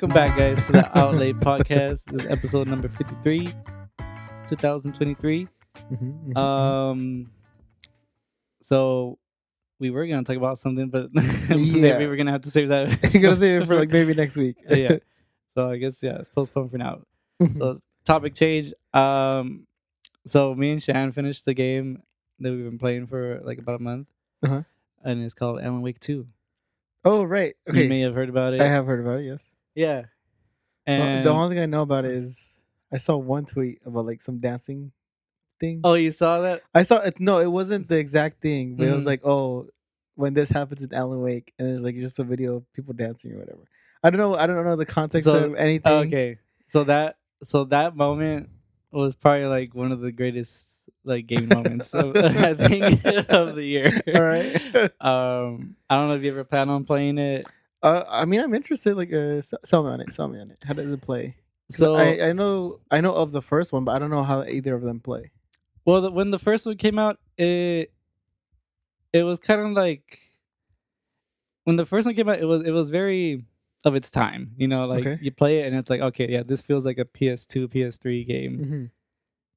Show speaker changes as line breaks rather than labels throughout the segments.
Welcome back, guys, to the Out Late Podcast. This is episode number 53, 2023.
Mhm, mhm.
Um, so we were going to talk about something, but
Yeah.
maybe we're going to have to save that.
You're gonna save it for like maybe next week.
yeah. So I guess, yeah, it's postponed for now. So topic change. Um, so me and Shan finished the game that we've been playing for like about a month.
Uh-huh.
And it's called Alan Wake 2.
oh right. Okay.
You may have heard about it.
I have heard about it. Yes.
Yeah.
Well,
And
the only thing I know about it is I saw one tweet about like some dancing thing.
oh, you saw that?
I saw it. No, it wasn't the exact thing, but it was
Mhm.
like, oh, when this happens in Alan Wake, and it's like just a video of people dancing or whatever. I don't know. I don't know the context
So,
of anything.
Okay, so that so that moment was probably like one of the greatest like game moments of, I think of the year.
All right.
Um, I don't know if you ever plan on playing it.
Uh, I mean, I'm interested. Like, uh, sell me on it. Sell me on it. How does it play?
So
I, I know I know of the first one, but I don't know how either of them play.
well, the, when the first one came out, it it was kind of like when the first one came out, it was it was very of its time. You know, like
Okay.
you play it and it's like, okay, yeah, this feels like a PS2, PS3 game.
Mm-hmm.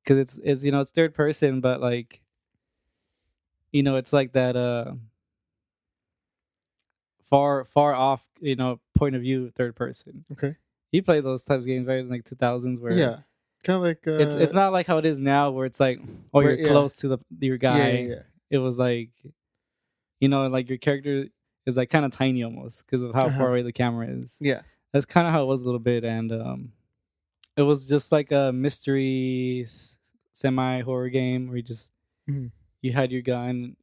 because it's it's you know it's third person but like you know it's like that uh far far off you know point of view third person
Okay.
you play those types of games right in like 2000s where
yeah. Kind of like uh,
it's it's not like how it is now where it's like oh
Where-
you're
yeah.
close to the your guy
Yeah, yeah, yeah.
it was like you know like your character is like kind of tiny almost because of how
Uh-huh.
far away the camera is
Yeah.
that's kind of how it was a little bit and um it was just like a mystery semi horror game where you just
Mhm.
you had your gun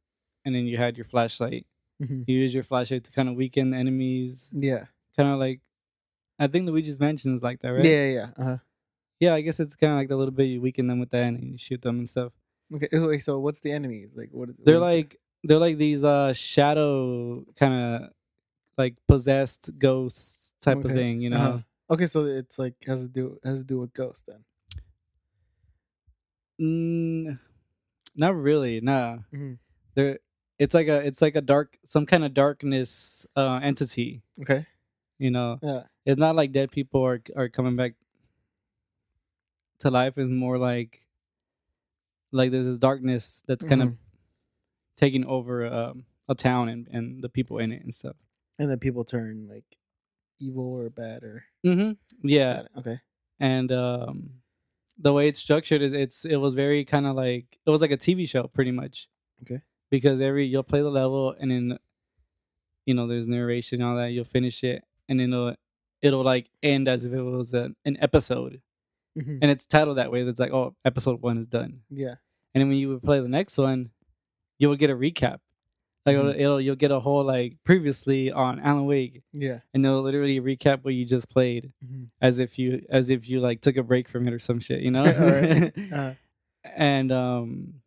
and then you had your flashlight
Mhm.
you use your flashlight to kind of weaken the enemies
Yeah.
kind of like i think luigi's mansion is like that right
Yeah. Yeah. Uh-huh.
yeah i guess it's kind of like the little bit you weaken them with that and you shoot them and stuff
Okay. so what's the enemies? Like what?
they're like they're like these uh shadow kind of like possessed ghosts type of thing you know
Uh-huh. Okay, so it's like has to do has to do with ghosts then.
Mm, not really. Nah.
Mhm.
There, it's like a it's like a dark some kind of darkness uh, entity.
Okay.
You know,
Yeah.
it's not like dead people are are coming back to life. It's more like like there's this darkness that's kind of
Mhm.
taking over um, a town and and the people in it and stuff.
And then people turn like evil or bad or
Mm-hmm. Yeah.
Okay.
and um, the way it's structured is it's it was very kind of like it was like a TV show pretty much.
Okay.
Because every you'll play the level and then you know there's narration and all that you'll finish it and then it'll it'll like end as if it was a, an episode
Mhm.
and it's titled that way. That's like oh episode one is done
Yeah.
and then when you would play the next one you will get a recap. Like it'll,
Mhm.
it'll you'll get a whole like previously on Alan Wake
Yeah.
and it'll literally recap what you just played
Mhm.
as if you as if you like took a break from it or some shit, you know?
Uh,
and um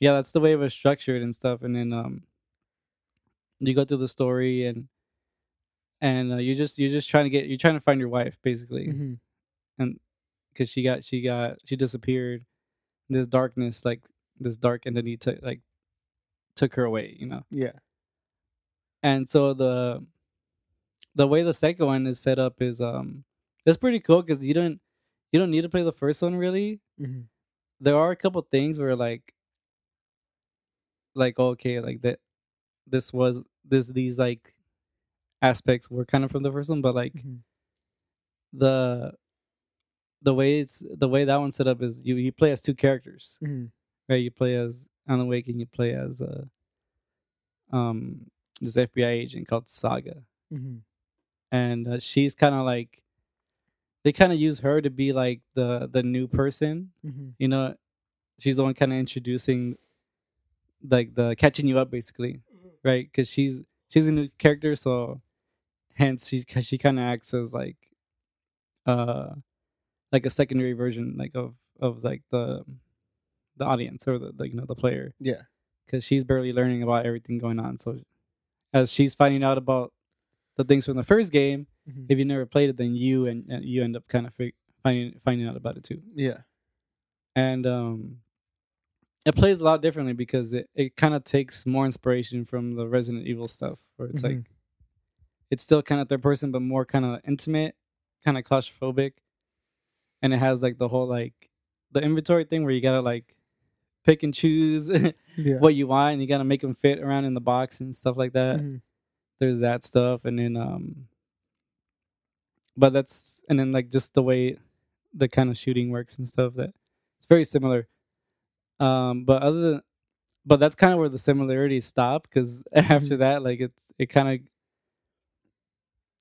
yeah, that's the way it was structured and stuff. And then um you go through the story and and uh, you're just you're just trying to get you're trying to find your wife basically
mhm.
because she got she got she disappeared. This darkness like this dark entity took like took her away, you know.
Yeah.
and so the the way the second one is set up is um it's pretty cool because you don't you don't need to play the first one really
Mhm.
there are a couple things where like like okay like that this was this these like aspects were kind of from the first one but like
Mhm.
the the way it's the way that one's set up is you you play as two characters
Mhm.
right you play as alan wake and you play as uh um this fbi agent called saga
Mhm.
and uh, she's kind of like they kind of use her to be like the the new person
Mhm.
you know she's the one kind of introducing like the catching you up basically right because she's she's a new character so hence she she kind of acts as like uh like a secondary version like of of like the the audience or the, the you know the player
Yeah.
because she's barely learning about everything going on so as she's finding out about the things from the first game
Mhm.
if you never played it then you and, and you end up kind of fig- finding finding out about it too
Yeah.
and um it plays a lot differently because it, it kind of takes more inspiration from the Resident Evil stuff where it's like
Mhm.
it's still kind of third person but more kind of intimate kind of claustrophobic, and it has like the whole like the inventory thing where you gotta like pick and choose
Yeah.
what you want, and you gotta make them fit around in the box and stuff like that.
Mhm.
There's that stuff, and then um, but that's and then like just the way the kind of shooting works and stuff that it's very similar. Um, but other than but that's kind of where the similarities stop because after
Mhm.
that, like it's it kind of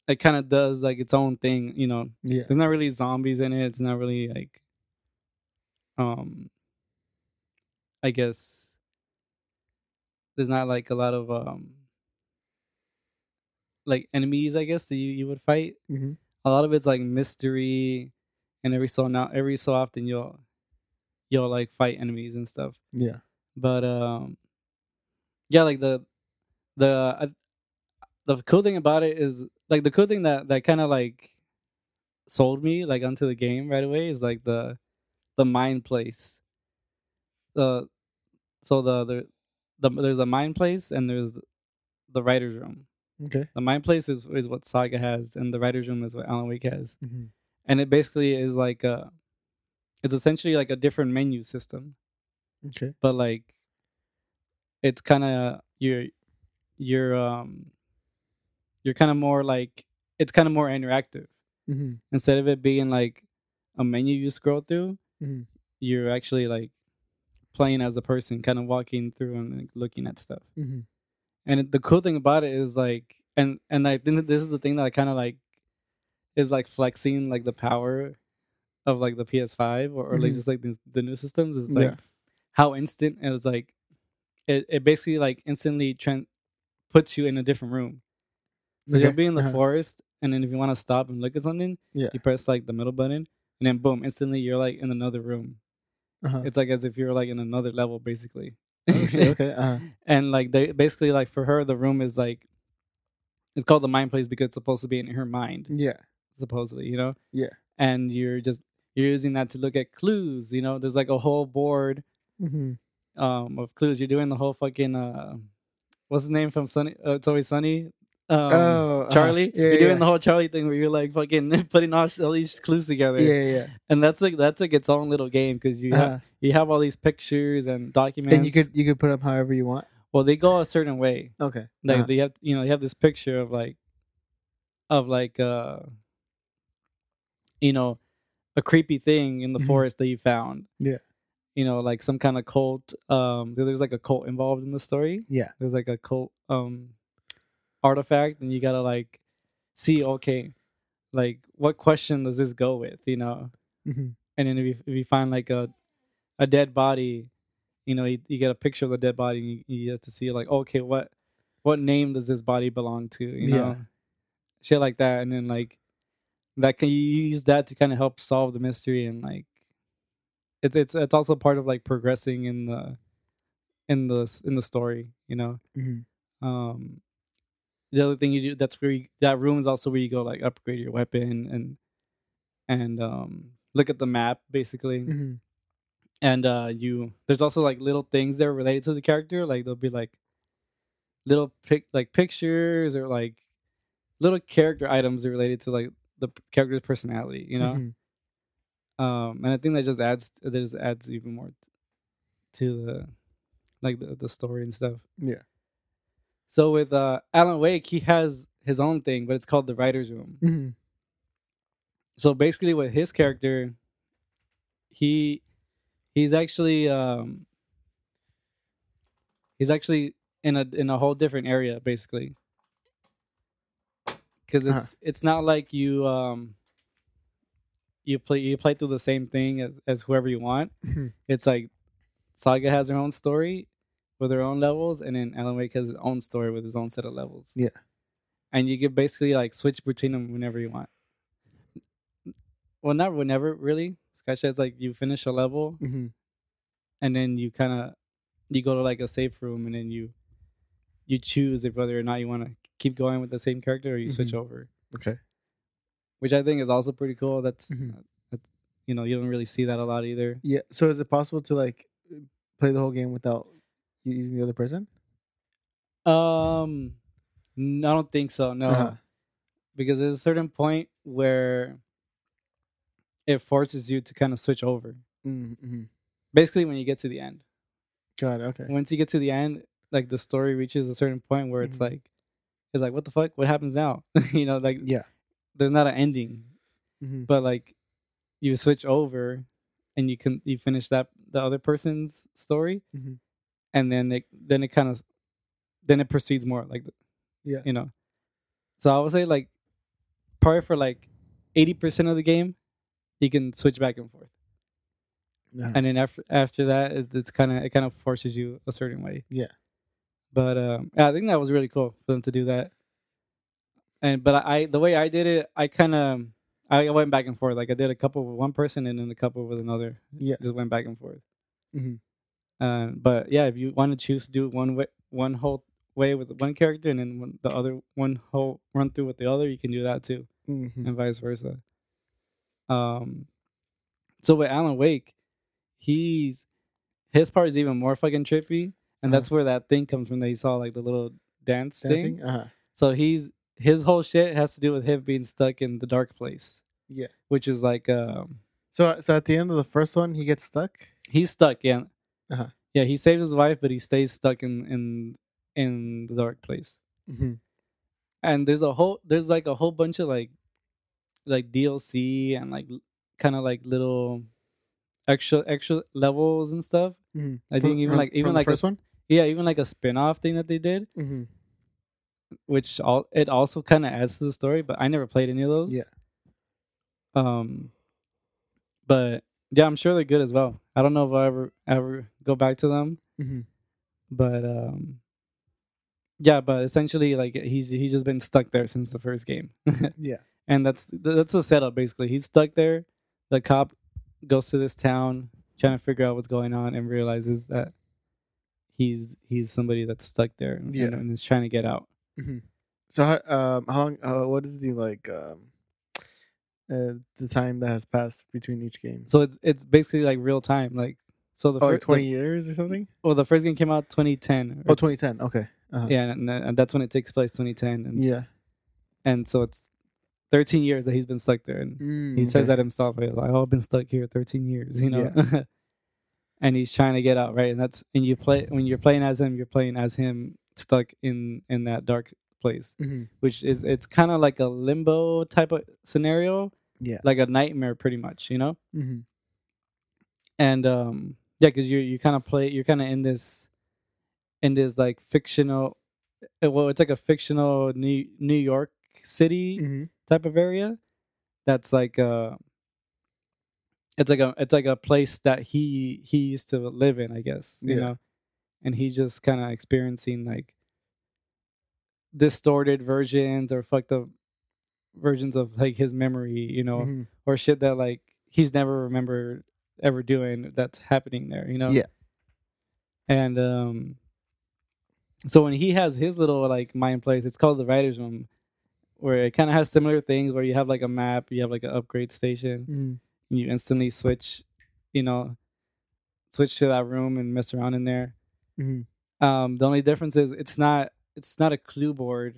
it kind of does like its own thing, you know.
Yeah.
There's not really zombies in it. It's not really like, um, I guess there's not like a lot of um, like enemies. I guess that you you would fight.
hmm
A lot of it's like mystery, and every so now every so often you'll you'll like fight enemies and stuff.
Yeah.
But um, yeah, like the the uh, the cool thing about it is like the cool thing that that kind of like sold me like onto the game right away is like the the mind place. The so the the, the there's a mind place and there's the writers room.
Okay.
The mind place is is what Saga has, and the writers room is what Alan Wake has,
hmm
and it basically is like a, it's essentially like a different menu system.
Okay.
but like it's kind of you're you're um you're kind of more like it's kind of more interactive.
Hmm
instead of it being like a menu you scroll through
hmm
you're actually like playing as a person kind of walking through and like, looking at stuff.
Hmm
and it, the cool thing about it is like and and i think that this is the thing that i kind of like is like flexing like the power of like the ps5 or, or like
Mhm.
just like the, the new systems is
Yeah.
like how instant it's like it, it basically like instantly tran puts you in a different room so you'll
Okay.
be in the
Uh-huh.
forest and then if you want to stop and look at something
Yeah.
you press like the middle button and then boom instantly you're like in another room
Uh-huh.
it's like as if you're like in another level basically
Oh, shit, okay. Uh-huh.
and like they basically like for her the room is like it's called the mind place because it's supposed to be in her mind
Yeah.
supposedly you know
Yeah.
and you're just you're using that to look at clues you know there's like a whole board
hmm
um of clues you're doing the whole fucking uh what's his name from sunny uh, it's always sunny um
oh, uh-huh.
charlie
Yeah,
you're
yeah,
doing the whole charlie thing where you're like fucking putting all, all these clues together
Yeah. Yeah. yeah.
and that's like that's like its own little game because you have
Uh-huh.
you have all these pictures and documents
And you could you could put up however you want.
well they go a certain way
Okay.
like
Uh-huh.
they have you know you have this picture of like of like uh you know a creepy thing in the
Mhm.
forest that you found
Yeah.
you know like some kind of cult um there's like a cult involved in the story
Yeah.
there's like a cult um artifact and you gotta like see okay like what question does this go with you know
hmm
and then if you, if you find like a a dead body you know you, you get a picture of the dead body and you, you have to see like okay what what name does this body belong to you
Yeah.
know shit like that and then like that can you use that to kind of help solve the mystery and like it's it's it's also part of like progressing in the in the in the story you know?
Hmm
um the other thing you do that's where you, that room is also where you go like upgrade your weapon and and um look at the map basically.
Hmm
and uh you there's also like little things that are related to the character like there'll be like little pic like pictures or like little character items related to like the character's personality you know?
Mhm.
um and i think that just adds that just adds even more to the like the, the story and stuff.
Yeah.
so with uh alan wake he has his own thing but it's called the writers room.
Hmm
so basically with his character he he's actually um he's actually in a in a whole different area basically because
Uh-huh.
it's it's not like you um you play you play through the same thing as, as whoever you want.
Hmm
it's like saga has her own story with her own levels and then alan wake has his own story with his own set of levels.
Yeah.
and you can basically like switch between them whenever you want. Well not whenever really. Skyshine's like you finish a level
hmm
and then you kind of you go to like a safe room and then you you choose if whether or not you want to keep going with the same character or you switch
Mhm.
over
Okay.
which i think is also pretty cool that's,
Mhm.
that's you know you don't really see that a lot either
Yeah. So is it possible to like play the whole game without using the other person?
um I don't think so no
Uh-huh.
because there's a certain point where it forces you to kind of switch over.
Mm-hmm.
Basically, when you get to the end,
Got it. Okay.
once you get to the end, like the story reaches a certain point where it's
Mhm.
like, it's like, what the fuck? What happens now? you know, like
Yeah.
there's not an ending,
Mm-hmm.
but like you switch over and you can you finish that the other person's story,
Mhm.
and then it then it kind of then it proceeds more like
Yeah.
you know. So I would say like probably for like eighty percent of the game, you can switch back and forth,
Uh-huh.
and then after after that, it, it's kind of it kind of forces you a certain way.
Yeah.
But um, yeah, I think that was really cool for them to do that. And but I the way I did it, I kind of I went back and forth. Like I did a couple with one person and then a couple with another.
Yeah.
just went back and forth.
Mhm.
Uh, but yeah, if you want to choose to do one way, one whole way with one character, and then one, the other one whole run through with the other, you can do that too,
Mhm.
and vice versa. Um, so with Alan Wake, he's his part is even more fucking trippy, and
Uh-huh.
that's where that thing comes from that you saw like the little dance thing.
Uh huh.
So he's his whole shit has to do with him being stuck in the dark place,
Yeah.
which is like um
So so at the end of the first one, he gets stuck.
he's stuck. Yeah,
Uh-huh.
yeah. He saves his wife, but he stays stuck in in in the dark place.
Mm-hmm.
And there's a whole there's like a whole bunch of like like DLC and like kind of like little extra extra levels and stuff.
Mm-hmm.
I think even like even like a
one.
Yeah, even like a spin-off thing that they did,
Mm-hmm.
which all it also kind of adds to the story. But I never played any of those.
Yeah.
Um, but yeah, I'm sure they're good as well. I don't know if I'll ever ever go back to them,
Mm-hmm.
but um, yeah. But essentially, like he's he's just been stuck there since the first game,
Yeah.
and that's that's the setup basically. He's stuck there. The cop goes to this town trying to figure out what's going on and realizes that he's he's somebody that's stuck there and,
Yeah.
and is trying to get out.
Mm-hmm. So how um how long uh, what is the like um uh the time that has passed between each game?
So it's it's basically like real time. Like so the
oh, like
first
twenty years or something?
well the first game came out 2010.
Oh, 2010. Okay. Uh-huh.
yeah, and, and that's when it takes place 2010, and
Yeah.
and so it's 13 years that he's been stuck there, and
Mm,
he says
okay.
that himself. Like, "Oh, I've been stuck here 13 years," you know. and he's trying to get out, right? And that's and you play when you're playing as him, you're playing as him stuck in in that dark place,
Mhm.
which is it's kind of like a limbo type of scenario,
Yeah.
like a nightmare, pretty much, you know.
Mm-hmm.
and um yeah because you you kind of play you're kind of in this in this like fictional uh, well it's like a fictional new new york city
Mm-hmm.
type of area that's like uh it's like a it's like a place that he he used to live in i guess you
Yeah.
know and he's just kind of experiencing like distorted versions or fucked up versions of like his memory you know
Mm-hmm.
or shit that like he's never remembered ever doing that's happening there, you know?
Yeah.
And um so when he has his little like mind place, it's called the writer's room, where it kind of has similar things where you have like a map, you have like an upgrade station, and you instantly switch, you know, switch to that room and mess around in there.
Mm-hmm.
Um, the only difference is it's not it's not a clue board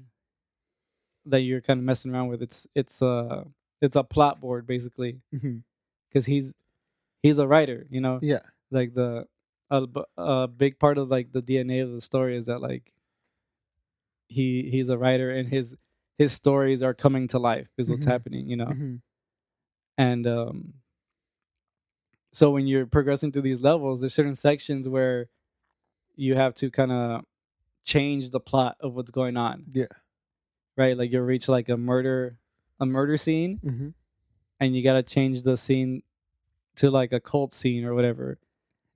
that you're kind of messing around with. It's it's a it's a plot board basically
Mm-hmm.
because he's he's a writer, you know.
Yeah.
Like the a, a big part of like the DNA of the story is that like he he's a writer and his his stories are coming to life is what's
Mhm.
happening, you know.
Mm-hmm.
And um so when you're progressing through these levels, there's certain sections where you have to kind of change the plot of what's going on,
Yeah.
right? Like you'll reach like a murder a murder scene
Mm-hmm.
and you got to change the scene to like a cult scene or whatever.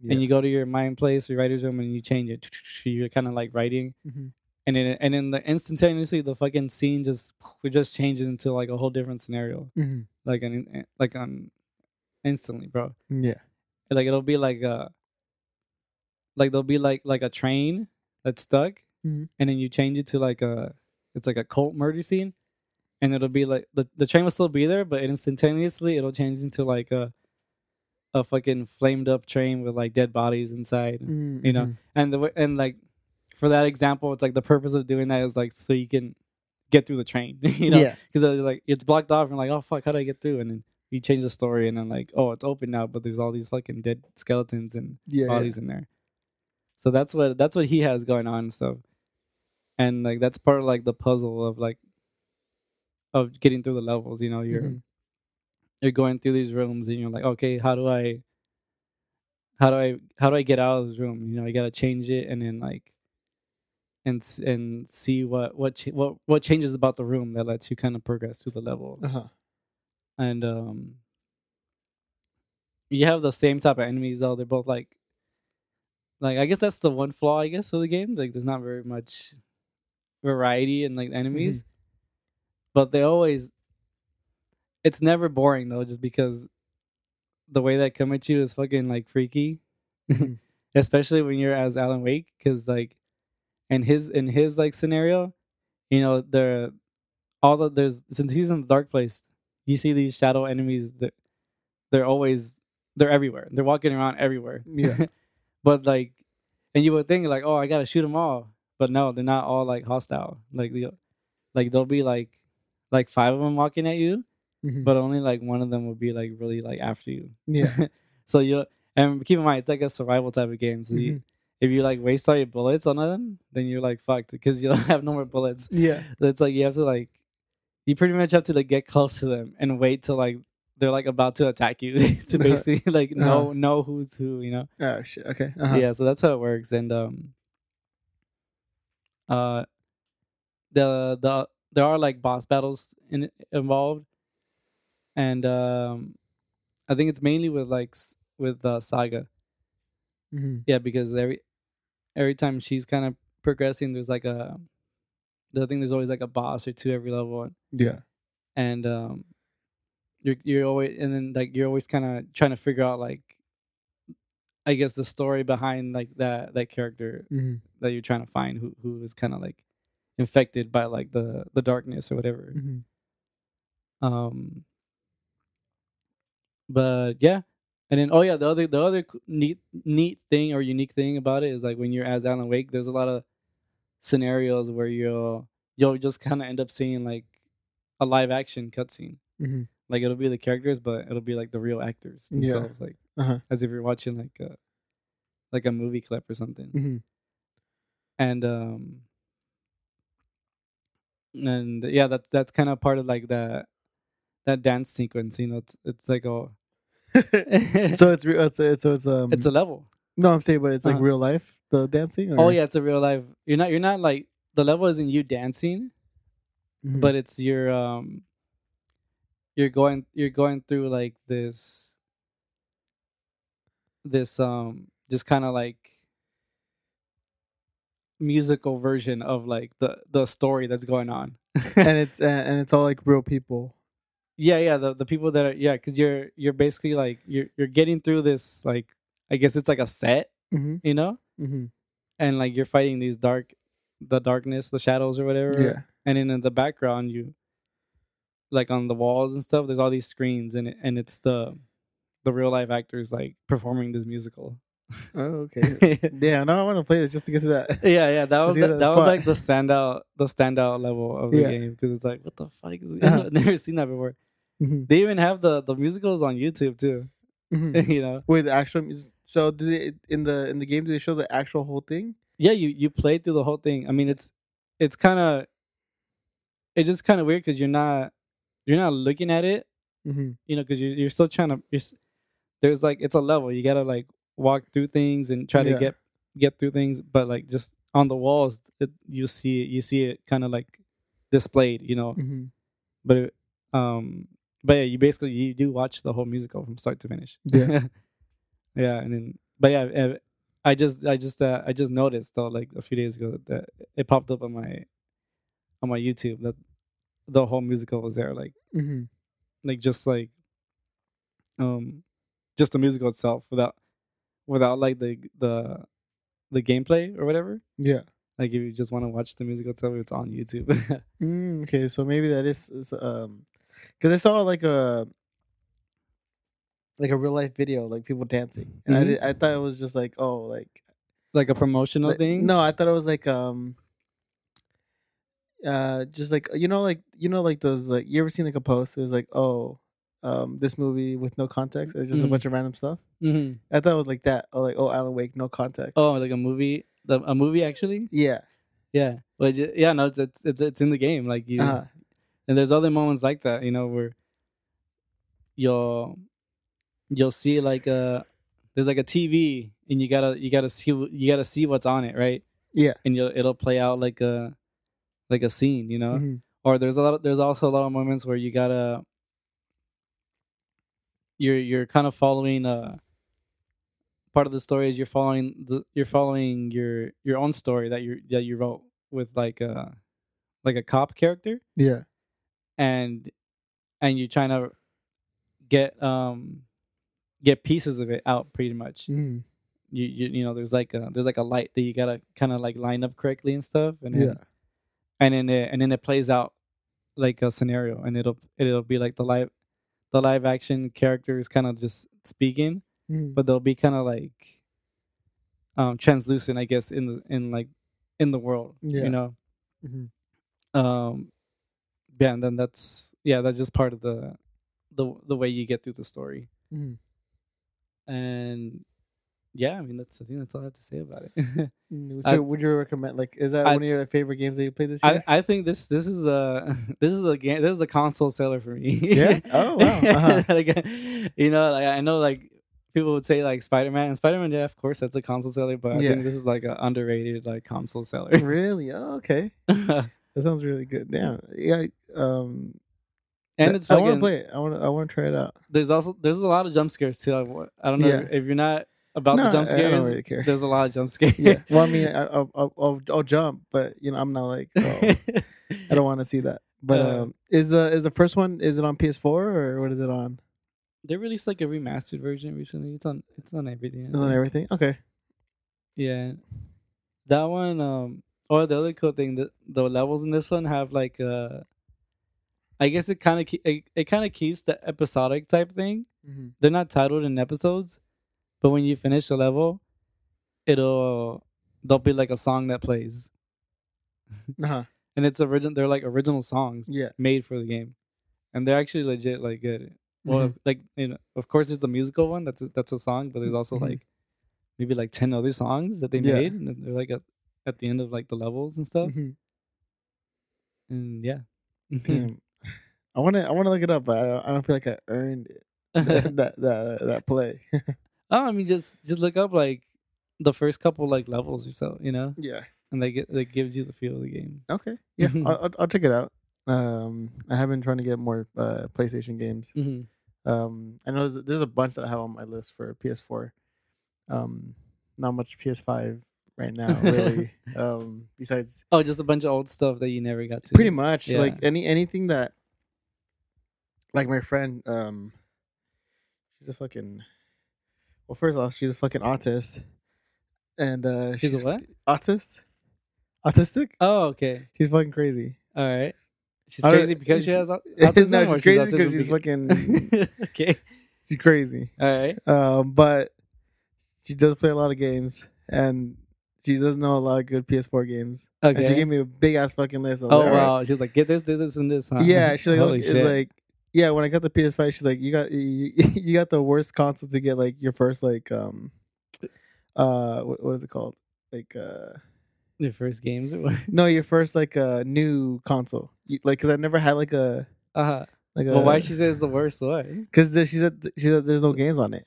Yeah.
And you go to your mind place, your writer's room, and you change it. You're kind of like writing,
mm-hmm.
and then and then the instantaneously the fucking scene just it just changes into like a whole different scenario,
Mm-hmm.
like an like on instantly, bro.
Yeah.
Like it'll be like a like there'll be like like a train that's stuck,
Mhm.
and then you change it to like a it's like a cult murder scene, and it'll be like the the train will still be there, but instantaneously it'll change into like a a fucking flamed up train with like dead bodies inside,
Mm-hmm.
you know. And the and like for that example, it's like the purpose of doing that is like so you can get through the train, you know,
Yeah.
because like it's blocked off and like oh fuck, how do I get through? And then you change the story and then like oh it's open now, but there's all these fucking dead skeletons and
Yeah. yeah.
bodies in there. So that's what that's what he has going on and stuff. And like that's part of like the puzzle of like of getting through the levels, you know, you're
Mhm.
you're going through these rooms and you're like, okay, how do I how do I how do I get out of this room? You know, you got to change it and then like and and see what what what what changes about the room that lets you kind of progress through the level.
Uh-huh.
And um you have the same type of enemies though. They're both like like I guess that's the one flaw I guess of the game. Like there's not very much variety in like enemies. But they always it's never boring though, just because the way they come at you is fucking like freaky.
Mhm.
Especially when you're as Alan Wake, because like in his in his like scenario, you know, the all the there's since he's in the dark place, you see these shadow enemies that they're always they're everywhere. They're walking around everywhere.
Yeah.
but like and you would think like, oh I gotta shoot them all. But no, they're not all like hostile. Like the like there'll be like like five of them walking at you,
Mhm.
but only like one of them will be like really like after you.
yeah.
so you and keep in mind it's like a survival type of game. So you,
Mhm.
if you like waste all your bullets on them, then you're like fucked because you don't have no more bullets.
Yeah.
So it's like you have to like you pretty much have to like get close to them and wait till like they're like about to attack you to basically like know
Uh-huh.
know who's who, you know.
Oh shit. Okay. Uh-huh.
Yeah, so that's how it works. And um uh the the there are like boss battles in involved. And um I think it's mainly with like with uh, Saga.
Mhm.
Yeah, because every every time she's kind of progressing there's like a I think there's always like a boss or two every level
Yeah.
and um you're you're always and then like you're always kind of trying to figure out like I guess the story behind like that that character
Mhm.
that you're trying to find who who is kind of like infected by like the the darkness or whatever.
Mhm.
Um but yeah. And then oh yeah, the other the other neat neat thing or unique thing about it is like when you're as Alan Wake, there's a lot of scenarios where you'll you'll just kind of end up seeing like a live action cutscene.
Mhm.
Like it'll be the characters, but it'll be like the real actors
Yeah.
themselves, like
Uh-huh.
as if you're watching like a like a movie clip or something.
Mhm.
And um and yeah, that's that's kind of part of like that that dance sequence. You know, it's it's like a
so it's re- it's it's so it's um
it's a level.
no I'm saying but it's like
Uh-huh.
real life the dancing or
Oh yeah, it's a real life. You're not you're not like the level isn't you dancing,
Mhm.
but it's your um you're going you're going through like this this um just kind of like musical version of like the the story that's going on
and it's uh, and it's all like real people
yeah yeah the, the people that are yeah because you're you're basically like you're you're getting through this like i guess it's like a set
mm-hmm.
you know
Mm-hmm.
and like you're fighting these dark the darkness the shadows or whatever
yeah
and then in the background you like on the walls and stuff there's all these screens and it, and it's the the real life actors like performing this musical
oh okay
yeah
no I want to play this just to get to that
yeah yeah, that was the,
that
that was like the standout the standout level of the
Yeah.
game because it's like what the fuck is
Uh-huh.
I've never seen that before
Mhm.
they even have the the musicals on youtube too
Mhm.
you know
with the actual so do they in the in the game do they show the actual whole thing?
yeah you you play through the whole thing i mean it's it's kind of it's just kind of weird because you're not you're not looking at it
Mm-hmm.
you know because you're, you're still trying to you're, there's like it's a level you gotta like walk through things and try
Yeah.
to get get through things but like just on the walls it, you see it you see it kind of like displayed you know
Mm-hmm.
but it, um but yeah you basically you do watch the whole musical from start to finish
Yeah.
yeah and then but yeah i just i just uh, i just noticed though like a few days ago that, that it popped up on my on my youtube that the whole musical was there like
Mm-hmm.
like just like um just the musical itself without without like the the the gameplay or whatever
Yeah.
like if you just want to watch the musical itself it's on youtube
Mm, okay, so maybe that is, is um, because I saw like a like a real life video, like people dancing, and I
Mhm.
did, I thought it was just like oh like,
like a promotional
like-
thing
No, I thought it was like um. Uh, just like you know, like you know, like those like you ever seen like a post? It was like, oh, um this movie with no context. It's just a
Mhm.
bunch of random stuff.
hmm
I thought it was like that. Or like oh Alan Wake, no context.
Oh, like a movie, the, a movie actually.
yeah.
Yeah, ju- yeah, no, it's it's it's, it's in the game. Like you,
Uh-huh.
And there's other moments like that, you know, where you'll you'll see like a there's like a TV, and you gotta you gotta see you gotta see what's on it, right?
Yeah.
and you'll it'll play out like a like a scene, you know.
Mhm.
Or there's a lot. Of, there's also a lot of moments where you gotta you're you're kind of following uh part of the story is you're following the you're following your your own story that you that you wrote with like a like a cop character
Yeah.
And and you're trying to get um get pieces of it out pretty much
Mhm.
you you, you know there's like a there's like a light that you gotta kind of like line up correctly and stuff and then,
Yeah.
and then it, and then it plays out like a scenario and it'll it'll be like the live the live action characters kind of just speaking
Mhm.
but they'll be kind of like um translucent i guess in the in like in the world
Yeah.
you know
Mhm.
um yeah and then that's yeah that's just part of the the the way you get through the story
Mhm.
and yeah i mean that's i think that's all i have to say about it
Mm,
I-
So would you recommend like is that
I-
one of your favorite games that you played this year?
I, I think this this is a this is a game this is a console seller for me.
Yeah? Oh, wow. Uh-huh.
like, you know, like I know like people would say like Spider Man and Spider Man, yeah, of course that's a console seller, but I think this is like an underrated like console seller.
really? Oh, okay. That sounds really good. Damn. Yeah. Um
and it's
I want to play it. I want to I want to try it out.
there's also there's a lot of jump scares too. I, I don't know
Yeah.
if you're not about
No,
the jump
I- I don't really care.
There's a lot of jump scares.
Yeah. Well, I mean, I, I'll, I'll, I'll, I'll jump, but you know, I'm not like, oh, I don't want to see that. But
Uh,
um, is the is the first one is it on PS4 or what is it on?
they released like a remastered version recently. It's on it's on everything. I
Is it on everything? Okay.
Yeah, that one. Um, or the other cool thing that the levels in this one have like uh, I guess it kind of it, it kind of keeps the episodic type thing.
Mm-hmm.
They're not titled in episodes, but when you finish a level, it'll there'll be like a song that plays,
Uh-huh.
and it's original. They're like original songs
Yeah.
made for the game, and they're actually legit like good. Well,
Mhm.
like you know, of course, there's the musical one. That's a, that's a song, but there's also
Mhm.
like maybe like ten other songs that they
Yeah.
made, and they're like at, at the end of like the levels and stuff.
Mhm.
And yeah,
Damn. I want to I want to look it up, but I don't, I don't feel like I earned it. that that that, that play.
oh, I mean, just just look up like the first couple like levels or so, you know,
yeah.
and they get that gives you the feel of the game.
Okay. Yeah. I'll, I'll I'll check it out. Um, I have been trying to get more uh PlayStation games.
Mm-hmm.
Um, I know there's, there's a bunch that I have on my list for PS4. Um, not much PS5 right now, really. um, besides
Oh, just a bunch of old stuff that you never got to.
pretty much
Yeah.
like any anything that, like my friend, um, she's a fucking. Well, first off, she's a fucking autist, and uh,
She's a what?
Autist, autistic.
Oh, okay,
She's fucking crazy.
all right. She's crazy because she
she-
has au-
No,
autism.
she's crazy 'cause
autism
she's fucking-
okay,
She's crazy.
all right.
Um, but she does play a lot of games, and she doesn't know a lot of good PS4 games. And she gave me a big ass fucking list.
Oh
like, right.
wow, she was like, get this, this, this, and this. Huh?
Yeah, she like
Holy
look,
shit.
it's like yeah. When I got the PS5, she's like, you got you, you got the worst console to get like your first like um uh what, what is it called like uh
your first games or what?
no your first like uh new console you, like because I never had like a
Uh-huh.
like a
Well, why she says the worst way?
because she said she said there's no games on it.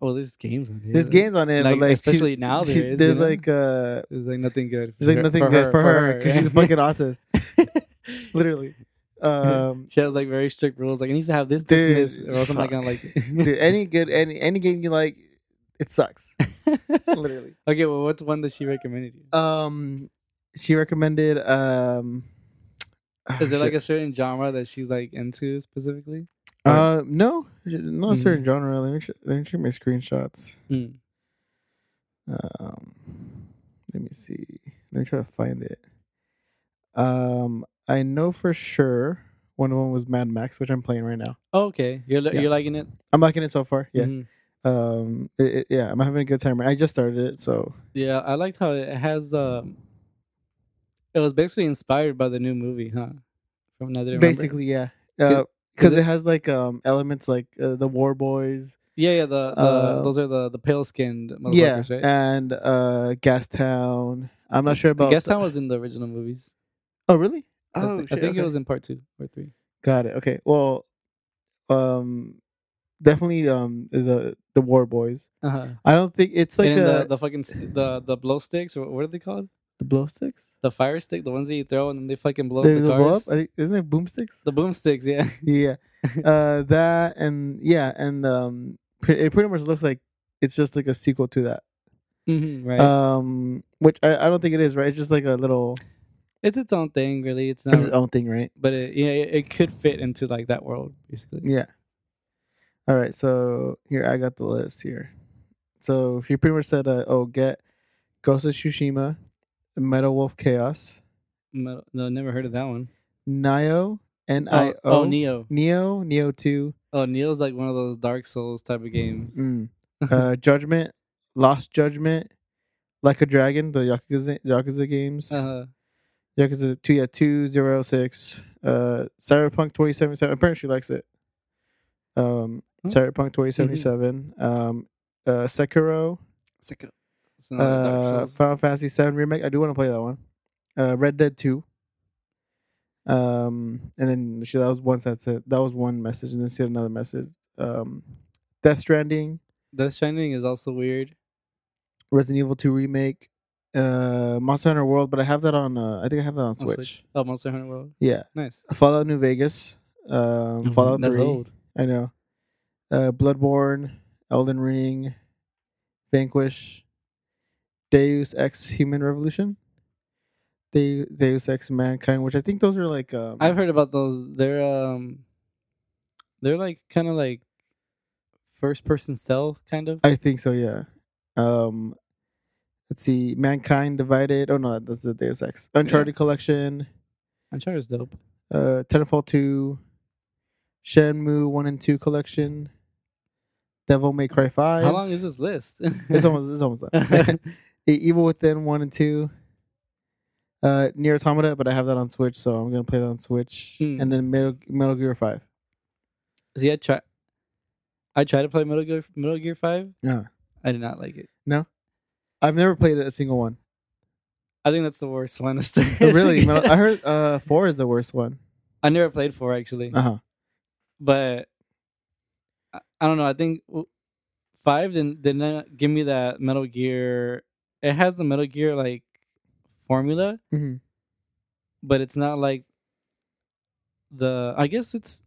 Well, there's games on it.
There's games on it,
Like,
but like
especially now there
she-
is,
There's
you know?
like uh
There's like nothing good.
there's like nothing
for
good for her because
yeah.
she's a fucking autist, literally. Um,
she has like very strict rules. Like, it needs to have this, this, and this, or else I'm not gonna like it.
dude, any good any any game you like, it sucks. Literally.
okay, well, what's one that she recommended you?
Um, she recommended. Um,
Is there like a certain genre that she's like into specifically?
Uh, no, not a
Mhm.
certain genre. Let me ch- let me check my screenshots.
Hmm.
Um, let me see. Let me try to find it. Um, I know for sure one of them was Mad Max, which I'm playing right now.
Oh, okay, you're li-
Yeah.
you're liking it.
I'm liking it so far. Yeah.
Mhm.
Um. it- it- yeah, I'm having a good time. I just started it, so
Yeah, I liked how it has um. It was basically inspired by the new movie, huh? From another
basically, yeah. Uh, because
it-
it has like um elements like uh, the War Boys.
Yeah, yeah. The, the
Uh,
those are the the pale skinned motherfuckers,
Yeah,
right?
and uh, Gastown. I'm not sure about. The-
Town was in the original movies.
Oh, really?
I,
Oh,
I
shit,
think it was in part two or three.
Got it. Okay. Well, um, definitely um the the War Boys.
Uh-huh.
I don't think it's like
and
a
the the fucking st- the the blow sticks or what are they called?
the blow sticks.
The fire stick, the ones that you throw and then they fucking blow
They,
up the
blow
cars.
up. I think, isn't it boomsticks?
The boomsticks, yeah.
yeah. Uh, that and yeah, and um, it pretty much looks like it's just like a sequel to that.
hmm right.
Um, which I, I don't think it is. Right? It's just like a little
it's its own thing, really. It's
it's
not,
its own thing, right?
but it, yeah, it, it could fit into like that world, basically.
Yeah. All right, so here I got the list here. So she pretty much said, uh, "Oh, get Ghost of Tsushima, Metal Wolf Chaos,
Metal- No, never heard of that one.
Nioh, N I
Oh,
O,
oh, Neo.
Neo, Neo Two,
Oh, Neo's like one of those Dark Souls type of games.
mm. uh, Judgment, Lost Judgment, Like a Dragon, the Yakuza Yakuza games,
Uh,
Yakuza Two, yeah, two zero six, uh, Cyberpunk twenty seventy seven. Apparently, she likes it. Um,
Huh?
Cyberpunk twenty seventy seven, um, uh, Sekiro.
Sekiro. It's not Dark
uh,
Souls.
Final Fantasy Seven remake. I do want to play that one. Uh, Red Dead Two. Um, and then she that was one that's it. That was one message, and then she had another message. Um, Death Stranding,
Death Stranding is also weird.
Resident Evil Two remake, uh, Monster Hunter World. But I have that on. Uh, I think I have that on
on
Switch.
Oh, Monster Hunter World.
Yeah,
Nice.
Fallout New Vegas. Um, Fallout
That's
Three.
old.
I know. Uh, Bloodborne, Elden Ring, Vanquish, Deus Ex Human Revolution, De- Deus Ex Mankind, which I think those are like. Um,
I've heard about those. They're um, they're like kind of like first person stealth, kind of.
I think so. Yeah. Um, let's see. Mankind Divided. Oh no, that's the Deus Ex Uncharted Collection.
Uncharted's dope.
Uh, Titanfall Two, Shenmue One and Two Collection, Devil May Cry Five.
How long is this list?
It's almost. It's almost done. Evil Within one and two. Uh, Nier Automata, but I have that on Switch, so I'm gonna play that on Switch.
Hmm.
And then Metal, Metal Gear Five.
See, I try. I tried to play Metal Gear Metal Gear Five.
Yeah,
I did not like it. No?
I've never played a single one.
I think that's the worst one.
Oh, really? Metal- I heard uh four is the worst one.
I never played four actually,
Uh huh.
but I, I don't know. I think w- five didn't did not give me that Metal Gear. It has the Metal Gear like formula,
hmm
but it's not like the. I guess it's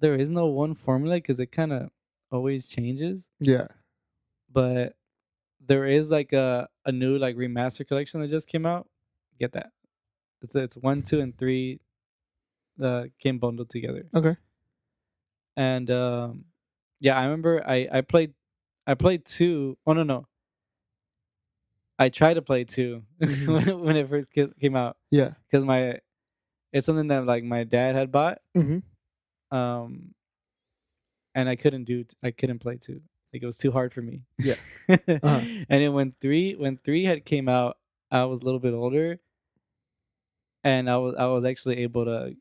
there is no one formula because it kind of always changes.
Yeah.
But there is like a a new like remaster collection that just came out. Get that? It's it's one, two, and three. Uh, came bundled together.
Okay.
and um yeah i remember i i played i played two. Oh no no i tried to play two
Mhm.
when, it, when it first came out
Yeah.
because my it's something that like my dad had bought
hmm
um and i couldn't do I couldn't play two like it was too hard for me
Yeah.
and
Uh-huh.
then when three when three had came out i was a little bit older and i was i was actually able to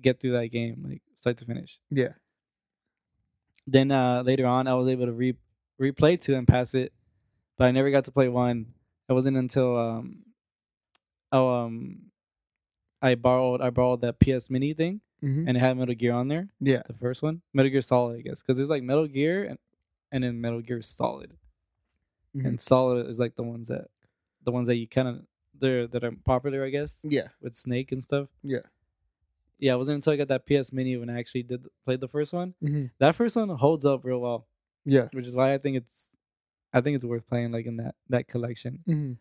get through that game like start to finish
Yeah.
then uh later on i was able to re replay two and pass it but i never got to play one it wasn't until um oh um i borrowed i borrowed that ps mini thing
hmm
and it had metal gear on there
Yeah.
the first one metal gear solid i guess because there's like metal gear and and then metal gear solid
Mhm.
and solid is like the ones that the ones that you kind of they're that are popular i guess
Yeah.
with snake and stuff
Yeah.
yeah it wasn't until i got that ps mini when i actually did played the first one
hmm
that first one holds up real well
Yeah.
which is why I think it's I think it's worth playing like in that that collection.
hmm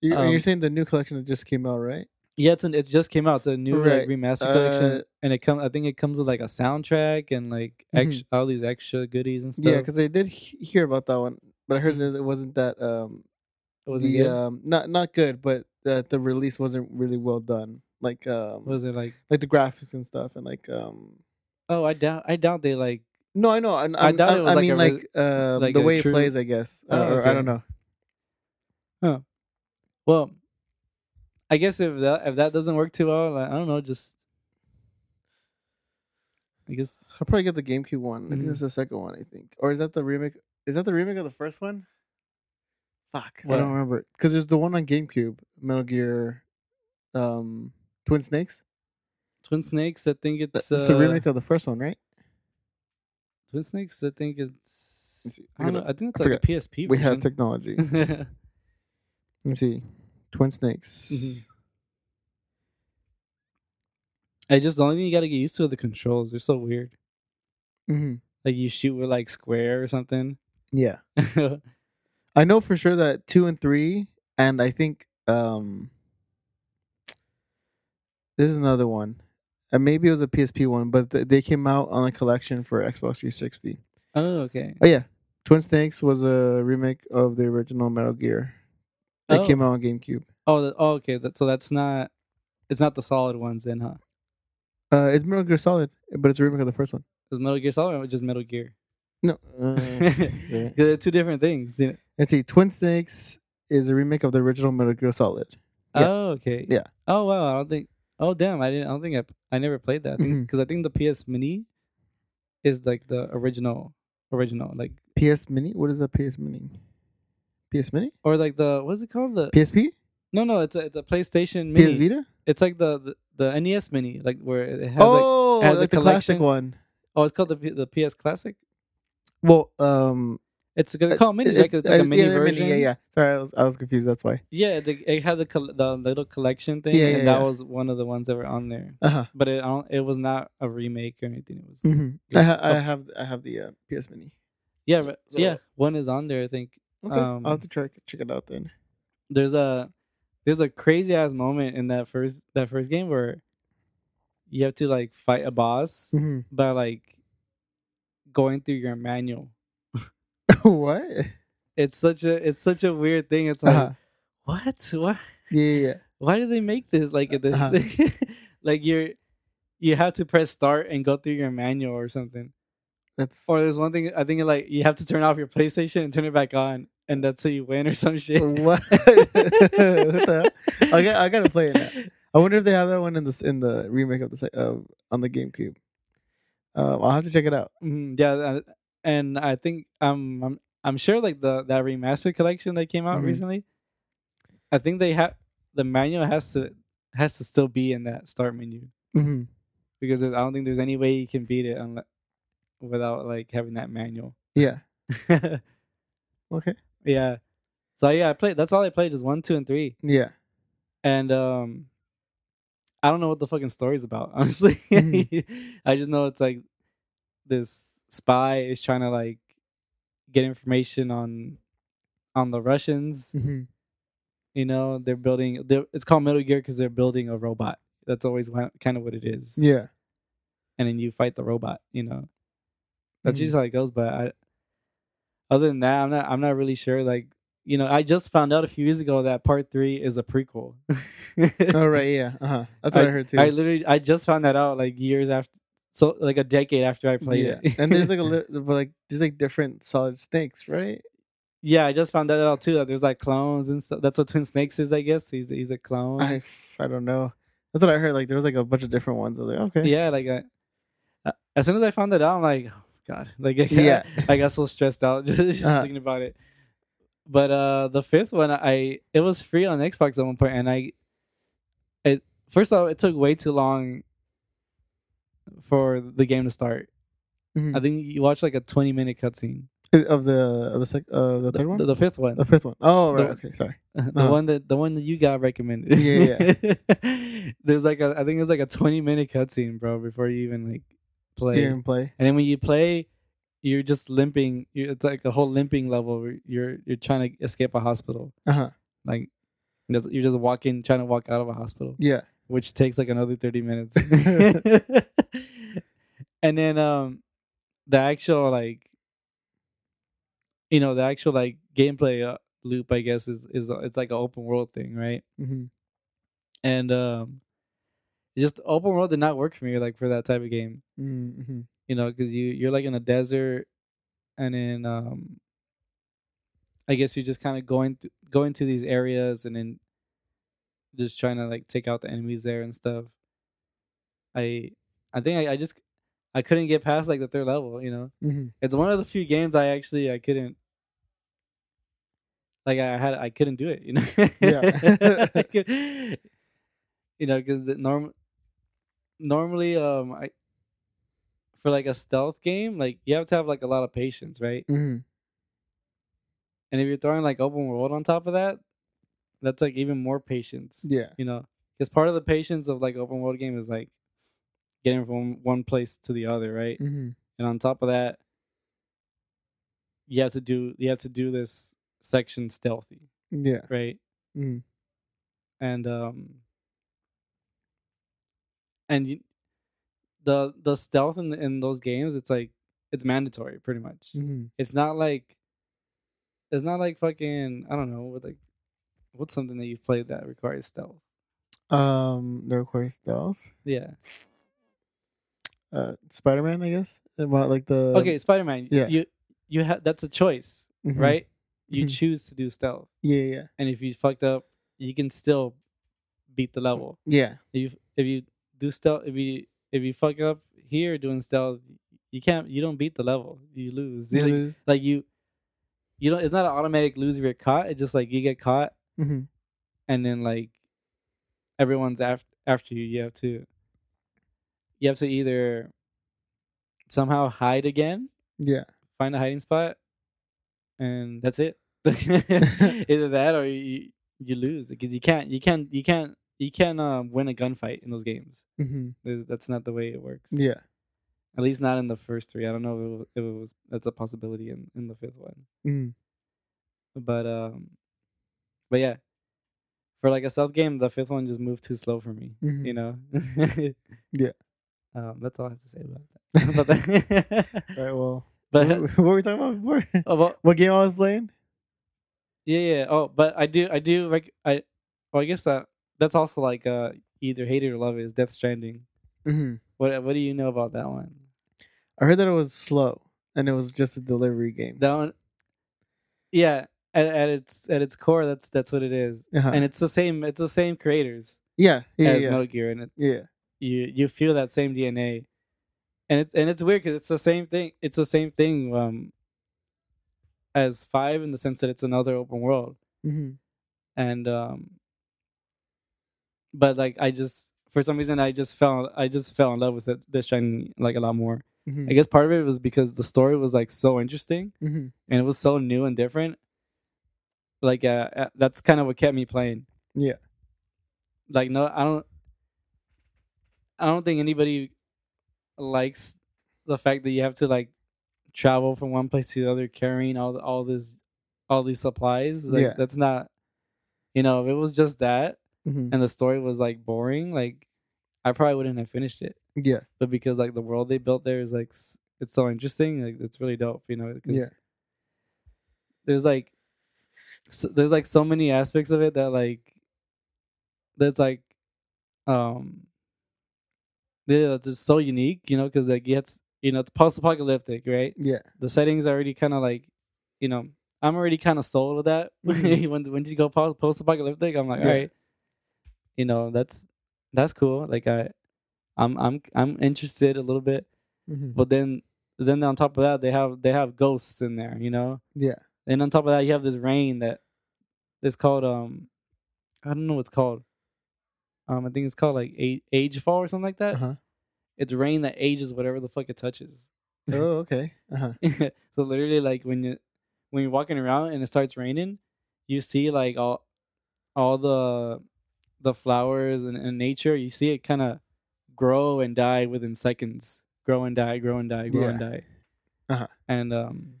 You, and you're
Um,
saying the new collection that just came out, right?
Yeah, it's an, it just came out. It's a new
Right.
like remaster
Uh,
collection, and it come I think it comes with like a soundtrack and like
Mhm.
ex- all these extra goodies and stuff.
Yeah, because I did he- hear about that one, but I heard
Mhm.
that it wasn't that um
it wasn't
the
good.
um not not good, but that the release wasn't really well done. Like um
What was it like?
like the graphics and stuff, and like um
Oh, I doubt I doubt they like.
No, I know. I,
I
I'm-
doubt
I,
it was
I
like
mean
a
like um
like
the
a
way
true-
it plays, I guess,
Oh,
or, or I don't know.
Well, I guess if that if that doesn't work too well, like, I don't know, just I guess
I'll probably get the GameCube one. I think
Mhm.
that's the second one. I think, or is that the remake? Is that the remake of the first one? Fuck, I
What?
don't remember. Because there's the one on GameCube, Metal Gear, um, Twin Snakes.
Twin Snakes. I think
That's
it's
the
uh,
remake of the first one, right?
Twin Snakes. I think it's. I, don't know, I think it's
I
like a PSP.
we have technology. Let me see. Twin Snakes.
Mhm. I just the only thing you got to get used to are the controls. They're so weird.
hmm
Like you shoot with like square or something.
Yeah, I know for sure that two and three, and I think um, there's another one, and maybe it was a PSP one, but th- they came out on a collection for Xbox 360.
oh, okay.
Oh yeah, Twin Snakes was a remake of the original Metal Gear. That
Oh.
came out on GameCube.
Oh, oh, okay. That, so that's not. It's not the solid ones then, huh?
Uh, it's Metal Gear Solid, but it's a remake of the first one.
Is Metal Gear Solid or just Metal Gear?
No, uh, yeah.
They're two different things. You know?
let's see. Twin Snakes is a remake of the original Metal Gear Solid. Yeah.
Oh, okay.
Yeah.
Oh wow. I don't think. Oh damn. I didn't. I don't think I. I never played that. I think
Mhm.
because I think the PS Mini is like the original, original like
PS Mini. What is the PS Mini? PS Mini?
or like the what's it called the
PSP?
no no it's a it's a PlayStation Mini.
PS Vita?
It's like the, the the NES Mini like where it has like
oh,
has a
like the classic
collection.
one.
oh it's called the the PS Classic.
Well, um,
It's they call it mini? 'Cause It's like
uh,
a mini
yeah,
version.
Yeah, yeah. Sorry, I was I was confused. That's why.
Yeah, the, it had the col- the little collection thing,
Yeah, yeah,
and that was one of the ones that were on there.
Uh huh.
But it it was not a remake or anything. It was
hmm I, ha- I have I have the uh, PS Mini.
yeah,
so- so-
yeah. One is on there. I think
Okay,
Um,
I'll have to try to check it out then.
there's a there's a crazy ass moment in that first that first game where you have to like fight a boss
hmm
by like going through your manual.
what?
It's such a it's such a weird thing. It's like
Uh-huh.
what what
Yeah, yeah, yeah.
why do they make this like this
Uh-huh.
like you're you have to press start and go through your manual or something
That's
or there's one thing i think like you have to turn off your playstation and turn it back on and that's how you win or some shit
what? what the hell? I got I gotta play it now. I wonder if they have that one in the in the remake of the uh, on the GameCube. Um, I'll have to check it out.
Mhm, yeah uh, and i think um i'm i'm sure like the that remastered collection that came out
Mhm.
recently i think they have the manual has to has to still be in that start menu
hmm
because i don't think there's any way you can beat it unless without like having that manual
Yeah. Okay.
Yeah. So yeah, I played. That's all I played is one, two, and three.
Yeah.
And um, I don't know what the fucking story's about. Honestly,
Mhm.
I just know it's like this spy is trying to like get information on on the Russians.
hmm
You know, they're building. They're, it's called Metal Gear because they're building a robot. That's always kind of what it is.
Yeah.
And then you fight the robot. You know, that's
Mhm.
usually how it goes. But I, other than that, I'm not. I'm not really sure. Like, you know, I just found out a few years ago that part three is a prequel.
Oh right. Yeah. Uh huh. That's what I, heard too.
I literally, I just found that out like years after, so like a decade after I played
yeah.
it.
and there's like a li- like there's like different solid snakes, right?
yeah, I just found that out too. That there's like clones and stuff. That's what Twin Snakes is, I guess. He's he's a clone.
I I don't know. That's what I heard. Like there was like a bunch of different ones. I was like, okay.
yeah, like I, uh, as soon as I found that out, I'm like, oh god, like I got,
Yeah.
I got so stressed out just, just
Uh-huh.
thinking about it. But uh the fifth one, I it was free on Xbox at one point, and I, it first of all, it took way too long for the game to start.
Mhm.
I think you watch like a 20 minute cutscene.
Of the of the sec- uh, the
The,
third one,
the, the fifth one,
the fifth one. Oh right.
the-
okay. Sorry.
the
uh-huh.
one that the one that you got recommended.
Yeah, yeah.
There's like a I think it's like a 20 minute cutscene, bro, before you even like play.
Him play.
And then when you play, you're just limping. You're, it's like a whole limping level. Where you're you're trying to escape a hospital.
Uh huh.
Like you're just walking, trying to walk out of a hospital,
Yeah.
Which takes like another 30 minutes. and then um, the actual like, you know, the actual like gameplay uh, loop, I guess, is is uh, it's like an open world thing, right?
hmm
And um, just open world did not work for me, like for that type of game.
hmm
you know, because you you're like in a desert, and then um, I guess you're just kind of going th- going to these areas and then just trying to like take out the enemies there and stuff. I I think I, I just I couldn't get past like the third level. You know,
hmm
it's one of the few games I actually I couldn't. Like I had, I couldn't do it. You know.
Yeah.
I could, you know, because norm, normally, um, I for like a stealth game, like you have to have like a lot of patience, right?
hmm
And if you're throwing like open world on top of that, that's like even more patience.
Yeah.
You know, because part of the patience of like open world game is like getting from one place to the other, right?
hmm
And on top of that, you have to do you have to do this section stealthy,
Yeah.
right?
hmm
And um, and you, the the stealth in in those games, it's like it's mandatory, pretty much.
hmm
It's not like it's not like fucking I don't know what like what's something that you've played that requires stealth.
Um, the requires stealth.
Yeah.
Uh, Spider Man, I guess. About like the
Okay, Spider Man.
yeah.
You you have that's a choice,
Mhm.
right? You
Mhm.
choose to do stealth,
Yeah, yeah,
and if you fucked up, you can still beat the level.
yeah.
If you if you do stealth, if you if you fuck up here doing stealth, you can't. You don't beat the level. You lose.
You
like,
lose.
like you, you don't. It's not an automatic lose if you're caught. It's just like you get caught,
hmm
and then like everyone's after after you. You have to. You have to either somehow hide again,
Yeah.
find a hiding spot, and that's it. either that or you you lose because you can't you can't you can't you can't um, win a gunfight in those games.
hmm
that's not the way it works.
Yeah.
At least not in the first three. I don't know if it was, if it was that's a possibility in, in the fifth one.
hmm
But um, but yeah, for like a stealth game, the fifth one just moved too slow for me.
Mhm.
You know.
Yeah.
Um, that's all I have to say about that. but that,
All right. Well,
but
what, were we talking about before?
oh, well,
what game I was playing?
yeah, yeah. Oh, but I do, I do. Like, I, well, I guess that that's also like uh either hate it or love it is Death Stranding.
hmm
What What do you know about that one?
I heard that it was slow and it was just a delivery game.
That one, yeah. At, at its at its core, that's that's what it is,
Uh-huh.
and it's the same. It's the same creators
yeah. Yeah.
as
Yeah.
Metal Gear, and it,
yeah.
you you feel that same DNA, and it and it's weird because it's the same thing. It's the same thing um, as Five in the sense that it's another open world,
hmm
and um, but like I just for some reason I just fell I just fell in love with it Death Stranding like a lot more.
hmm
I guess part of it was because the story was like so interesting
hmm
and it was so new and different. Like uh, uh, that's kind of what kept me playing.
Yeah.
Like no, I don't. I don't think anybody likes the fact that you have to like travel from one place to the other carrying all all this all these supplies. Like
Yeah.
that's not. You know, if it was just that
hmm
and the story was like boring, like I probably wouldn't have finished it.
Yeah.
But because like the world they built there is like it's so interesting, like it's really dope. You know,
Yeah.
there's like so, there's like so many aspects of it that like that's like um yeah that's just so unique you know because like it's you know it's post-apocalyptic right
Yeah.
the settings are already kind of like you know i'm already kind of sold with that
Mhm.
when when you go post-apocalyptic i'm like
Yeah.
all right you know that's that's cool like i i'm i'm i'm interested a little bit
hmm
but then then on top of that they have they have ghosts in there you know
Yeah.
And on top of that, you have this rain that is called um, I don't know what it's called. Um, I think it's called like age fall or something like that.
Uh huh.
It's rain that ages whatever the fuck it touches.
Oh, okay. Uh huh.
so literally, like when you when you're walking around and it starts raining, you see like all all the the flowers and, and nature. You see it kind of grow and die within seconds. Grow and die. Grow and die. Grow and die.
Uh-huh.
And um,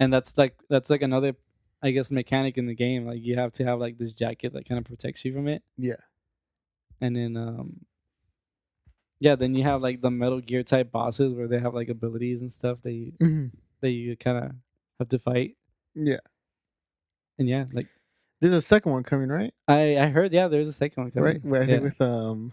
and that's like that's like another, I guess, mechanic in the game. Like you have to have like this jacket that kind of protects you from it.
Yeah.
And then um, yeah, then you have like the Metal Gear type bosses where they have like abilities and stuff that you
hmm
that you kind of have to fight.
Yeah.
And yeah, like
There's a second one coming, right?
I I heard yeah, there's a second one coming.
Right. Wait, I
yeah.
think with um,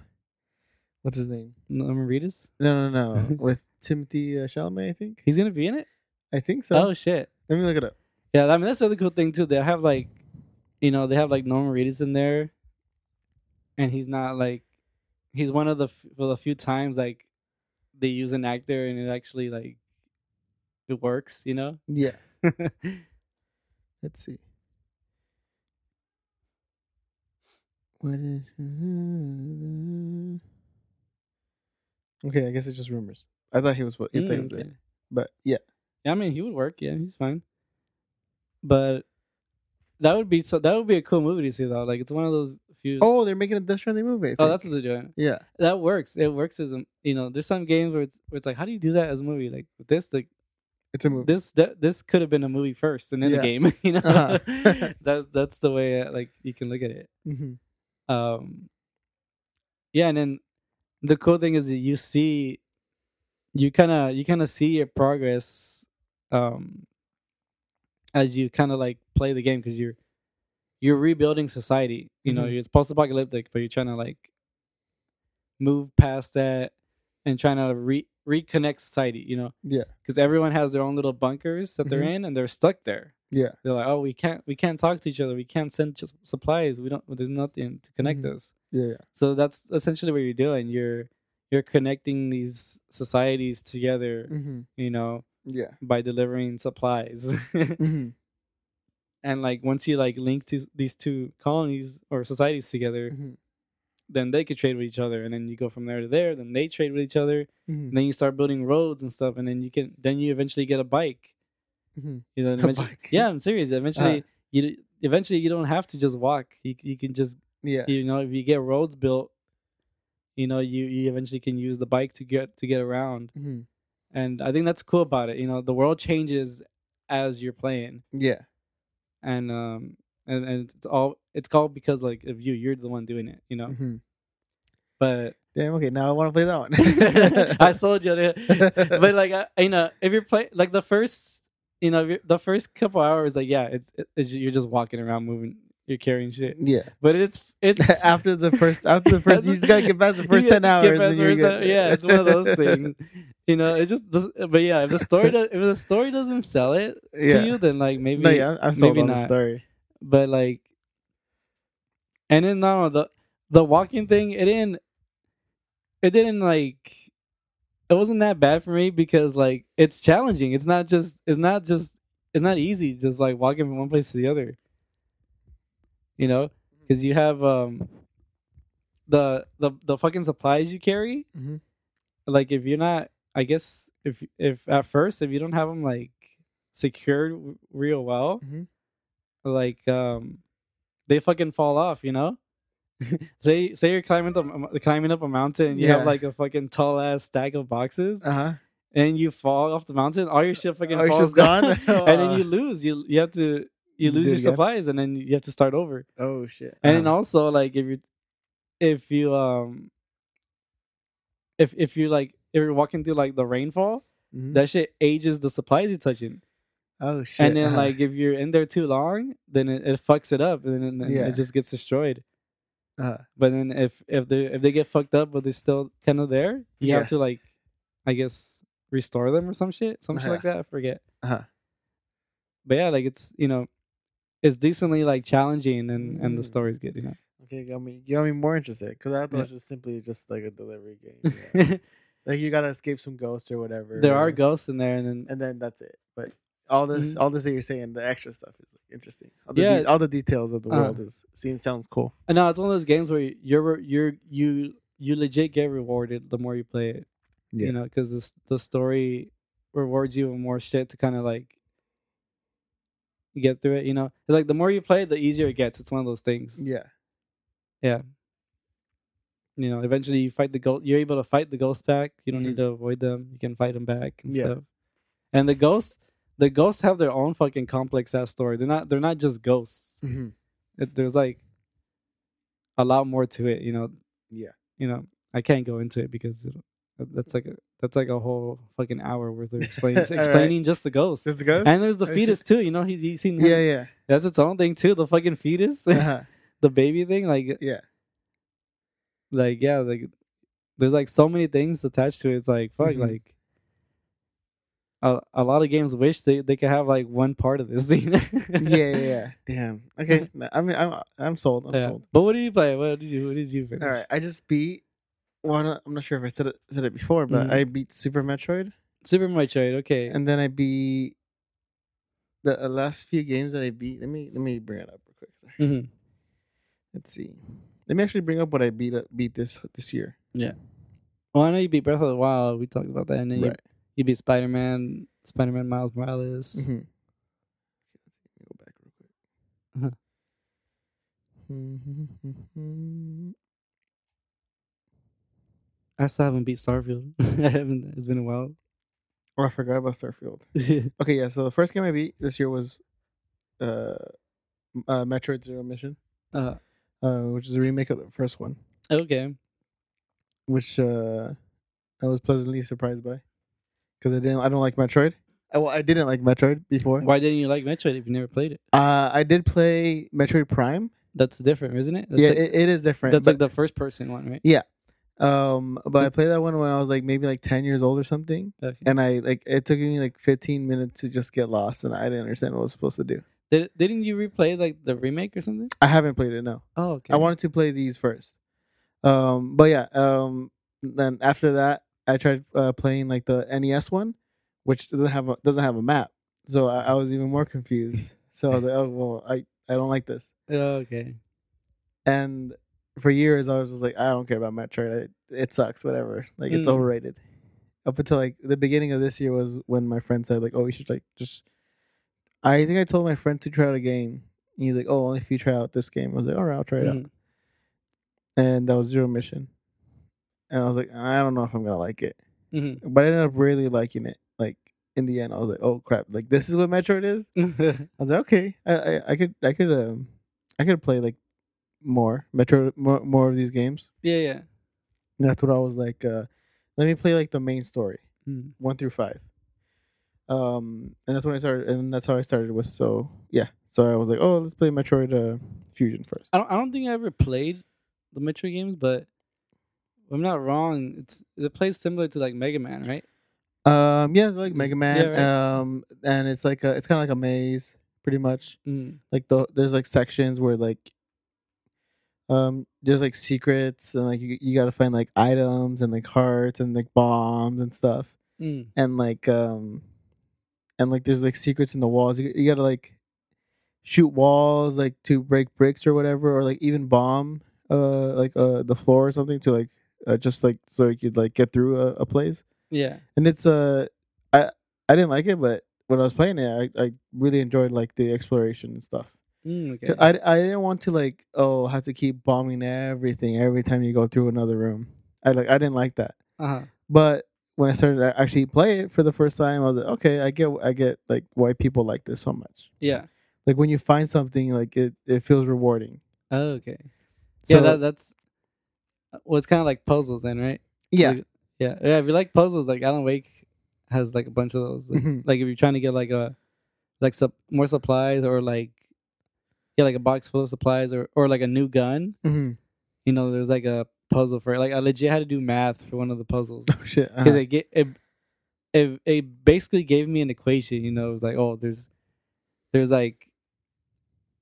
what's his name?
Norman Reedus.
No, no, no. with Timothy uh, Chalamet, I think.
He's gonna be in it.
I think so.
Oh shit.
Let me look it up.
Yeah, I mean that's the other cool thing too. They have like, you know, they have like Norman Reedus in there, and he's not like, he's one of the for the few times like, they use an actor and it actually like it works, you know.
Yeah. Let's see. What is? Okay, I guess it's just rumors. I thought he was. I thought he
Mm,
was
okay.
there. But yeah,
Yeah, I mean, he would work. Yeah, he's fine. But that would be so. That would be a cool movie to see, though. Like, it's one of those few.
Oh, they're making a Death Stranding movie. I
Oh, that's what they're doing.
yeah.
That works. It works as a you know. There's some games where it's where it's like, how do you do that as a movie? Like this, like
It's a movie.
this that this could have been a movie first and then
Yeah.
the game. You know,
Uh-huh.
that's that's the way uh, like you can look at it.
hmm
um yeah and then the cool thing is that you see you kind of you kind of see your progress um as you kind of like play the game because you're you're rebuilding society you know
Mhm.
it's post-apocalyptic but you're trying to like move past that and trying to re- reconnect society you know
Yeah.
because everyone has their own little bunkers that they're
Mhm.
in and they're stuck there
Yeah.
they're like, oh, we can't, we can't talk to each other. We can't send supplies. We don't. There's nothing to connect
Mhm.
us.
Yeah. Yeah.
So that's essentially what you're doing. You're you're connecting these societies together.
hmm
You know,
Yeah.
by delivering supplies.
hmm
and like once you like link to these two colonies or societies together,
hmm
then they could trade with each other, and then you go from there to there. Then they trade with each other,
hmm
and then you start building roads and stuff, and then you can then you eventually get a bike.
hmm
You know, eventually-
bike.
yeah, I'm serious. Eventually, you eventually you don't have to just walk. You you can just
Yeah.
you know if you get roads built, you know you you eventually can use the bike to get to get around. And I think that's cool about it. You know, the world changes as you're playing,
Yeah.
and um and and it's all it's called because like of you. You're the one doing it. You know,
hmm
but
Damn. Okay. Now I want to play that one.
I sold you. the- but like I, you know, if you're playing like the first, you know, if you're- the first couple hours, like yeah, it's, it's you're just walking around, moving, you're carrying shit.
yeah.
But it's it's
after the first, after the first, you just gotta get past the first ten
get
hours.
past
and
the first ten- yeah, it's one of those things. You know, it just does, but yeah, if the story does, if the story doesn't sell it
yeah.
to you, then like maybe
no, yeah, I'm sold
maybe
on the
not.
story.
but like and then no the the walking thing it didn't it didn't like it wasn't that bad for me because like it's challenging it's not just it's not just it's not easy just like walking from one place to the other you know because you have um the the the fucking supplies you carry
Mhm.
like if you're not i guess if if at first if you don't have them like secured w- real well
Mhm.
like um they fucking fall off you know say say you're climbing the climbing up a mountain and you
Yeah.
have like a fucking tall ass stack of boxes
Uh huh.
and you fall off the mountain all your shit fucking
your
falls
shit's gone?
and then you lose you you have to you lose your supplies and then you have to start over
Oh shit.
and then
Uh-huh.
also like if you if you um if if you like if you're walking through like the rainfall
Mhm.
that shit ages the supplies you're touching
oh shit.
and then
uh-huh.
like if you're in there too long then it, it fucks it up and then, then
Yeah.
it just gets destroyed
uh
but then if if they if they get fucked up but they're still kind of there you
Yeah.
have to like i guess restore them or some shit some
Uh-huh.
like that i forget
uh
but yeah like it's you know it's decently like challenging and and the
Mm.
story's good you know
Okay, got me. Got me more interested because I thought
Yeah.
it was just simply just like a delivery game. yeah. like you gotta escape some ghosts or whatever.
there are ghosts in there and then
and then that's it. But all this,
Mhm.
all this that you're saying, the extra stuff is like, interesting. All the,
Yeah.
de- all the details of the
Uh-huh.
world is seems sounds cool.
And no, it's one of those games where you're you're you you legit get rewarded the more you play it.
Yeah.
You know, because the the story rewards you with more shit to kind of like get through it. You know, it's like the more you play, the easier it gets. It's one of those things.
Yeah. Yeah.
You know, eventually you fight the ghost. You're able to fight the ghosts back. You don't need
Mhm.
to avoid them. You can fight them back and
Yeah.
stuff. And the ghosts, the ghosts have their own fucking complex ass story. They're not. They're not just ghosts.
Mm-hmm.
It, there's like a lot more to it. You know,
Yeah.
you know, I can't go into it because it, that's like a that's like a whole fucking hour worth of explaining
All right.
explaining just the ghost.
Does the ghost?
And there's the
Oh, shit.
fetus too. You know, he he seen him.
yeah, yeah,
That's its own thing too. The fucking fetus,
uh-huh.
the baby thing. Like
yeah.
like yeah, like there's like so many things attached to it. It's like fuck,
Mhm.
like. A, a lot of games wish they, they could have like one part of this thing.
yeah, yeah, yeah. Damn. Okay. I mean, I'm I'm sold. I'm
Yeah.
sold.
But what did you play? What did you what did you finish?
All right. I just beat well, I'm not, I'm not sure if I said it said it before, but
Mhm.
I beat Super Metroid,
Super Metroid. Okay.
and then I beat the uh, last few games that I beat. Let me let me bring it up real quick.
hmm
Let's see. Let me actually bring up what I beat up, beat this this year. Yeah.
Well, I know you beat Breath of the Wild. We talked about that, and then you,
Right.
you beat Spider Man, Spider Man Miles Morales.
Mm-hmm. Go back real quick.
Uh-huh. I still haven't beat Starfield. I haven't. It's been a while.
Oh, I forgot about Starfield. Okay, yeah. So the first game I beat this year was uh, uh Metroid Zero Mission,
uh,
uh, which is a remake of the first one,
okay.
which uh, I was pleasantly surprised by, because I didn't. I don't like Metroid. I, well, I didn't like Metroid before.
Why didn't you like Metroid if you never played it?
Uh, I did play Metroid Prime.
That's different, isn't it? That's
yeah,
like,
it, it is different.
that's like the first person one, right?
Um, but I played that one when I was like maybe like ten years old or something,
Okay.
and I like it took me like fifteen minutes to just get lost, and I didn't understand what I was supposed to do.
Did, didn't you replay like the remake or something?
I haven't played it. No.
Oh, okay.
I wanted to play these first. Um, but yeah, um, then after that, I tried uh, playing like the NES one, which doesn't have a, doesn't have a map. So I, I was even more confused. So I was like, oh well, I I don't like this.
Oh, okay.
And for years, I was just like, I don't care about Metroid. I, it sucks, whatever. Like it's
Mm.
overrated. Up until like the beginning of this year was when my friend said like, oh, we should like just. I think I told my friend to try out a game. And he's like, oh, only if you try out this game. I was like, all right, I'll try it out.
Mhm.
and that was Zero Mission. And I was like, I don't know if I'm gonna like it,
Mhm.
but I ended up really liking it. Like in the end, I was like, oh crap, like this is what Metroid is. I was like, okay, I I, I could I could um I could play like more Metro more more of these games.
yeah, yeah.
And that's what I was like. uh Let me play like the main story,
Mm.
one through five. Um, and that's when I started, and that's how I started with. So yeah, so I was like, oh, let's play Metroid uh, Fusion first.
I don't. I don't think I ever played the Metroid games, but I'm not wrong. It's it plays similar to like Mega Man, right?
Um, yeah, like Mega
yeah,
Man.
right.
Um, and it's like a, it's kind of like a maze, pretty much.
Mm.
Like the there's like sections where like, um, there's like secrets and like you you gotta find like items and like hearts and like bombs and stuff
Mm.
and like um, and like there's like secrets in the walls. You you gotta like shoot walls like to break bricks or whatever, or like even bomb uh like uh the floor or something to like uh, just like so you could like get through a, a place
Yeah.
and it's uh I I didn't like it, but when I was playing it, I, I really enjoyed like the exploration and stuff.
Mm, okay.
I I didn't want to like oh have to keep bombing everything every time you go through another room. I like I didn't like that.
Uh huh.
But when I started to actually play it for the first time, I was like, okay, I get I get like why people like this so much.
Yeah.
Like when you find something, like it it feels rewarding.
Oh, okay.
So
yeah, that that's. Well, it's kind of like puzzles, then, right?
yeah,
Like, yeah, yeah. If you like puzzles, like Alan Wake has like a bunch of those. Like,
Mhm.
like if you're trying to get like a, like some more supplies or like, yeah, like a box full of supplies or or like a new gun.
hmm
You know, there's like a puzzle for it. Like I legit had to do math for one of the puzzles
oh shit.
because
uh-huh.
it, get it it it basically gave me an equation. You know, it was like oh, there's there's like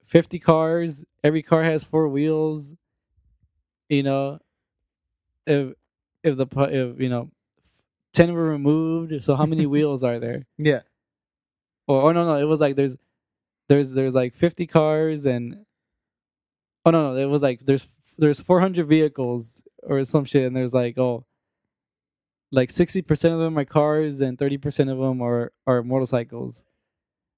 fifty cars. Every car has four wheels. You know, if if the if you know ten were removed, so how many wheels are there?
yeah.
Or oh no no, it was like there's there's there's like fifty cars and oh no no, it was like there's there's four hundred vehicles or some shit, and there's like oh like sixty percent of them are cars and thirty percent of them are are motorcycles.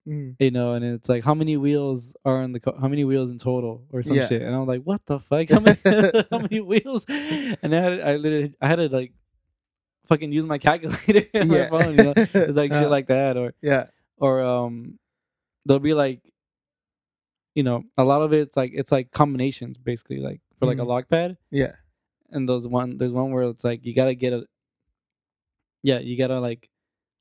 Mhm.
You know, and it's like how many wheels are in the car? How many wheels in total, or some
Yeah.
shit? And I'm like, what the fuck? How many, how many wheels? And I had I literally I had to like fucking use my calculator on
Yeah.
my phone. You know, it's like
Uh,
shit like that, or
Yeah.
or um there'll be like you know a lot of it's like it's like combinations basically like for like
Mhm.
a lock pad
Yeah.
and those one there's one where it's like you gotta get a yeah you gotta like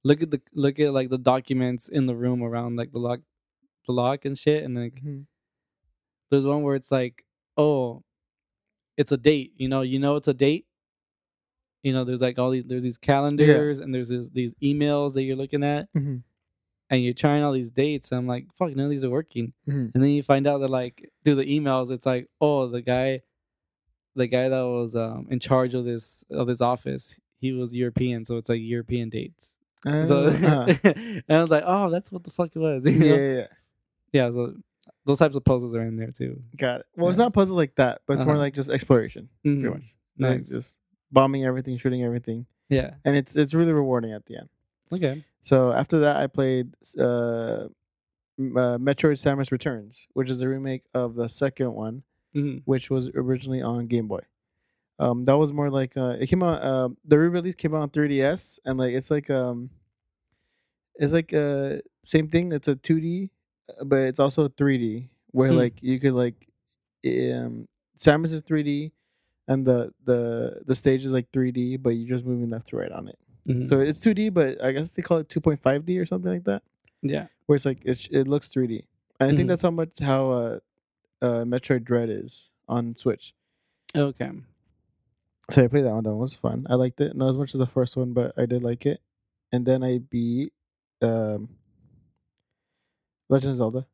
look at the look at like the documents in the room around like the lock the lock and shit and like
Mhm.
there's one where it's like oh it's a date you know you know it's a date you know there's like all these there's these calendars and there's this, these emails that you're looking at
Mhm.
And you're trying all these dates. And I'm like, fuck, none of these are working.
Mhm.
And then you find out that like through the emails, it's like, oh, the guy, the guy that was um in charge of this of this office, he was European, so it's like European dates. So
Uh,
and I was like, oh, that's what the fuck it was. you
yeah,
know?
yeah, yeah.
yeah. So those types of puzzles are in there too.
Got it. Well, it's
Yeah.
not puzzle like that, but it's more
Uh-huh.
like just exploration,
Mhm.
pretty much. Like
Nice.
just bombing everything, shooting everything,
Yeah.
and it's it's really rewarding at the end.
Okay.
So after that, I played uh, uh, Metroid: Samus Returns, which is a remake of the second one,
hmm
which was originally on Game Boy. Um, that was more like uh, it came out. Uh, the re-release came out on 3DS, and like it's like um, it's like uh same thing. It's a 2D, uh, but it's also 3D, where
Hmm.
like you could like um, Samus is 3D, and the the the stage is like 3D, but you're just moving left to right on it.
Mm-hmm.
So it's 2D, but I guess they call it 2.5D or something like that,
yeah.
where it's like it, it looks 3D. And I think that's how much how uh, uh, Metroid Dread is on Switch.
Okay.
So I played that one. That one was fun. I liked it, not as much as the first one, but I did like it. And then I beat um, Legend of Zelda: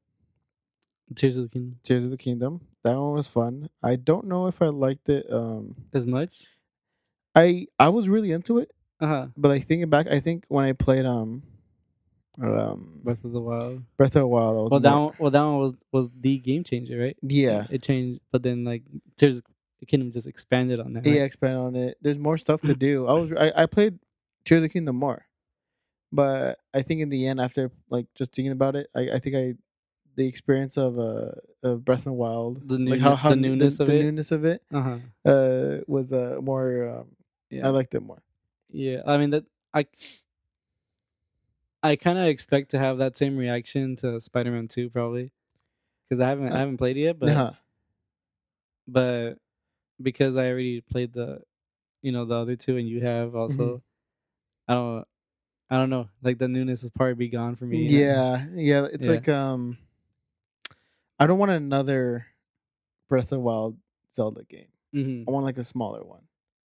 Tears of the Kingdom.
Tears of the Kingdom. That one was fun. I don't know if I liked it. Um,
As much.
I I was really into it,
Uh huh.
but like thinking back, I think when I played um, um
Breath of the Wild.
Breath of the Wild, was
Well, that one, well, that one was was the game changer, right?
yeah.
It changed, but then like Tears of the Kingdom just expanded on that.
Yeah,
right?
expand on it. There's more stuff to do. I was I, I played Tears of the Kingdom more, but I think in the end, after like just thinking about it, I, I think I the experience of uh of Breath of the Wild,
The
like how, how
the newness
the,
of
the
it?
newness of it,
Uh huh.
uh, was uh more. Um,
Yeah.
I liked it more.
Yeah, I mean that I I kind of expect to have that same reaction to Spider-Man 2 probably cuz I haven't
Uh,
I haven't played it yet, but
yeah,
but because I already played the you know the other two and you have also I don't I don't know, like the newness will probably be gone for me. you know?
yeah, yeah. It's
Yeah.
like um, I don't want another Breath of the Wild Zelda game.
Mhm.
I want like a smaller one.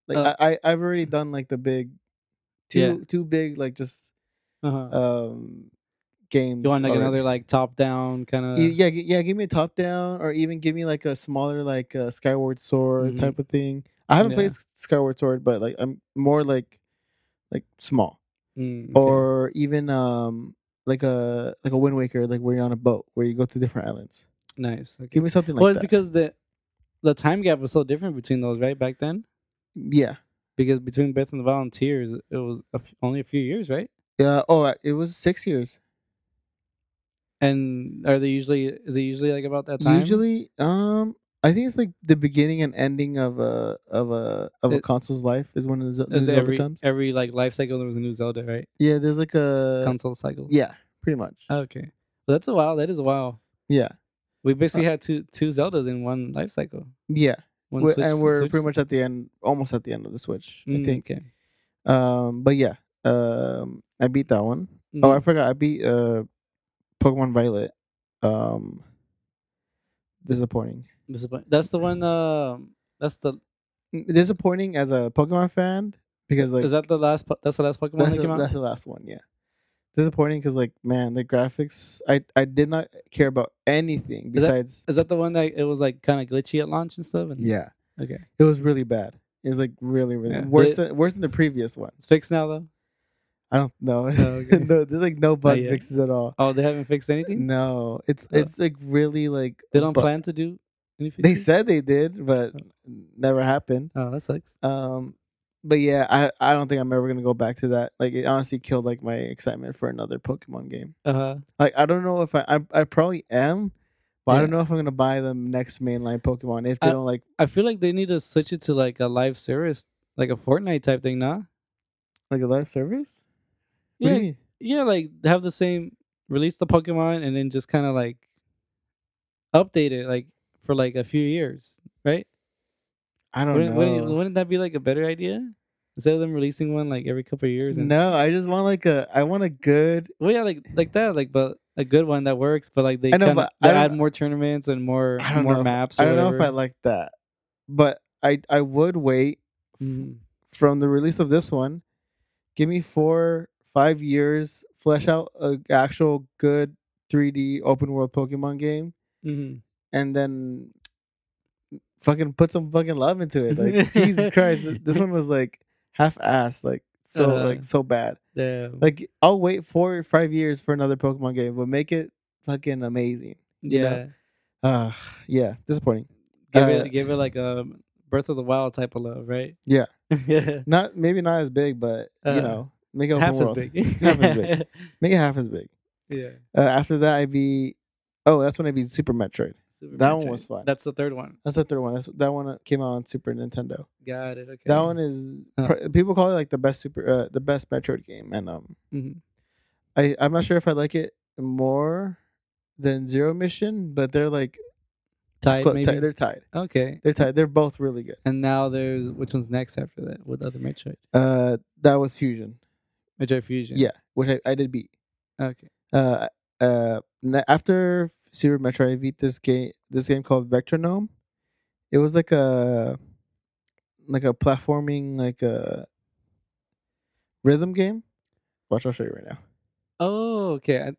Like
Uh,
I, I I've already done like the big, two
Yeah.
two big like just
Uh-huh.
um games.
you want like
already.
another like top down kind of
yeah, yeah. Give me a top down, or even give me like a smaller, like a Skyward Sword
Mhm.
type of thing. I haven't
Yeah.
played Skyward Sword, but like I'm more like, like small,
Mm, okay.
or even um like a like a Wind Waker, like where you're on a boat where you go to different islands.
nice. Okay.
Give me something like
well, it's
that.
because the the time gap was so different between those, right? Back then?
Yeah,
Because between Beth and the Volunteers, it was a f- only a few years, right?
yeah. Oh, uh, it was six years.
And are they usually? Is it usually like about that time?
Usually, um, I think it's like the beginning and ending of a of a of a
It-
console's life is when the new
Is
Zelda
every
comes.
every like life cycle there was a new Zelda, right?
Yeah, there's like a
Console cycle.
yeah, pretty much.
Okay. Well, that's a while. That is a while.
Yeah,
We basically had two two Zeldas in one life cycle.
yeah.
One Switch-
and we're
Switch-
pretty much at the end, almost at the end of the Switch, I
Mm,
think.
Okay.
Um, but yeah, um, I beat that one. Oh, I
Mm,
forgot, I beat uh, Pokemon Violet. Um, disappointing.
disappoint- That's the one. Um, that's the.
Disappointing as a Pokemon fan because like
is that the last? po- That's the last Pokemon that came out.
that's the last one. Yeah, disappointing because like man, the graphics. I I did not care about anything besides.
Is that the one that it was like kind of glitchy at launch and stuff? And,
yeah,
Okay.
it was really bad. It was like really really
Yeah.
worse than worse than the previous one.
It's fixed now though.
I don't know.
Oh, okay.
no, there's like no bug fixes at all.
Oh, they haven't fixed anything.
No, it's
Oh.
it's like really like
They don't
bu-
plan to do any.
They said they did, but
Oh.
never happened.
Oh, that sucks.
Um, but yeah, I I don't think I'm ever gonna go back to that. Like it honestly killed like my excitement for another Pokemon game.
Uh huh.
Like I don't know if I I, I probably am, but I don't know if I'm gonna buy the next mainline Pokemon if they
I-
don't like
I feel like they need to switch it to like a live service, like a Fortnite type thing, nah?
like a live service.
Yeah,
do you mean?
yeah, like have the same release the Pokemon and then just kind of like update it like for like a few years?
I don't
Wouldn't,
know.
wouldn't, wouldn't that be like a better idea instead of them releasing one like every couple of years? And
no, I just want like a I want a good
well, yeah, like like that, like but a good one that works, but like they
I know,
kind of
but I don't-
add more tournaments and more
I don't
more
know
maps.
I don't know if I like that, but I I would wait
Mhm.
from the release of this one. Give me four five years, flesh out a actual good 3D open world Pokemon game,
Mhm.
and then fucking put some fucking love into it. Like Jesus Christ, this one was like half assed, like so
Uh-huh.
like so bad.
Damn.
Like I'll wait four or five years for another Pokemon game, but make it fucking amazing. you know?
yeah.
Uh yeah, disappointing.
Give
Uh,
it give it like a Breath of the Wild type of love, right?
Yeah.
yeah.
Not maybe not as big, but
Uh,
you know, make it
Half as
world.
big.
Half as big. Make it half as big.
yeah.
Uh, after that, I beat. Oh, that's when I beat Super Metroid.
Super
That one was fun.
That's the third one.
That's the third one. That's, that one came out on Super Nintendo.
Got it. Okay.
That one is
Huh.
pr- people call it like the best super, uh, the best Metroid game, and um,
Mhm.
I I'm not sure if I like it more than Zero Mission, but they're like
Tied
clo-
maybe.
they're tied.
okay.
They're tied. They're both really good.
And now there's which one's next after that with other Metroid?
Uh, that was Fusion.
Metroid Fusion.
Yeah, which I, I did beat.
Okay.
Uh, uh, after Super Metroid, I beat this game. This game called Vectronom. It was like a like a platforming like a rhythm game. Watch, I'll show you right now.
Oh, okay. I,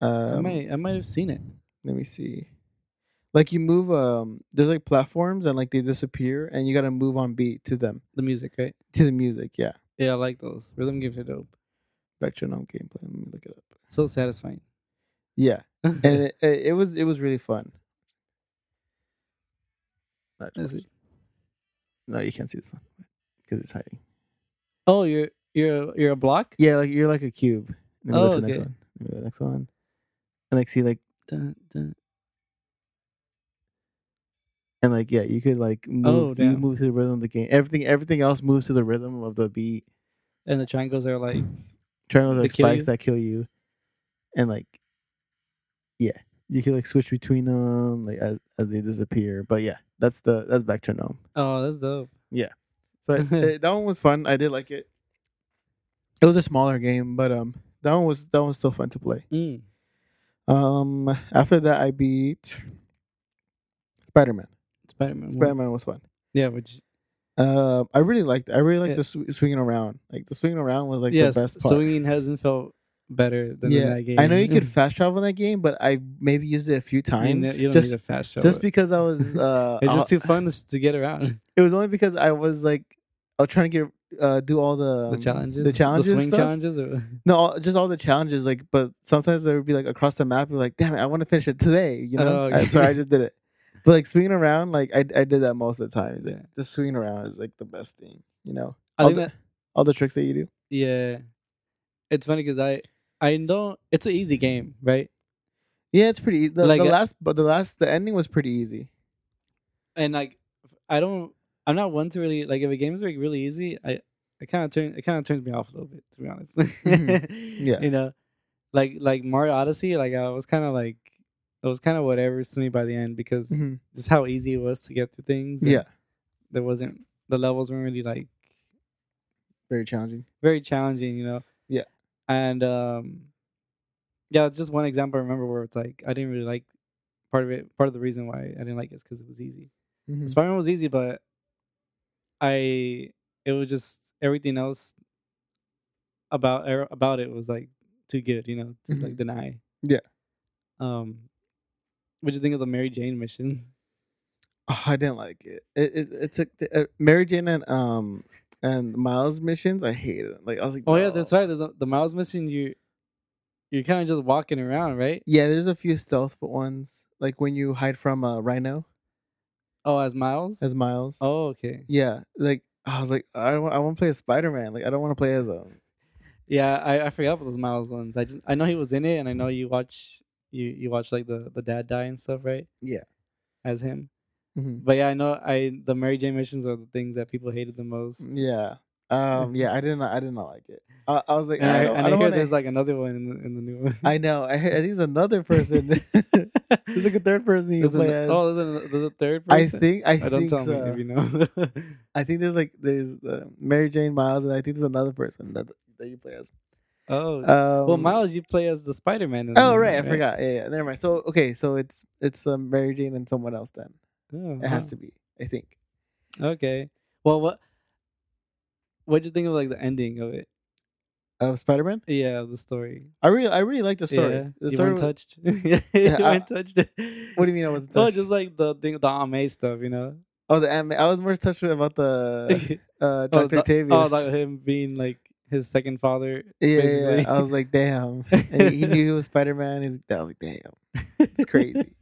I
Um,
might I might have seen it.
let me see. Like you move, um, there's like platforms and like they disappear, and you gotta move on beat to them
The music, right?
to the music. Yeah,
Yeah, I like those. Rhythm games are dope.
Vectronom gameplay. Let me look it up.
So satisfying.
Yeah, and it, it, was it was really fun. Not
Let's
much.
see.
No, you can't see this one because it's hiding.
oh, you're you're you're a block?
Yeah, like you're like a cube. Let me go
Oh,
to the next one. Let me go to the next one. And like see like
Dun, dun.
and like yeah, you could like move
Oh,
you move to the rhythm of the game. Everything everything else moves to the rhythm of the beat.
And the triangles are like
Triangles
To
like spikes
you?
that kill you. And like yeah, you can like switch between them like as as they disappear. But yeah, that's the that's Vectronom.
oh, that's dope.
Yeah, so it, it- that one was fun. I did like it. It was a smaller game, but um, that one was that one was still fun to play.
Mm.
Um, after that, I beat Spider Man.
Spider-Man.
Spider Man was fun.
Yeah, which
Uh, I really liked. I really liked
Yeah.
the sw- swinging around. Like the swinging around was like
yes,
the best part.
swinging hasn't felt better than
yeah,
that game.
I know you could fast travel in that game, but I maybe used it a few
you,
times.
you don't
just
need a fast travel.
just because I was uh,
it's just too fun to, to get around.
it was only because I was like I was trying to get uh do all the
the
um,
challenges,
the challenges
the swing
stuff.
challenges. Or,
No, all, just all the challenges. Like, but sometimes there would be like across the map. You're like, damn it, I want to finish it today. You know,
Oh,
I-
okay.
so I just did it. But like swinging around, like I I did that most of the time.
Yeah.
Just swinging around is like the best thing. You know,
I
all the,
that
all the tricks that you do.
yeah, it's funny because I I don't. It's an easy game, right?
Yeah, it's pretty. The,
Like,
the
uh,
last, but the last, the ending was pretty easy.
And like, I don't. I'm not one to really like if a game is like really easy. I it kind of turn it kind of turns me off a little bit to be honest.
Mhm. Yeah.
you know, like like Mario Odyssey. Like I was kind of like it was kind of whatever to me by the end because
Mhm.
just how easy it was to get through things.
Yeah,
there wasn't the levels weren't really like
very challenging.
very challenging, you know. And um yeah, it's just one example I remember where it's like I didn't really like part of it part of the reason why I didn't like it is because it was easy.
Mhm.
Spider-Man was easy, but I it was just everything else about er, about it was like too good, you know, to like
Mhm.
deny.
Yeah.
Um what'd you think of the Mary Jane mission?
Oh, I didn't like it. It it, it took the, uh, Mary Jane and um and Miles missions. I hate it. Like I was like,
Oh yeah, that's right. There's a, the Miles mission you you're kind of just walking around, right?
Yeah, there's a few stealth ones, like when you hide from a rhino
Oh, as Miles?
as Miles.
oh, okay.
Yeah, like I was like, I don't, I want to play as Spider Man. Like I don't want to play as um a.
Yeah, I, I forgot about those Miles ones. I just I know he was in it, and I know you watch you you watch like the the dad die and stuff, right?
Yeah.
As him,
Mhm.
but yeah, I know I the Mary Jane missions are the things that people hated the most.
Yeah. Um. Yeah. I didn't. I did not like it. I, I was like,
and I,
I, don't,
and
I
I,
don't
hear
wanna,
there's like another one in the, in the new one.
I know. I, heard, I think there's another person. there's like a third person you
There's
play
an-
as.
oh, there's a, there's a third
I think. I
I don't
think
tell
so.
me if you know.
I think there's like there's uh, Mary Jane Miles, and I think there's another person that that you play as.
oh,
Um,
well, Miles, you play as the Spider Man.
Oh right, I forgot. Yeah, yeah. Never mind. So okay, so it's it's um, Mary Jane and someone else. Then
Oh,
it has
wow.
to be. I think.
Okay. Well, what what'd you think of like the ending of it?
of Spider-Man.
Yeah, the story.
I really, I really like the story.
Yeah,
the
you
story
weren't touched. yeah, you
I-
weren't touched.
what do you mean I wasn't
Oh,
touched?
just like the thing, the Aunt May stuff, you know.
oh, the anime. I was more touched about the uh,
oh,
Doctor
the-
Octavius.
oh, like him being like his second father.
yeah, yeah, yeah. I was like, damn. And he, knew he was Spider-Man. He's like, I was like, damn. It's crazy.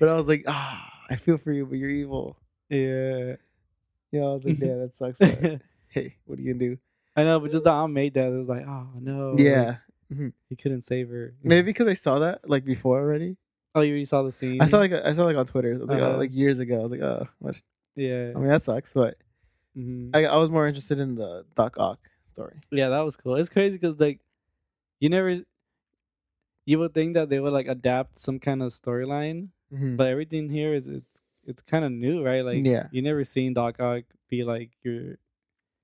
But I was like, ah, I feel for you, but you're evil.
yeah.
You know, I was like, damn, that sucks. But hey, what are you gonna do?
I know, but just the Aunt made that. it was like, oh no. like,
Yeah,
he couldn't save her.
maybe because I saw that like before already.
Oh, you already saw the scene.
I saw like I saw like on Twitter. Was like oh,
Uh-huh.
like years ago. I was like, oh, what?
Yeah.
I mean, that sucks. But
mhm.
I, I was more interested in the Doc Ock story.
Yeah, that was cool. It's crazy because like, you never. You would think that they would like adapt some kind of storyline,
Mhm.
but everything here is it's it's kind of new, right? Like,
Yeah.
you never seen Doc Ock be like your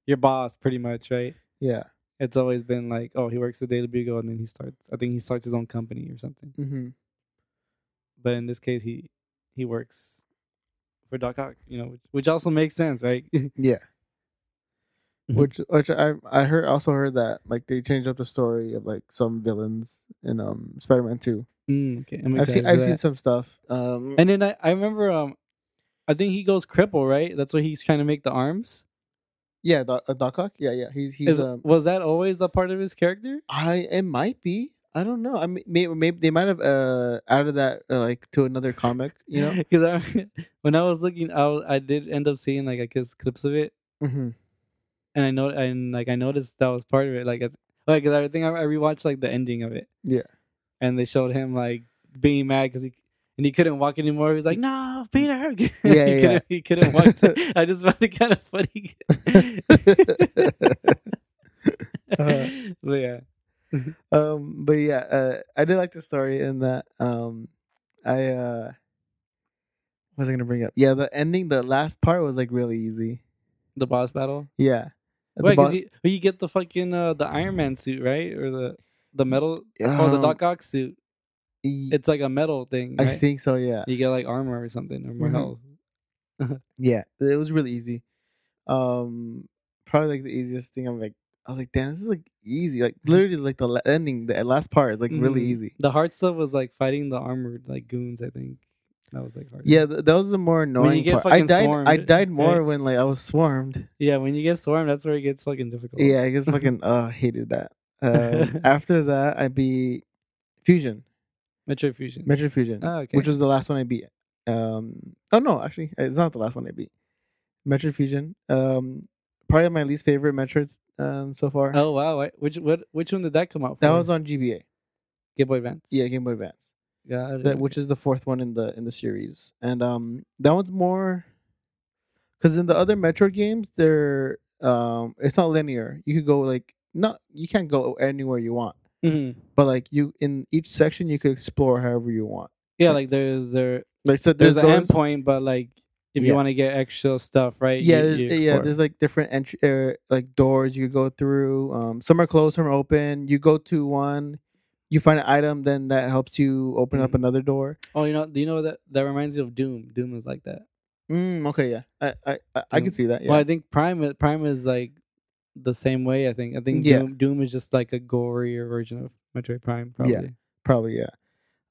your boss, pretty much, right?
Yeah.
It's always been like, oh, he works at Daily Bugle, and then he starts. I think he starts his own company or something.
hmm
But in this case, he he works for Doc Ock, you know, which, which also makes sense, right?
Yeah.
Mhm.
Which which I I heard also heard that like they changed up the story of like some villains in um Spider Man Two.
Mm, okay, I'm
I've seen I've seen some stuff. Um.
And then I, I remember um I think he goes cripple, right? That's why he's trying to make the arms.
yeah, Doc, uh, Doc Ock. Yeah, yeah. He's he's
Is-
um.
was that always the part of his character?
I it might be. I don't know. I mean, maybe, maybe they might have uh added that uh, like to another comic. You know.
Because I, when I was looking, I was, I did end up seeing like I guess clips of it,
hmm
and I know and like I noticed that was part of it. Like, I, like 'cause I think I, I rewatched like the ending of it,
Yeah.
And they showed him like being mad because he and he couldn't walk anymore. He was like, "No, Peter!"
Yeah,
he
yeah,
couldn't. He couldn't walk. I just found it kind of funny.
Uh,
but yeah.
um. But yeah. Uh. I did like the story in that. Um. I uh. What was I gonna bring up? Yeah, the ending, the last part was like really easy.
The boss battle.
Yeah.
Wait,
bo-
because you, you get the fucking uh, the Iron Man suit, right? Or the the metal or the
um,
Doc Ock suit. It's like a metal thing,
I think so. Yeah.
you get like armor or something or more
Mhm.
health.
Yeah, it was really easy. Um, probably like the easiest thing. I'm like, I was like, damn, this is like easy. Like literally, like the ending, the last part is like really
Mhm.
easy.
The hard stuff was like fighting the armored like goons. I think that was like hard.
Yeah, th- that was the more annoying part. I died. I died more
right?
when like I was swarmed.
yeah. When you get swarmed, that's where it gets fucking difficult.
Yeah, I guess fucking. uh, hated that. Um, after that, I beat Fusion,
Metroid Fusion.
Metroid Fusion,
Ah, okay.
which was the last one I beat. Um, oh no, actually, it's not the last one I beat. Metroid Fusion. Um, probably my least favorite Metroids um so far.
oh wow! Which what which one did that come out? For?
That was on GBA.
Game Boy Advance.
Yeah, Game Boy Advance.
It,
That which is the fourth one in the in the series, and um that one's more because in the other Metroid games, they're um it's not linear. You could go like not you can't go anywhere you want,
Mhm.
but like you in each section you could explore however you want.
Yeah, like
Yes.
there's there
Like so,
there's,
there's,
an endpoint, but like if you want to get extra stuff, right?
Yeah,
you,
there's,
you
yeah. There's like different entry, uh, like doors you go through. Um, some are closed, some are open. You go to one, you find an item, then that helps you open up
Mhm.
another door.
Oh, you know, do you know that that reminds you of Doom? Doom is like that.
Mm, okay, yeah, I I I, I can see that. Yeah,
Well, I think Prime is- Prime is like the same way. I think I think
Yeah.
Doom Doom is just like a gorier version of Metroid Prime. Probably.
Yeah. probably yeah.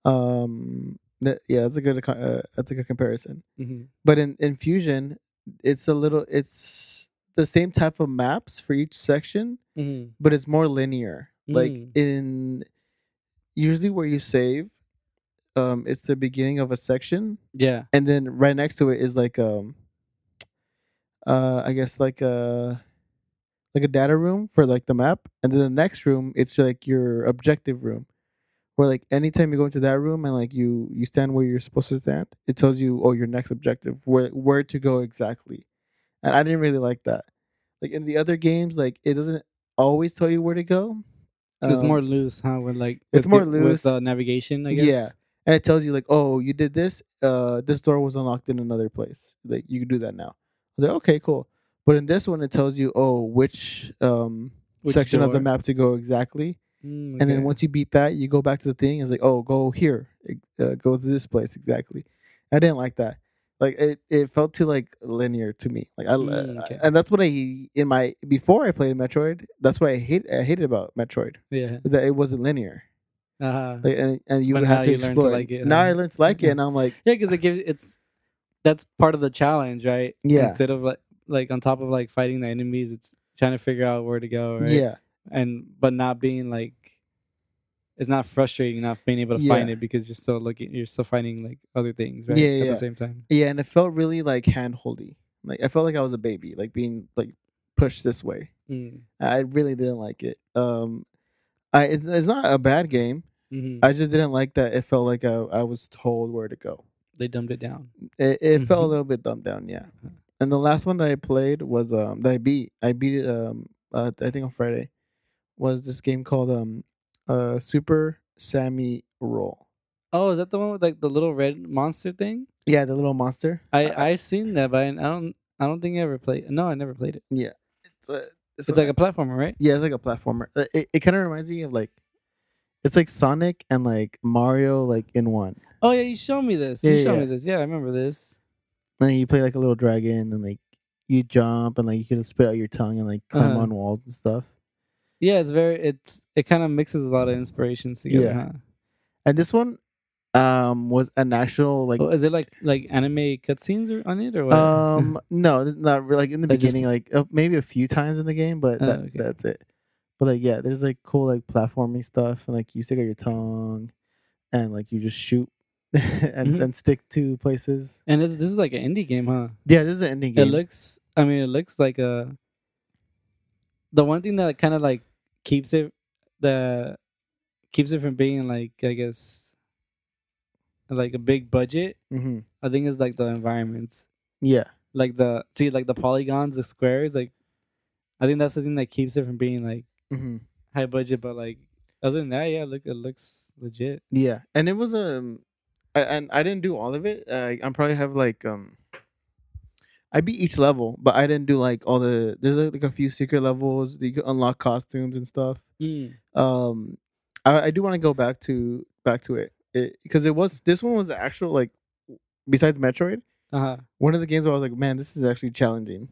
Um, that, yeah, that's a good uh, that's a good comparison.
hmm
But in in Fusion, it's a little it's the same type of maps for each section,
hmm
but it's more linear. Like
Mm.
in usually where you save, um, it's the beginning of a section,
Yeah.
and then right next to it is like um, uh, I guess like a like a data room for like the map, and then the next room it's like your objective room, where like anytime you go into that room and like you you stand where you're supposed to stand, it tells you oh your next objective where where to go exactly, and I didn't really like that. Like in the other games, like it doesn't always tell you where to go.
It's
Um,
more loose, huh? With like
it's
with
more
the-
loose.
with uh, navigation. I guess.
Yeah. and it tells you like, oh, you did this. Uh, this door was unlocked in another place. Like you can do that now. I was like, okay, cool. But in this one, it tells you, oh, which um
Which
section of the map to go exactly.
Mm,
And then once you beat that, you go back to the thing. It's like, oh, go here, uh, go to this place exactly. I didn't like that. Like it, it felt too like linear to me. Like I,
Mm, okay.
and that's what I in my before I played Metroid. That's what I hate. I hated about Metroid
Yeah.
is that it wasn't linear.
Uh-huh.
Like and, and you
But
have to
you learn to
explore.
like it,
Now
huh?
I learned to like it, and I'm like,
Yeah, because it gives it's that's part of the challenge, right?
Yeah.
Instead of like like on top of like fighting the enemies, it's trying to figure out where to go, right?
yeah,
And but not being like it's not frustrating not being able to find it because you're still looking you're still finding like other things, right?
Yeah,
At
yeah.
the same time.
yeah, and it felt really like handholdy. Like I felt like I was a baby, like being like pushed this way.
Mm.
I really didn't like it. Um, I it's, it's not a bad game.
hmm
I just didn't like that it felt like I, I was told where to go.
They dumbed it down.
It, it felt a
Mhm.
little bit dumbed down, yeah. And the last one that I played was um that I beat. I beat it um uh, I think on Friday. Was this game called um uh Super Sami Roll?
Oh, is that the one with like the little red monster thing?
Yeah, the little monster.
I
I-
I've seen that, but I don't I don't think I ever played. No, I never played it.
Yeah, it's a,
It's like a platformer, right?
yeah, it's like a platformer. Uh, It it kind of reminds me of like it's like Sonic and like Mario like in one.
Oh yeah, you showed me this.
Yeah,
you showed
yeah.
me this. Yeah, I remember this.
And you play like a little dragon and like you jump and like you can spit out your tongue and like climb
Uh-huh.
on walls and stuff.
Yeah, it's very it's it kind of mixes a lot of inspirations together.
Yeah.
Huh?
And this one um was an actual like
Oh, is it like like anime cutscenes on it or what?
um no not really like in the
Like just-
beginning like uh, maybe a few times in the game but
Oh,
that,
okay.
that's it. But like yeah, there's like cool like platforming stuff and like you stick out your tongue and like you just shoot and
Mhm.
and stick to places.
and it's, this is like an indie game, huh?
Yeah, this is an indie game.
It looks. I mean, it looks like a. The one thing that kind of like keeps it, the keeps it from being like I guess, like a big budget.
hmm
I think is like the environments,
Yeah.
like the see like the polygons, the squares. Like, I think that's the thing that keeps it from being like
hmm
high budget. But like other than that, yeah, look, it looks legit.
Yeah, and it was um, I, and I didn't do all of it. Uh, I'm probably have like um, I beat each level, but I didn't do like all the. There's like, like a few secret levels that you can unlock costumes and stuff.
Mm.
Um, I, I do want to go back to back to it because it, was this one was the actual like besides Metroid
Uh huh.
one of the games where I was like, man, this is actually challenging.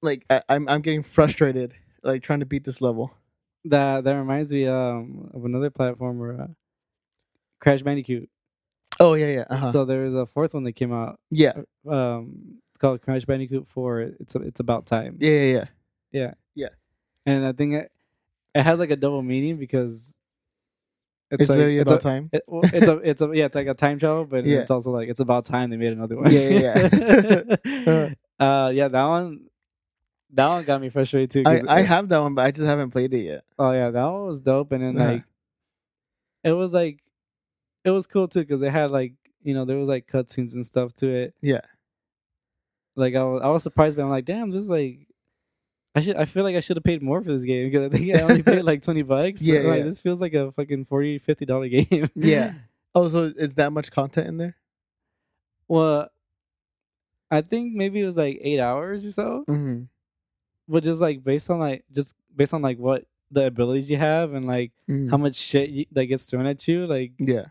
Like I, I'm I'm getting frustrated like trying to beat this level.
That that reminds me um of another platformer, uh, Crash Bandicoot.
Oh yeah yeah uh-huh.
So there was a fourth one that came out.
yeah
Um, it's called Crash Bandicoot Four. It's it's about time.
yeah yeah yeah
Yeah.
Yeah.
And I think it, it has like a double meaning because
it's,
like,
literally
it's
about
a,
time.
It, well, it's a it's a yeah it's like a time travel, but
Yeah.
it's also like it's about time they made another one.
Yeah, yeah,
yeah. uh, yeah, that one. That one got me frustrated too.
I, I
it-
have that one, but I just haven't played it yet.
Oh yeah, that one was dope, and then
Uh-huh.
like, it was like, it was cool too because they had like you know there was like cutscenes and stuff to it.
Yeah.
Like I was I was surprised, but I'm like, damn, this is like. I should. I feel like I should have paid more for this game because I think I only paid like twenty bucks.
Yeah,
I'm like
yeah.
this feels like a fucking 40 50 dollar game.
Yeah. Oh, so is that much content in there?
Well, I think maybe it was like eight hours or so,
Mm-hmm.
but just like based on like just based on like what the abilities you have and like how much shit you, that gets thrown at you, like
Yeah.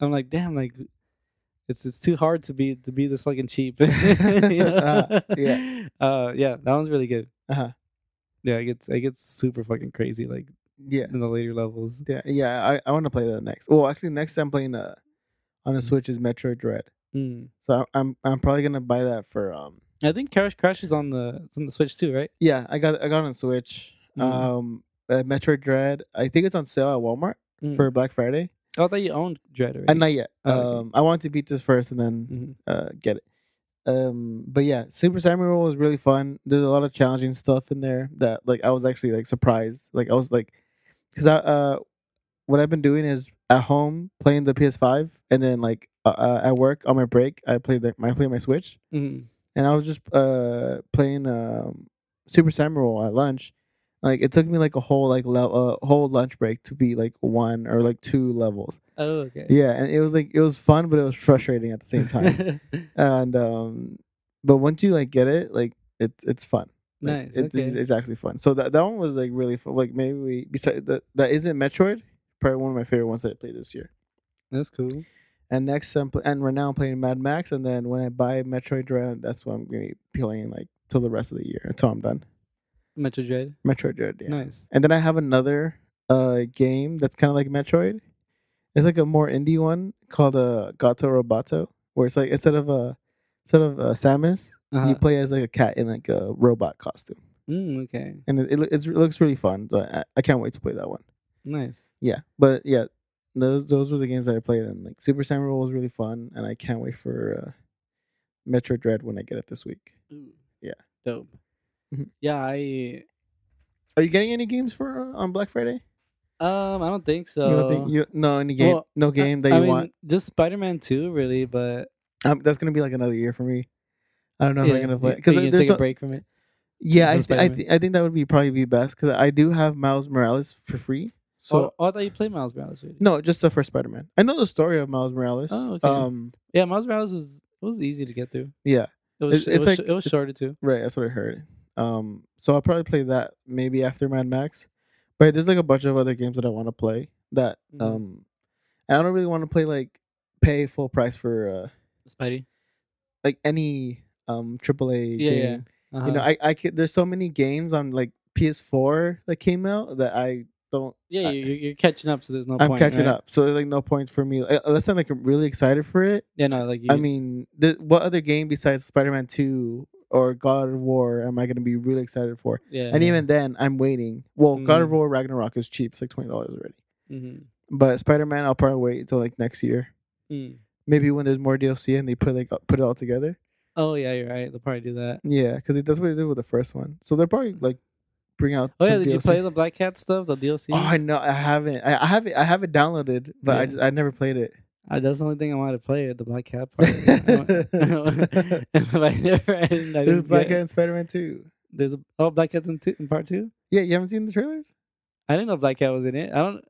I'm like, damn, like it's it's too hard to be to be this fucking cheap. You know?
Uh, yeah.
uh, yeah, that one's really good.
Uh-huh.
Yeah, it gets it gets super fucking crazy like
Yeah.
in the later levels.
Yeah. Yeah. I, I want to play that next. Well, actually, next I'm playing uh, on a
Mm.
Switch is Metroid Dread.
Mm.
So I'm I'm probably gonna buy that for um.
I think Crash Crash is on the on the Switch too, right?
Yeah, I got I got it on Switch.
Mm.
Um, uh, Metroid Dread. I think it's on sale at Walmart
Mm.
for Black Friday.
Oh, I thought you owned Dread already.
And not yet.
Oh, okay.
Um, I want to beat this first and then
Mhm.
uh get it. Um, but yeah, Super Samurai Roll was really fun. There's a lot of challenging stuff in there that like I was actually like surprised. Like I was like, because I uh, what I've been doing is at home playing the PS5, and then like uh, uh, at work on my break I play the I play my Switch,
Mhm.
and I was just uh playing um Super Samurai Roll at lunch. Like it took me like a whole like level, uh, whole lunch break to be like one or like two levels.
Oh, okay.
Yeah, and it was like it was fun, but it was frustrating at the same time. and um, but once you like get it, like it's it's fun. Like,
nice.
it-
okay.
it's, it's actually fun. So that that one was like really fun. Like maybe we besides that that isn't Metroid, probably one of my favorite ones that I played this year.
That's cool.
And next, I'm pl- and right now I'm playing Mad Max, and then when I buy Metroid Dread, that's what I'm gonna be playing like till the rest of the year until I'm done.
Metroid Dread.
Metroid Dread, yeah.
Nice.
And then I have another uh game that's kind of like Metroid. It's like a more indie one called uh, Gato Roboto, where it's like instead of a instead of uh, Samus,
Uh-huh.
you play as like a cat in like a robot costume,
Mm, okay.
and it, it, it's, it looks really fun. So I, I can't wait to play that one.
Nice.
Yeah, but yeah, those those were the games that I played, and like Super Samurai was really fun, and I can't wait for uh, Metroid Dread when I get it this week.
Ooh.
Yeah.
Dope.
Mhm.
Yeah, I
Are you getting any games for uh, on Black Friday?
um I don't think so.
you don't think you no any game
Well,
no
I-
game that
I
you
mean,
want?
Just Spider Man Two, really, but
Um, that's gonna be like another year for me. I don't know if I'm gonna play because there's
take
so,
a break from it.
yeah. I th- I, th- I think that would be probably be best because I do have Miles Morales for free. So
oh, oh, I thought you played Miles Morales. Already.
no, just the first Spider Man. I know the story of Miles Morales.
Oh, okay.
Um,
Yeah, Miles Morales was it was easy to get through.
yeah,
It was
It's-
it was,
like-
it was shorter too.
right. That's what I heard. Um, so I'll probably play that maybe after Mad Max. But there's like a bunch of other games that I want to play that
Mhm.
um, I don't really want to play like pay full price for uh
Spidey.
like any um AAA
Yeah,
game.
yeah. Uh-huh.
You know, I I could, there's so many games on like PS4 that came out that I don't.
yeah,
I-
you're, you're catching up, so there's no
I'm
point.
catching
right?
up, so there's like no points for me. Unless I'm like really excited for it.
Yeah, no, like you,
I mean, th- what other game besides Spider-Man 2 or God of War am I going to be really excited for?
yeah,
And even then, I'm waiting. Well, God of
Mm.
War Ragnarok is cheap; it's like twenty dollars already.
Mm-hmm.
But Spider-Man, I'll probably wait until like next year.
Mm.
Maybe when there's more DLC and they put like put it all together.
Oh yeah, you're right. They'll probably do that.
Yeah, because that's what they did with the first one. So they'll probably like bring out.
Oh yeah, did you play the Black Cat stuff, the DLC?
Oh, I know. I haven't. I, I have it. I have it downloaded, but I just, I never played it.
Uh, that's the only thing I wanted to play. At the Black Cat part. I never. I didn't, I
There's
didn't
Black Cat and Spider Man Two.
There's a oh Black Cat's in two in part two.
Yeah, you haven't seen the trailers.
I didn't know Black Cat was in it. I don't.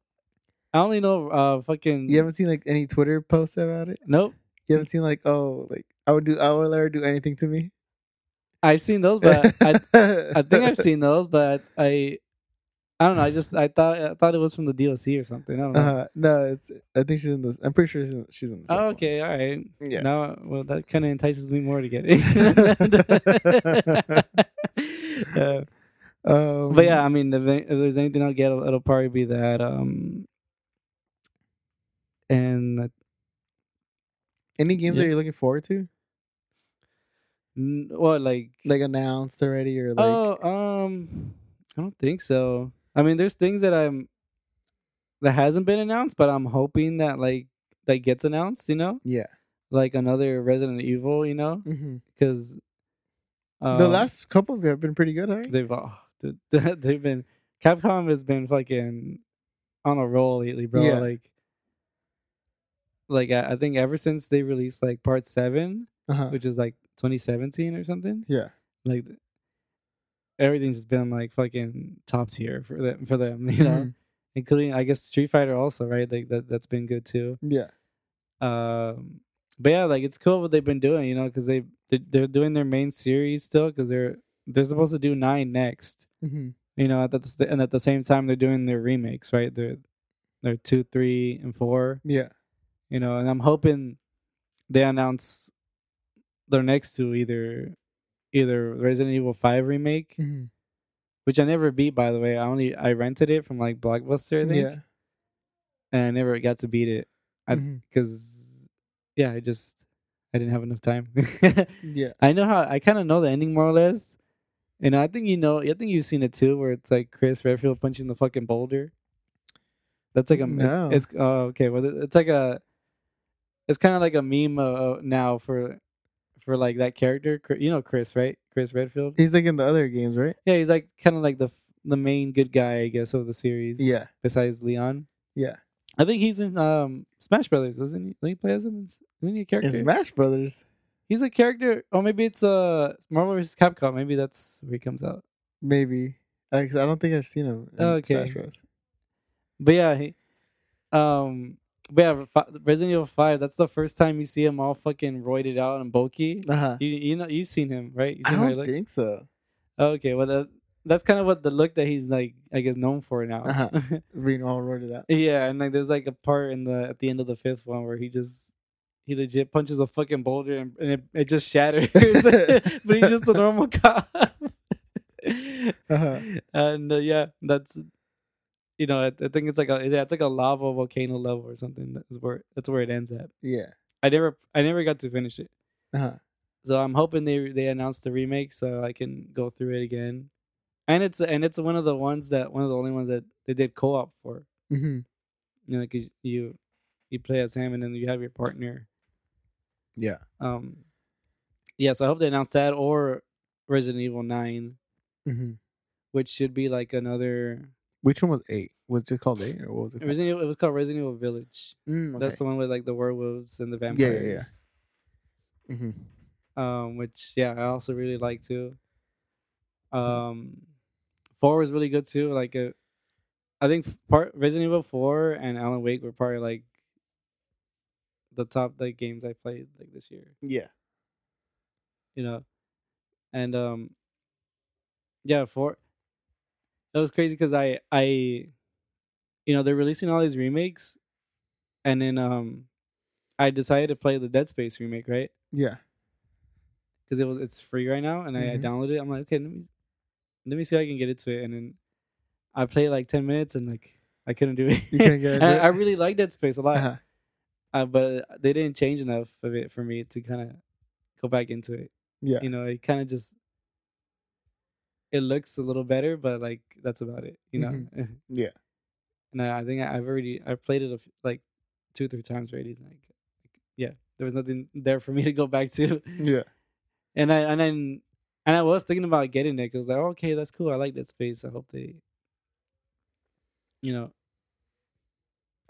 I only know uh fucking.
You haven't seen like any Twitter posts about it.
Nope.
You haven't seen like oh like I would do I would let her do anything to me.
I've seen those, but I I think I've seen those, but I I don't know. I just I thought I thought it was from the DLC or something. I don't know.
Uh, no, it's. I think she's in this. I'm pretty sure she's in, she's in the.
oh, okay, all right.
Yeah.
Now, well, that kind of entices me more to get it. Uh,
Um,
but yeah, I mean, if, if there's anything I'll get, it'll, it'll probably be that. Um, and
Any games
Yeah.
that you're looking forward to?
n- what like
Like announced already, or like
oh um, I don't think so. I mean, there's things that I'm that hasn't been announced, but I'm hoping that like that gets announced. You know,
yeah.
like another Resident Evil. You know, because
the last couple have been pretty good, right?
they've oh, they've been Capcom has been fucking on a roll lately, bro.
Yeah.
Like, like I, I think ever since they released like Part Seven,
Uh-huh.
which is like 2017 or something,
Yeah.
like everything's been like fucking top tier for them. For them, you know,
Mhm.
including I guess Street Fighter also, right? Like that that's been good too.
Yeah.
Um, but yeah, like it's cool what they've been doing, you know, because they they- they're doing their main series still because they're they're supposed to do nine next,
hmm
you know, at the and at the same time they're doing their remakes, right? They're they're two, three, and four,
Yeah.
you know, and I'm hoping they announce their next two either either Resident Evil Five remake,
hmm
which I never beat by the way. I only I rented it from like Blockbuster, I think,
Yeah.
and I never got to beat it. Because yeah, I just I didn't have enough time.
Yeah.
I know how I kind of know the ending more or less, and I think you know. I think you've seen it too, where it's like Chris Redfield punching the fucking boulder. That's like a
No.
It's oh okay. Well, it- it's like a. It's kind of like a meme uh, now for, for like that character. You know Chris, right? Chris Redfield.
He's like in the other games, right?
Yeah, he's like kind of like the the main good guy, I guess, of the series.
Yeah.
Besides Leon,
Yeah.
I think he's in um Smash Brothers, doesn't he? Doesn't he play as him? Isn't he a character?
In Smash Brothers,
He's a character, or maybe it's uh Marvel vs. Capcom. Maybe that's where he comes out.
maybe. I, I don't think I've seen him. In
Okay. But yeah, he, um, yeah, Resident Evil Five. That's the first time you see him all fucking roided out and bulky.
Uh-huh.
You you know you've seen him right?
I
seen how
don't think so.
Okay, well that, that's kind of what the look that he's like I guess known for now.
Uh-huh. Being all roided out.
yeah, and like there's like a part in the at the end of the fifth one where he just he legit punches a fucking boulder and, and it, it just shatters. but he's just a normal cop.
Uh-huh.
And uh, yeah, that's you know I, I think it's like a yeah, it's like a lava volcano level or something. That's where that's where it ends at.
Yeah.
I never I never got to finish it.
Uh-huh.
So I'm hoping they they announce the remake so I can go through it again. And it's and it's one of the ones that one of the only ones that they did co-op for.
Mm-hmm.
You know, like you you, play as him and then you have your partner.
Yeah.
Um, yeah. So I hope they announce that or Resident Evil Nine,
Mm-hmm.
which should be like another
Which one was eight? Was it just called eight, or what was it? Called?
Resident Evil. It was called Resident Evil Village.
Mm,
That's the one with like the werewolves and the
Yeah, yeah, yeah.
vampires.
mm-hmm.
Um, which yeah, I also really like too. Um, four was really good too. Like, uh, I think part Resident Evil four and Alan Wake were probably like the top like games I played like this year.
Yeah.
You know, and um, yeah, four. That was crazy because I I, you know, they're releasing all these remakes, and then um, I decided to play the Dead Space remake right
Yeah.
because it was it's free right now, and I, I
Mhm.
downloaded it. I'm like, okay, let me let me see if I can get into it, and then I played like ten minutes, and like I couldn't do it.
You couldn't get into
I,
it?
I really like Dead Space a lot,
Uh-huh.
uh, but they didn't change enough of it for me to kind of go back into it.
Yeah.
You know, it kind of just it looks a little better, but like that's about it. You know,
Mm-hmm. Yeah.
and I, I think I, I've already I played it like two three times already. and, Like, yeah, there was nothing there for me to go back to.
Yeah.
And I and then and I was thinking about getting it because like oh, okay that's cool I like that space I hope they you know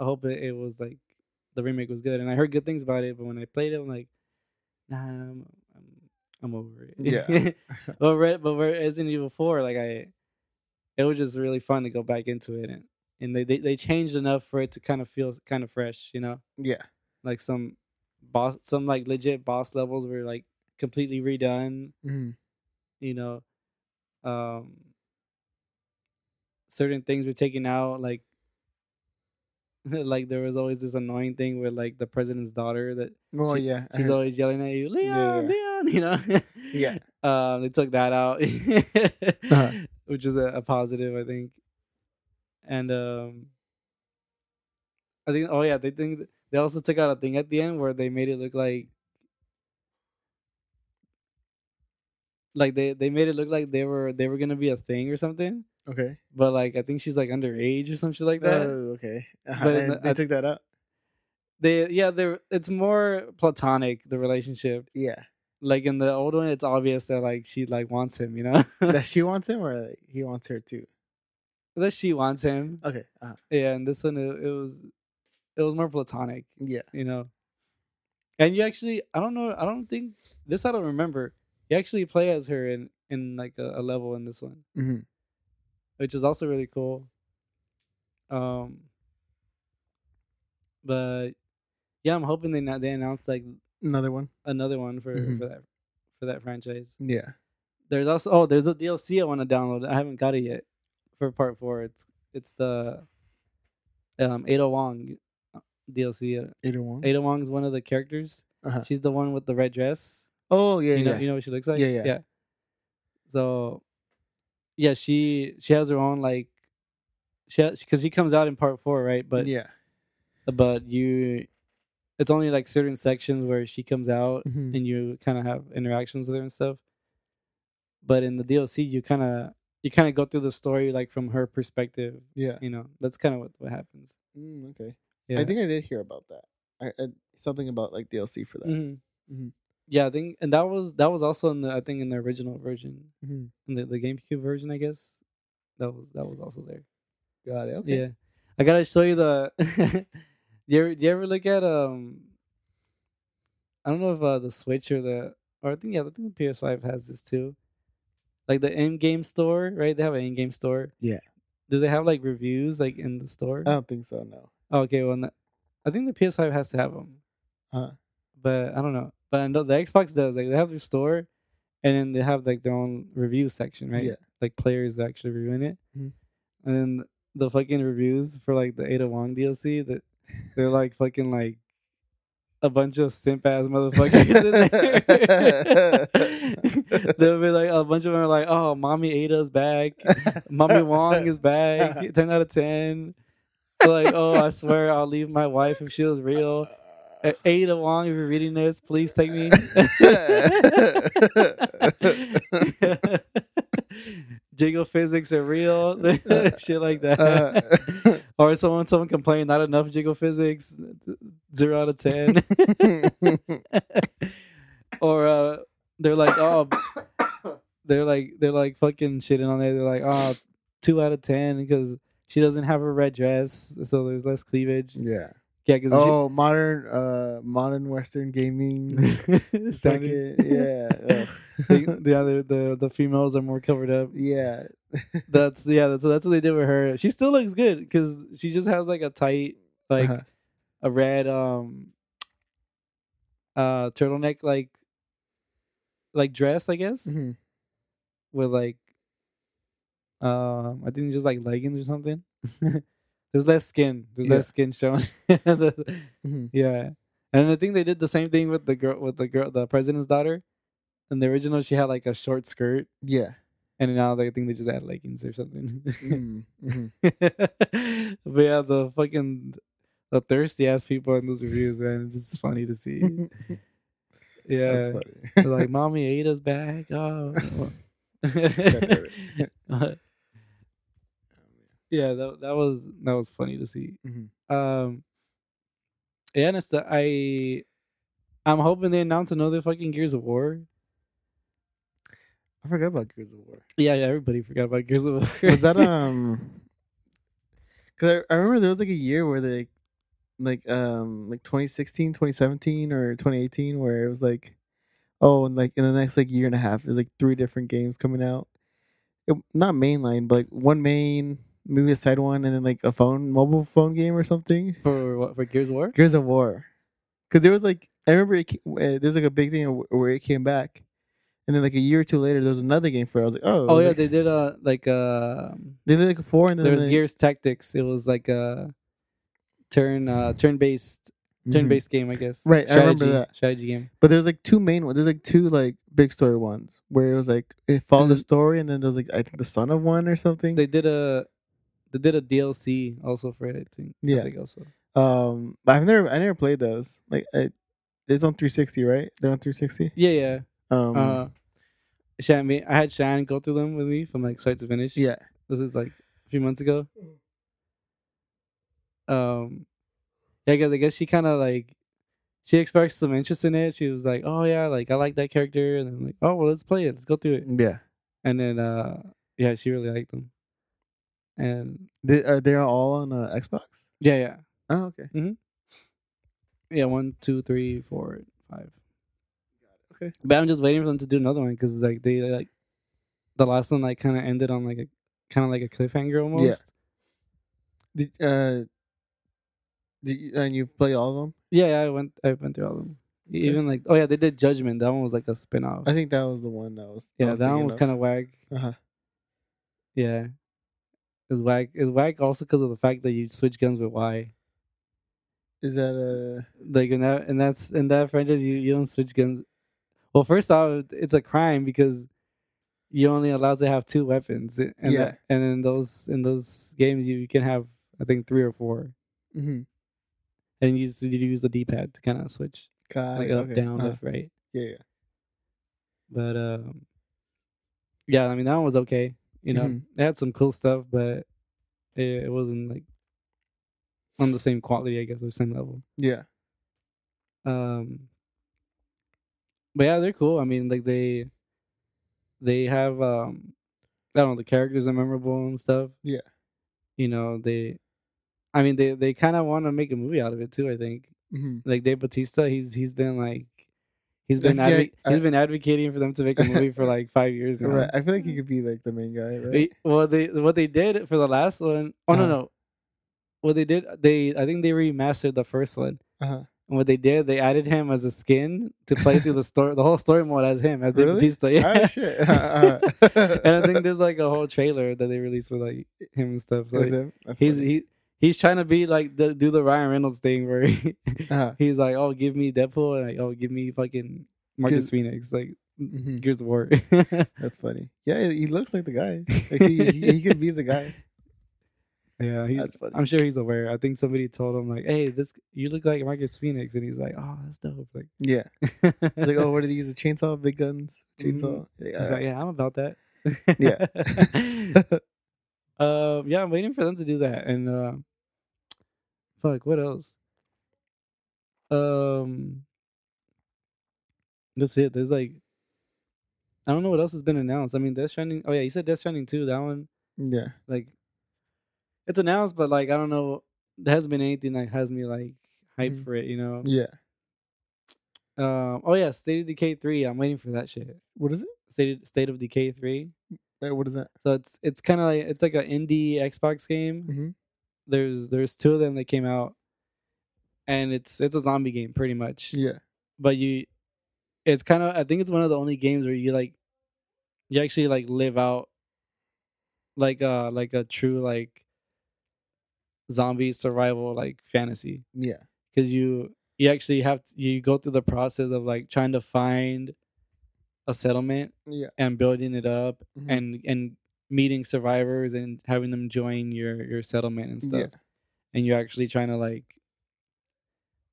I hope it, it was like the remake was good and I heard good things about it but when I played it I'm like nah I'm I'm, over it
Yeah.
but Re- but Resident Evil Four like I it was just really fun to go back into it and and they, they they changed enough for it to kind of feel kind of fresh you know
Yeah.
like some boss some like legit boss levels were like completely redone
Mm-hmm.
you know um certain things were taken out like like there was always this annoying thing with like the president's daughter that
Well,
She-
yeah.
She's always yelling at you leon
Yeah.
leon you know
Yeah.
um they took that out
Uh-huh.
which is a, a positive i think and um i think oh yeah they think they also took out a thing at the end where they made it look like like they they made it look like they were they were gonna be a thing or something
Okay.
but like i think she's like underage or some shit like that
Oh, okay. Uh-huh.
But the-
they
I-
took that out.
they yeah they're it's more platonic the relationship
Yeah.
Like in the old one it's obvious that like she like wants him you know
that she wants him, or like, he wants her too.
that she wants him
Okay. Uh-huh.
yeah and this one it, it was it was more platonic
Yeah.
you know and you actually i don't know i don't think this i don't remember you actually play as her in in like a, a level in this one
Mm-hmm.
which is also really cool um but yeah i'm hoping they they announced like
Another one.
another one for
Mhm.
for that for that franchise
Yeah.
there's also oh there's a dlc i want to download i haven't got it yet for part four it's it's the um ada wong uh, dlc Ada
Eight one.
ada wong's one of the characters
Uh-huh.
she's the one with the red dress
Oh yeah,
you know
yeah.
you know what she looks like
Yeah, yeah.
yeah so yeah she she has her own like she because she comes out in part four right but
yeah.
but you it's only like certain sections where she comes out
Mhm.
and you kind of have interactions with her and stuff but in the dlc you kind of you kind of go through the story like from her perspective
Yeah.
you know that's kind of what, what happens
Mm, okay.
yeah
I think I did hear about that. I, I something about like DLC for that.
Mhm.
Mhm.
yeah i think and that was that was also in the i think in the original version
Mm-hmm.
in the, the gamecube version i guess that was that was also there
Got it. Okay.
Yeah, I gotta show you the. you ever, do you ever look at um? I don't know if uh, the Switch or the or I think yeah I think the PS5 has this too, like the in-game store, right? They have an in-game store.
Yeah.
Do they have like reviews like in the store?
I don't think so. No.
Okay, well, no- I think the PS5 has to have them,
Uh.
but I don't know. But I know the Xbox does. Like they have their store, and then they have like their own review section, right?
Yeah.
Like players actually reviewing it,
Mhm.
and then the fucking reviews for like the Ada Wong DLC that they're like fucking like a bunch of simp ass motherfuckers in there. They'll be like a bunch of them are like, "Oh, mommy Ada's back, mommy Wong is back, ten out of 10. Like, oh, I swear I'll leave my wife if she was real. Ada Wong, if you're reading this, please take me. Jiggle physics are real, shit like that.
Uh,
or someone someone complained not enough jiggle physics, zero out of ten. or uh, they're like, oh, they're like they're like fucking shitting on it. They're like, oh, two out of ten because she doesn't have a red dress, so there's less cleavage.
yeah.
Yeah, because
Oh, modern, uh, modern Western gaming.
standards.
Fucking- yeah. ugh.
the, the other the the females are more covered up.
yeah.
That's yeah. That's, so that's what they did with her. She still looks good because she just has like a tight like
Uh-huh.
a red um uh turtleneck like like dress I guess
Mhm.
with like um I think just like leggings or something. There's less skin. There's
Yeah.
less skin showing. The-
Mhm.
yeah, and I think they did the same thing with the girl with the girl the president's daughter. In the original, she had like a short skirt,
Yeah.
and now they think they just add leggings or something.
Mhm. Mhm.
but yeah, the fucking the thirsty ass people in those reviews, man, it's just funny to see. Yeah, like mommy Ada's back. Oh, yeah, that that was that was funny to see.
Mhm.
Um, yeah, and it's the, I, I'm hoping they announce another fucking Gears of War.
I forgot about Gears of War.
Yeah, yeah, everybody forgot about Gears of War.
Was that um? Because I, I remember there was like a year where they, like um, like 2016, 2017, or 2018, where it was like, oh, and like in the next like year and a half, there's like three different games coming out. It, not mainline, but like one main, maybe a side one, and then like a phone, mobile phone game or something.
for what for Gears of War?
Gears of War, because there was like I remember it, uh, there's like a big thing where it came back, and then like a year or two later, there was another game for it. I was like, oh,
Oh yeah,
like-
they did a like uh
they did like a four, and then
there was
they-
Gears Tactics. It was like a turn uh turn based turn based game, I guess.
Right, I remember
Strategy-
that.
strategy game.
But there's like two main ones. There's like two like big story ones where it was like it followed the story, and then there was like I think the son of one or something.
They did a they did a DLC also for it. I think.
Yeah.
I think also.
um, but I've never I never played those. Like I, it's on 360, right? They're on 360.
Yeah, yeah.
Um,
Uh, Shan, me- I had Shan go through them with me from like start to finish.
yeah.
this is like a few months ago. Um, yeah, because I guess she kind of like she expressed some interest in it. She was like, "Oh yeah, like I like that character," and I'm like, "Oh well, let's play it. Let's go through it."
Yeah.
And then, uh, yeah, she really liked them. And
They, are they all on uh, Xbox?
yeah, yeah,
Oh, okay.
yeah. One, two, three, four, five.
Okay.
But I'm just waiting for them to do another one because like they like the last one like kind of ended on like a kind of like a cliffhanger almost.
Did uh, did you, and you play all of them?
Yeah, yeah, I went I went through all of them. Even like oh yeah, they did Judgment. That one was like a spin off.
I think that was the one that was.
Yeah, that one was kind of whack.
Uh huh.
Yeah, it's whack. It's whack also because of the fact that you switch guns with Y.
Is that uh?
Like in that and that's in that franchise, you you don't switch guns. Well, first off, it's a crime because you're only allowed to have two weapons, and
Yeah.
that, and in those in those games, you, can have I think three or four,
Mm-hmm.
and you use you use the D pad to kind of switch
Got
like
it,
up,
okay.
down,
Uh-huh.
left, right.
Yeah, yeah.
But um, yeah, I mean that one was okay. You know,
Mhm.
it had some cool stuff, but it, it wasn't like on the same quality, I guess, or same level.
Yeah.
Um, but yeah, they're cool. I mean, like they they have um, I don't know, the characters are memorable and stuff.
Yeah.
You know, they, I mean, they they kind of want to make a movie out of it too. I think
Mm-hmm.
like Dave Bautista, he's he's been like. He's been advo-
I-
he's been advocating for them to make a movie for like five years now.
Right. I feel like he could be like the main guy, right?
They- well, they what they did for the last one oh no
Uh-huh.
no, what they did they I think they remastered the first one.
Uh-huh.
And what they did, they added him as a skin to play through the story, the whole story mode as him, as
Really?
Bautista. Yeah.
Oh shit. Uh-huh.
and I think there's like a whole trailer that they released with like him and stuff. So like,
him?
He's
funny.
he he's trying to be like the, do the Ryan Reynolds thing where he,
Uh-huh.
he's like, "Oh, give me Deadpool," and like, "Oh, give me fucking Marcus Phoenix." Like,
Mhm.
Gears of War.
That's funny. Yeah, he looks like the guy. Like he, he, he could be the guy.
yeah, he's.
That's funny.
I'm sure he's aware. I think somebody told him like, "Hey, this you look like Marcus Phoenix," and he's like, "Oh, that's dope." Like,
Yeah.
he's
He's like, oh, what do they use? A chainsaw, big guns, chainsaw. Yeah.
like, "Yeah, I'm about that."
Yeah.
um. Yeah, I'm waiting for them to do that, and uh, fuck, what else? Um. That's it. There's like, I don't know what else has been announced. I mean, Death Stranding. Oh yeah, you said Death Stranding too. That one,
yeah.
like, it's announced, but like, I don't know. There hasn't been anything that has me like hyped
Mhm.
for it. You know.
Yeah.
Um. Oh yeah, State of Decay three. I'm waiting for that shit.
What is it?
State State of Decay three.
What is that?
So it's it's kind of like it's like an indie Xbox game.
Mm-hmm.
There's there's two of them that came out, and it's it's a zombie game pretty much.
Yeah.
But you, it's kind of I think it's one of the only games where you like, you actually like live out, like uh like a true like, zombie survival like fantasy
Yeah.
because you you actually have to, you go through the process of like trying to find a settlement
Yeah.
and building it up
Mhm.
and and meeting survivors and having them join your your settlement and stuff
Yeah.
and you're actually trying to like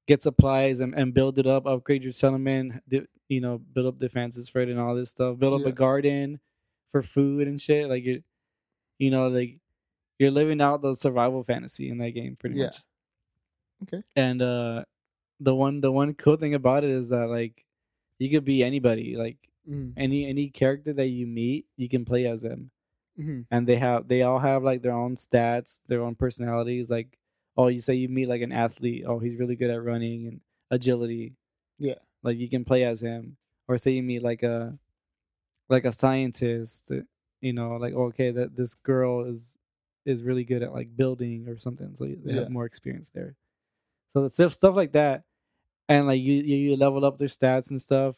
get supplies and, and build it up upgrade your settlement you know build up defenses for it and all this stuff build up
Yeah.
a garden for food and shit like you you know like you're living out the survival fantasy in that game pretty
Yeah.
much
Okay.
and uh the one the one cool thing about it is that like you could be anybody like
Mm-hmm.
any any character that you meet you can play as them
Mm-hmm.
and they have they all have like their own stats their own personalities like oh you say you meet like an athlete oh he's really good at running and agility
Yeah.
like you can play as him or say you meet like a like a scientist uh, you know like okay that this girl is is really good at like building or something so they
Yeah.
have more experience there so the stuff stuff like that and like you you, you level up their stats and stuff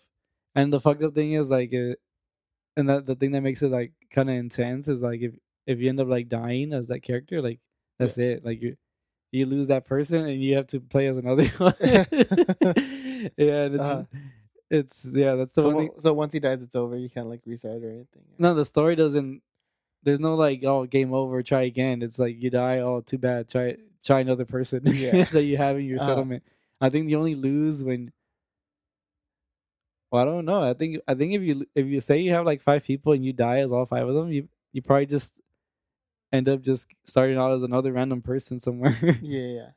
and the fucked up thing is like it, and that the thing that makes it like kind of intense is like if if you end up like dying as that character like that's it like you you lose that person and you have to play as another one yeah and it's
Uh-huh.
it's yeah that's the
So,
one thing
so once he dies, it's over. You can't like restart or anything.
no the story doesn't there's no like oh game over try again it's like you die oh too bad try try another person
Yeah.
that you have in your
Uh-huh.
settlement i think you only lose when well i don't know i think i think if you if you say you have like five people and you die as all five of them you you probably just end up just starting out as another random person somewhere
Yeah. Yeah.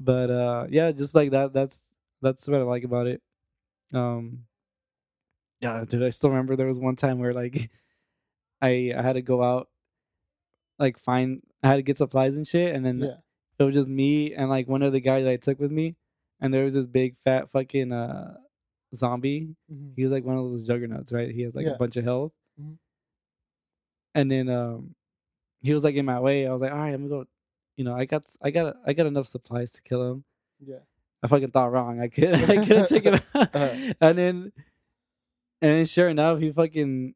but uh yeah just like that that's that's what i like about it um yeah dude i still remember there was one time where like i i had to go out like find i had to get supplies and shit and then
Yeah.
it was just me and like one of the guys that i took with me and there was this big fat fucking uh zombie
Mm-hmm.
he was like one of those juggernauts right he has like
Yeah.
a bunch of health
Mhm.
and then um he was like in my way i was like all right i'm gonna go you know i got i got i got enough supplies to kill him
Yeah.
I fucking thought wrong. I could I could have taken out.
Uh-huh.
And then and then sure enough he fucking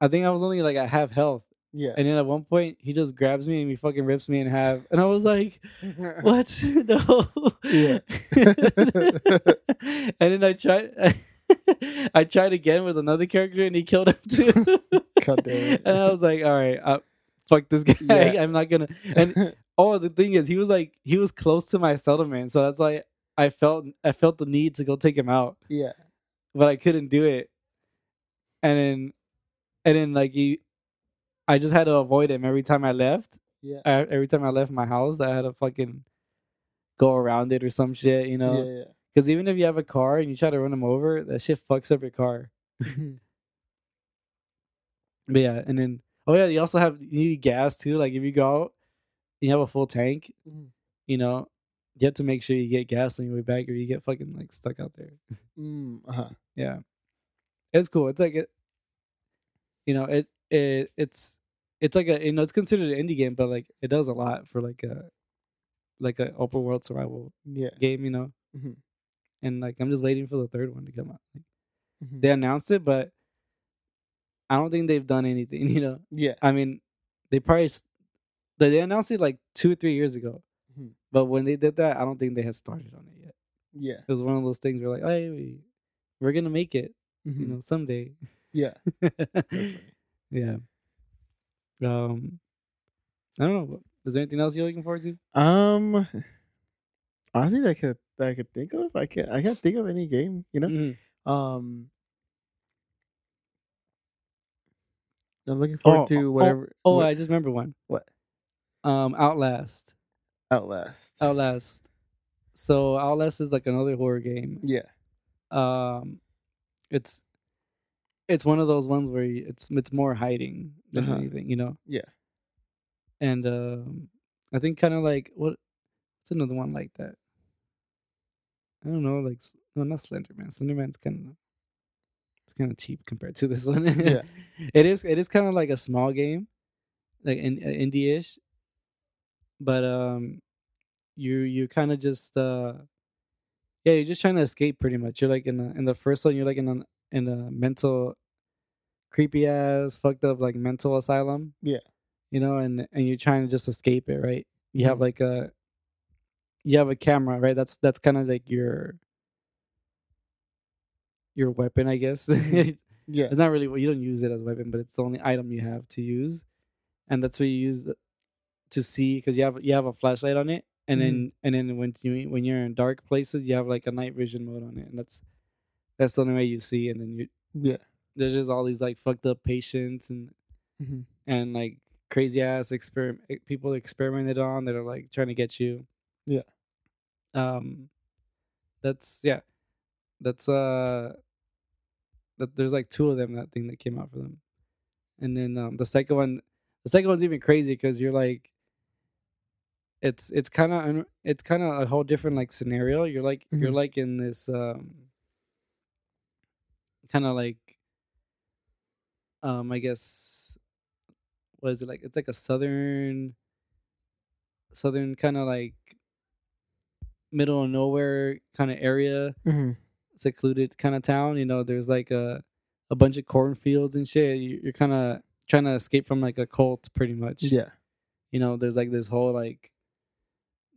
I think I was only like at half health.
Yeah.
And then at one point he just grabs me and he fucking rips me in half. And I was like, What? no.
Yeah.
and then I tried I tried again with another character and he killed him too.
God damn it.
and I was like, All right, uh, fuck this guy.
Yeah.
I'm not gonna and Oh, the thing is, he was like he was close to my settlement, so that's why I felt I felt the need to go take him out,
yeah.
but I couldn't do it. And then, and then like he, I just had to avoid him every time I left.
Yeah.
I, every time I left my house, I had to fucking go around it or some shit, you know.
Yeah.
Because even if you have a car and you try to run him over, that shit fucks up your car.
Yeah.
But yeah, and then oh yeah, you also have you need gas too. Like if you go out, you have a full tank.
Mhm.
You know, you have to make sure you get gas on your way back, or you get fucking like stuck out there.
mm, uh-huh.
Yeah, it's cool. It's like it, you know, it it it's it's like a you know it's considered an indie game, but like it does a lot for like a like a open world survival
Yeah.
game, you know.
Mhm.
And like I'm just waiting for the third one to come out.
Mhm.
they announced it, but I don't think they've done anything. You know,
Yeah.
I mean, they probably they they announced it like two or three years ago, But when they did that, I don't think they had started on it yet.
Yeah.
It was one of those things where like, hey, we, we're gonna make it, you know, someday.
Yeah.
Yeah. Um, I don't know. Is there anything else you're looking forward to?
Um, honestly, that I could that I could think of. I can't. I can't think of any game. You know.
Mhm.
Um, I'm looking forward
Oh,
to
oh,
whatever.
Oh,
what-
I just remember one.
what?
Um, Outlast.
Outlast.
Outlast. So Outlast is like another horror game.
Yeah.
Um, it's it's one of those ones where it's it's more hiding than
Uh-huh.
anything, you know.
Yeah.
And um, I think kind of like what what's another one like that? I don't know, like no, not Slenderman. Slenderman's kind of it's kind of cheap compared to this one.
Yeah.
it is. It is kind of like a small game, like in, uh, indie-ish. But um, you you kind of just uh, yeah, you're just trying to escape pretty much. You're like in the in the first one, you're like in a in a mental, creepy ass, fucked up like mental asylum.
Yeah.
You know, and and you're trying to just escape it, right? You have
Mhm.
like a you have a camera, right? That's that's kind of like your your weapon, I guess.
Mhm. Yeah.
it's not really well, you don't use it as a weapon, but it's the only item you have to use, and that's what you use to see because you have you have a flashlight on it, and then and then when you when you're in dark places, you have like a night vision mode on it, and that's that's the only way you see, and then you
Yeah.
There's just all these like fucked up patients and
Mhm.
and like crazy ass experiment people experimented on that are like trying to get you.
Yeah.
Um, that's yeah, that's uh, that there's like two of them that thing that came out for them, and then um the second one, the second one's even crazy because you're like. It's it's kind of it's kind of a whole different like scenario. You're like you're
Mhm.
like in this um kind of like um I guess what is it like? It's like a southern southern kind of like middle of nowhere kind of area,
Mhm.
secluded kind of town. You know, there's like a a bunch of cornfields and shit. You- You're kind of trying to escape from like a cult, pretty much.
Yeah.
You know, there's like this whole like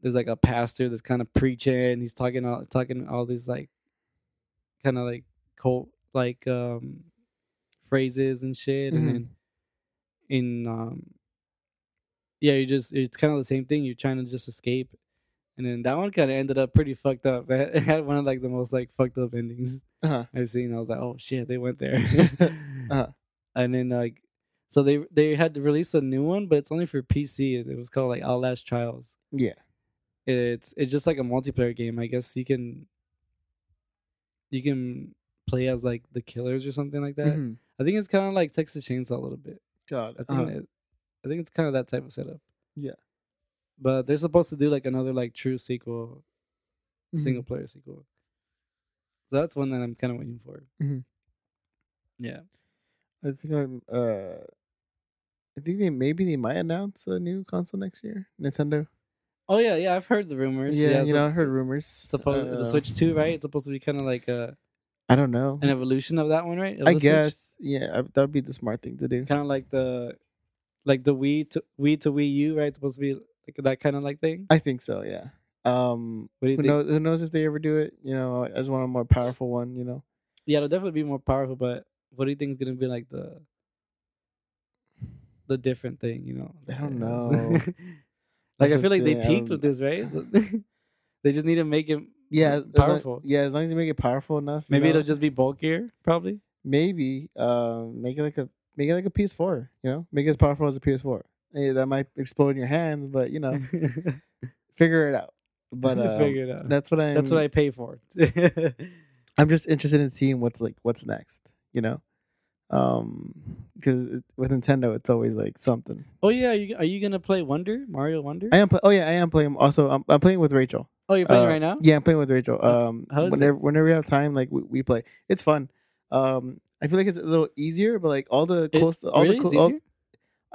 there's like a pastor that's kind of preaching. He's talking all talking all these like kind of like cult like um phrases and shit,
Mhm.
and then in um yeah, you just it's kind of the same thing. You're trying to just escape, and then that one kind of ended up pretty fucked up. It had one of like the most like fucked up endings
Uh-huh.
I've seen. I was like, oh shit, they went there.
Uh-huh.
And then like, so they they had to release a new one, but it's only for PC. It was called like Outlast Trials.
Yeah.
It's it's just like a multiplayer game. I guess you can you can play as like the killers or something like that.
Mhm.
I think it's kind of like Texas Chainsaw a little bit.
God.
I think
uh-huh.
it, I think it's kind of that type of setup.
Yeah.
But they're supposed to do like another like true sequel,
Mhm.
single player sequel. So that's one that I'm kind of waiting for.
Mhm.
Yeah.
I think I'm. Uh, I think they maybe they might announce a new console next year. Nintendo.
Oh yeah, yeah. I've heard the rumors.
Yeah,
it's
you know,
a-
I heard rumors.
Supposed the
Uh,
Switch Two, right? It's supposed to be kind of like a
I don't know.
an evolution of that one, right? Of
I guess. Yeah, that'd be the smart thing to do.
kind of like the like the Wii to Wii to Wii U, right? It's supposed to be like that kind of like thing.
I think so. Yeah. Um.
What do you
Who
think?
knows? Who knows if they ever do it? You know, I just want a more powerful one. You know.
Yeah, it'll definitely be more powerful. But what do you think is gonna be like the the different thing? You know,
I don't know.
like
That's
I feel like they
thing, I
peaked with this, right? they just need to make it
Yeah. as long-
powerful.
yeah, as long as you make it powerful enough.
Maybe
know,
it'll just be bulkier, probably.
maybe um make it like a make it like a PS4. You know, make it as powerful as a PS4. Eh, that might explode in your hands, but you know, figure it out. But um,
figure it out.
that's what I'm.
That's what I pay for.
I'm just interested in seeing what's like what's next. You know, um, because with Nintendo, it's always like something.
oh yeah, are you, are you gonna play Wonder Mario Wonder?
I am. Oh yeah, I am playing. Also, I'm, I'm playing with Rachel.
Oh, you're playing
Uh,
right now.
Yeah, I'm playing with Rachel. Um,
how is it?
whenever whenever we have time, like we, we play. It's fun. Um, I feel like it's a little easier, but like all the cool stuff, all
really?
the cool, all,
easier?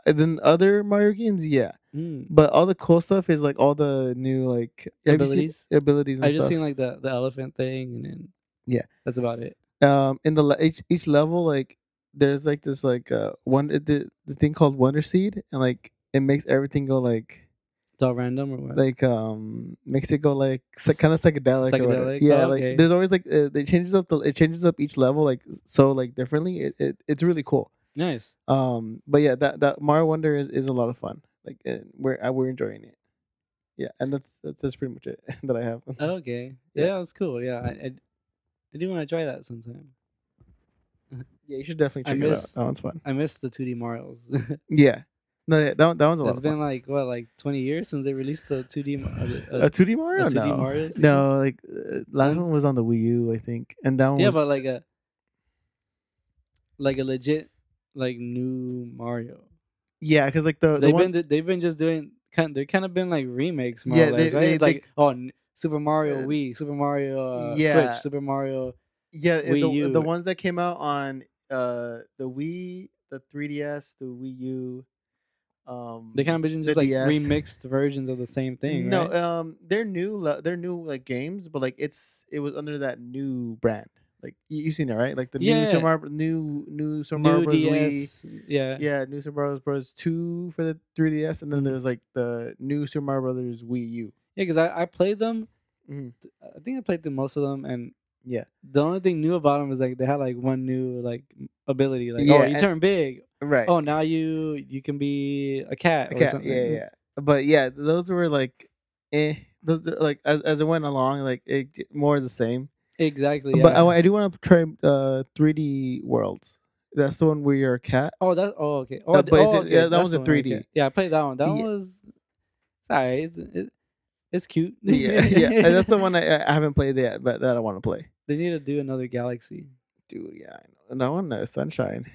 than other Mario games, yeah.
Mm.
But all the cool stuff is like all the new like
Abilities?
abilities. And
I just
stuff.
seen like the the elephant thing, and then
Yeah.
that's about it.
um in the each each level like there's like this like uh one the, the thing called Wonder Seed, and like it makes everything go like
It's all random or what?
like um makes it go like kind of psychedelic.
psychedelic?
Yeah,
Oh,
like there's always like uh, it changes up the it changes up each level like so like differently. It, it it's really cool.
nice.
Um, but yeah, that that Mario Wonder is, is a lot of fun. Like uh, we're uh, we're enjoying it. Yeah, and that's that's, that's pretty much it that I have.
Okay.
Yeah.
Yeah, that's cool. Yeah, I I, I do want to try that sometime.
Yeah, you should definitely
I
check it out. That one's fun.
I miss the 2D Marios.
Yeah, no, that one, that one's a lot
it's been
fun.
like what, like 20 years since they released the 2D. Mar- uh,
A two D Mario?
2D
no,
Mario
no. Like uh, last one was on the Wii U, I think, and that one
yeah,
was
but like a like a legit like new Mario.
yeah, because like the, the
they've
one,
been they've been just doing kind. They're kind of been like remakes, more
Yeah,
or less,
they-
right?
they-
it's
they-
like oh, Super Mario
Uh,
Wii, Super Mario uh,
yeah.
Switch, Super Mario.
yeah,
Wii
the, the ones that came out on uh the Wii, the 3DS, the Wii U. Um,
They kind of been just like
DS.
remixed versions of the same thing,
no,
right?
um, they're new. They're new like games, but like it's it was under that new brand. Like you, you seen it right? Like the new
Yeah.
Super Mario, new new Super Mario
New.
Wii.
Yeah.
Yeah, new Super Mario Bros. Two for the 3DS, and then
Mhm.
there's like the new Super Mario Brothers Wii U.
Yeah, because I, I played them.
Mhm.
I think I played through most of them, and
Yeah,
the only thing new about them is like they had like one new like ability, like
Yeah,
oh you turn big,
right.
oh now you you can be a cat or
Okay,
something.
yeah, yeah. But yeah, those were like, eh. Those like as as it went along, like it more the same.
exactly.
But I, I do want to try uh 3D Worlds. That's the one where you're a cat.
Oh, that. Oh, okay. Oh,
Uh, but
oh, okay.
yeah, that
that's
a
the
in
one, okay.
3D.
Yeah, I played that one. That one was. Sorry. It's it, it's cute.
yeah, yeah. That's the one I, I haven't played yet, but that I want to play.
They need to do another Galaxy.
Dude, yeah, I know. And that one, uh, Sunshine.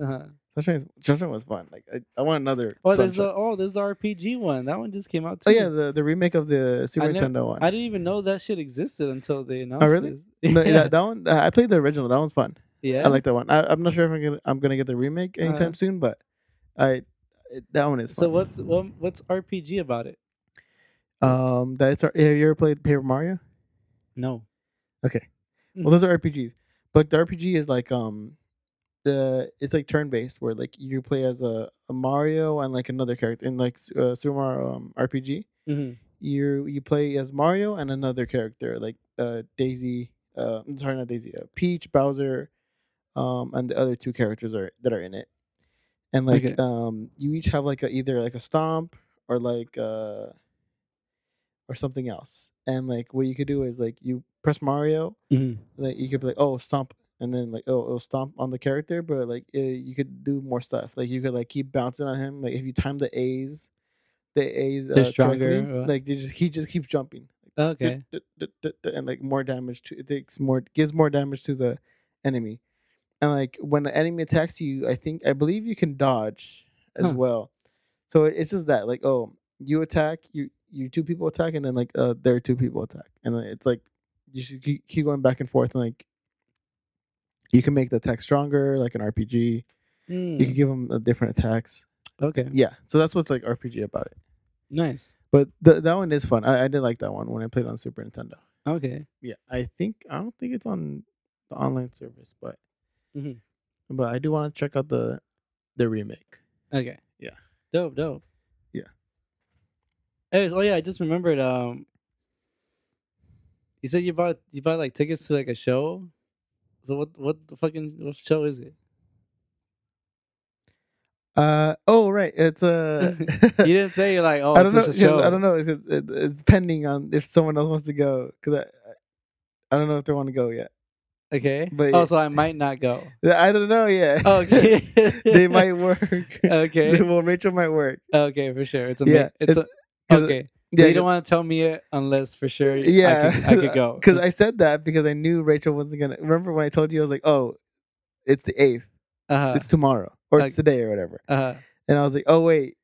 Uh-huh.
Sunshine, Sunshine was fun. Like I, I want another.
Oh, there's the oh, there's the RPG one. That one just came out too.
Oh yeah, the, the remake of the Super Nintendo one.
I didn't even know that shit existed until they announced Oh
really?
this.
No,
yeah.
that, that one, I played the original. That one's fun.
yeah.
I like that one. I, I'm not sure if I'm gonna I'm gonna get the remake anytime
Uh,
soon, but I it, that one is fun.
So what's what, what's RPG about it?
um that's have you ever played Paper Mario?
No.
Okay,
Mm.
well those are RPGs, but the RPG is like um the it's like turn based where like you play as a, a Mario and like another character in like uh, Super Mario um, RPG.
hmm
You you play as Mario and another character like uh Daisy. Uh, I'm sorry, not Daisy. Uh, Peach, Bowser, um, and the other two characters are that are in it. And like
Okay.
um, you each have like a, either like a stomp or like uh, or something else. And like what you could do is like you press Mario,
hmm
like you could be like oh stomp, and then like oh it'll stomp on the character, but like uh you could do more stuff. Like you could like keep bouncing on him. Like if you time the A's, the A's uh,
stronger,
correctly, like they just he just keeps jumping
Okay.
and like more damage to it takes more gives more damage to the enemy and like when the enemy attacks you i think i believe you can dodge as
Huh.
well so it's just that like oh you attack you you two people attack and then like uh there are two people attack and it's like you should keep keep going back and forth and like you can make the attack stronger like an rpg you
Mm,
can give them uh, different attacks
Okay.
yeah so that's what's like rpg about it
Nice.
but th- that one is fun I, I did like that one when i played on super nintendo
Okay.
Yeah, I think I don't think it's on the online service, but
Mhm.
but I do want to check out the the remake.
Okay.
Yeah.
Dope. Dope.
Yeah.
Anyways, oh yeah, I just remembered. Um, you said you bought you bought like tickets to like a show. So what what the fucking what show is it?
Uh oh, right, it's uh,
You didn't say like oh
I don't know.
it's just a
'cause
show.
I don't know. It's, it, it's pending on if someone else wants to go because I I don't know if they want to go yet.
Okay.
But
oh, so I might not go.
I don't know yet.
Okay.
they might work.
Okay.
well, Rachel might work.
Okay, for sure. It's a
Yeah,
it's,
it's-
a okay. So
Yeah,
you don't want to tell me it unless for sure I
yeah,
could, I could go.
Because I said that because I knew Rachel wasn't gonna. Remember when I told you I was like, oh, it's the eighth.
uh-huh.
It's tomorrow or
Okay.
it's today or whatever.
uh-huh.
And I was like, oh wait,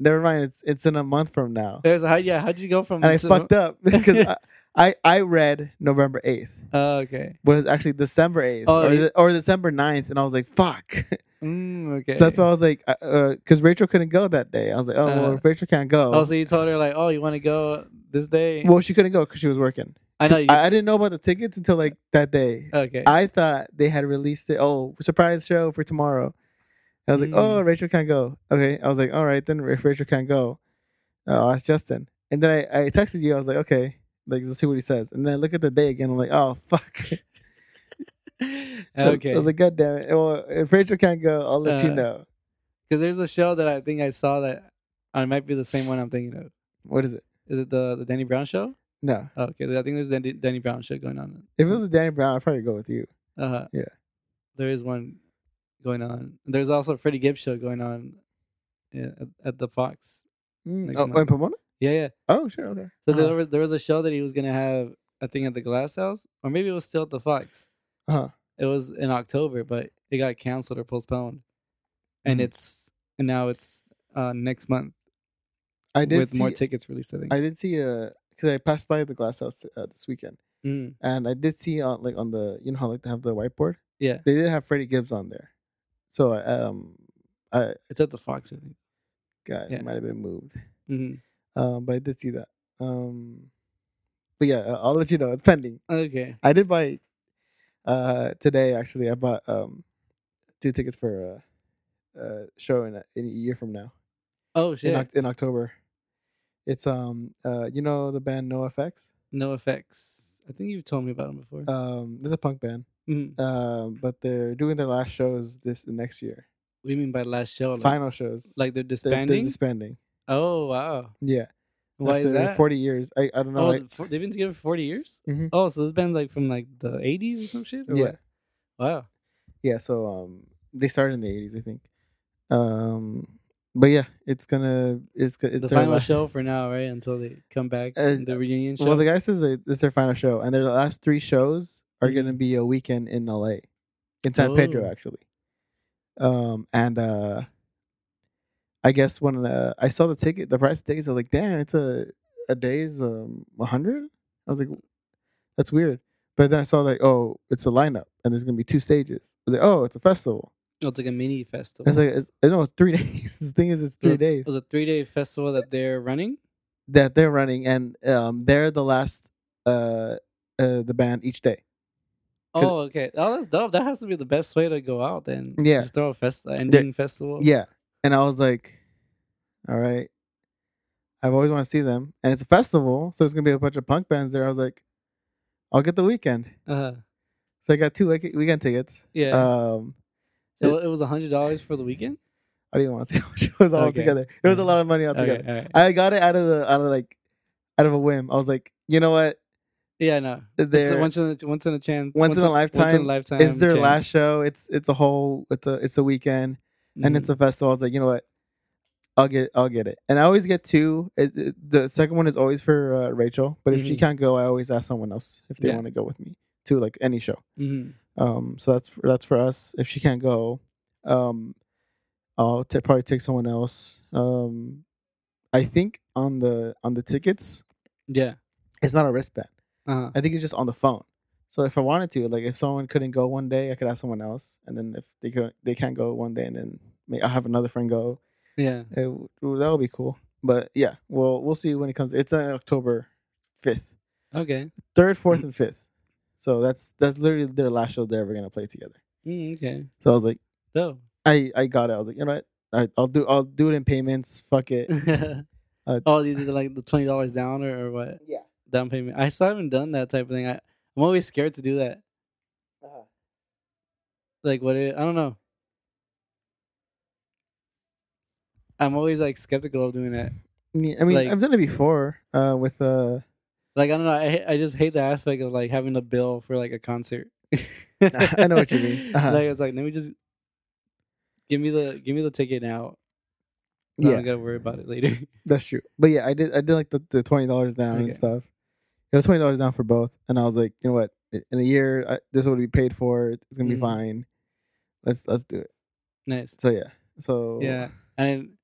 never mind. It's it's in a month from now.
There's how yeah, how'd you go from
And I fucked up because I, I I read November eighth,
Oh, okay.
but it's actually December eighth
Oh,
or, or December 9th. and I was like, fuck.
Mm, okay.
so that's why I was like, because Rachel couldn't go that day. I was like, oh
Uh,
if Rachel can't go.
Oh, so you told her like, oh, you want to go this day?
well, she couldn't go because she was working.
I know you.
I, I didn't know about the tickets until like that day.
okay.
I thought they had released it. Oh, surprise show for tomorrow. I was like,
Mm.
oh, Rachel can't go. Okay. I was like, all right, then if Rachel can't go, Oh, that's Justin. And then I, I texted you. I was like, okay, like let's see what he says. And then I look at the day again. I'm like, oh fuck.
Okay.
I was like, God damn it. Well, if Rachel can't go, I'll let you
Uh,
know.
Because there's a show that I think I saw that uh, it might be the same one I'm thinking of.
What is it?
Is it the the Danny Brown show?
No.
Oh, okay, I think there's Danny, Danny Brown show going on.
If it was a Danny Brown, I'd probably go with you.
Uh, huh.
Yeah.
There is one going on. There's also a Freddie Gibbs show going on yeah, at, at the Fox.
Mm. Oh, in Pomona?
Yeah, yeah.
Oh, sure. Okay.
So
Uh-huh.
there was there was a show that he was gonna have, I think, at the Glass House, or maybe it was still at the Fox.
Uh-huh.
It was in October, but it got canceled or postponed, and
Mhm.
it's and now it's uh, next month
I did
with
see,
more tickets released. I think.
I did see uh because I passed by the glass house uh, this weekend,
Mm,
and I did see on like on the you know how like they have the whiteboard.
yeah,
They did have Freddie Gibbs on there, so um, I
it's at the Fox. I think.
God,
Yeah.
it might have been moved.
hmm
Um, but I did see that. Um, but yeah, uh, I'll let you know. It's pending.
Okay.
I did buy uh today actually. I bought um two tickets for a, a show in a, in a year from now
Oh
in,
shit.
Oc- in October. It's um uh you know the band NOFX.
no effects. I think you've told me about them before.
Um, it's a punk band.
Mhm.
Um, but they're doing their last shows this next year.
What do you mean by last show? Like,
Final shows.
like they're
They're-
disbanding.
They're disbanding.
oh wow.
Yeah.
Why is that?
Forty years. I I don't know.
oh,
I-
they've been together for forty years.
Mhm.
Oh, so this band's like from like the eighties or some shit. Or
Yeah.
What? Wow.
Yeah, so um they started in the eighties, I think. Um but yeah, it's gonna it's it's
the final
last-
show for now, right? Until they come back,
Uh,
the reunion show.
Well the guy says it's their final show and their last three shows are gonna
Mhm.
be a weekend in LA. In San Pedro
Oh.
actually. Um and uh I guess when uh, I saw the ticket the price of tickets, I was like, damn, it's a a day's um a hundred? I was like that's weird. But then I saw like, oh, it's a lineup and there's gonna be two stages. I was like, oh, it's a festival.
oh, it's like a mini festival.
It's like it's, no, it's three days. the thing is, it's three days
It was a three day festival that they're running.
that they're running, and um, they're the last uh, uh the band each day.
Oh, okay. Oh, that's dope. That has to be the best way to go out then.
Yeah.
Just throw a fest ending festival.
Yeah, and I was like, all right, I've always wanted to see them, and it's a festival, so it's gonna be a bunch of punk bands there. I was like, I'll get the weekend,
Uh,
so I got two weekend tickets.
yeah.
Um,
so it was a hundred dollars for the weekend.
I didn't want to say how much it was all
Okay.
together. It was a lot of money
Okay,
altogether.
all right.
I got it out of the out of like out of a whim. I was like, you know what?
Yeah, no. It's a once in a once in a chance.
Once in a
Once in
lifetime,
a lifetime.
it's their
chance.
last show. It's it's a whole it's a it's a weekend and it's
Mhm.
a festival. I was like, you know what? I'll get I'll get it. And I always get two. It, it- the second one is always for uh, Rachel, but if she
Mhm.
can't go, I always ask someone else if they
Yeah.
want to go with me to like any show.
Mhm.
Um, so that's for, that's for us. If she can't go, um, I'll t- probably take someone else. Um, I think on the on the tickets,
Yeah.
it's not a wristband.
Uh-huh.
I think it's just on the phone. So if I wanted to, like if someone couldn't go one day, I could ask someone else, and then if they could, they can't go one day, and then I'll have another friend go.
Yeah.
It, that would be cool. But yeah, well, we'll see when it comes. It's on October fifth,
Okay.
third, fourth, and fifth. So that's that's literally their last show they're ever gonna play together.
Mm, okay.
So I was like,
So.
I I got it. I was like, you know what? I, I'll do I'll do it in payments. Fuck it. Uh,
oh, you did like the twenty dollars down or, or what?
Yeah.
Down payment. I still haven't done that type of thing. I I'm always scared to do that.
Uh-huh.
Like what? It, I don't know. I'm always like skeptical of doing that.
Yeah, I mean,
Like-
I've done it before. Uh, with uh,
Like I don't know. I I just hate the aspect of like having a bill for like a concert.
I know what you mean. Uh-huh.
Like it's like let me just give me the give me the ticket now. I
yeah,
don't gotta worry about it later.
that's true. But yeah, I did I did like the, the twenty dollars down and stuff. It was twenty dollars down for both, and I was like, you know what? In a year, I, this would be paid for. It's gonna be
Mhm.
fine. Let's let's do it.
nice.
So yeah, so
Yeah, and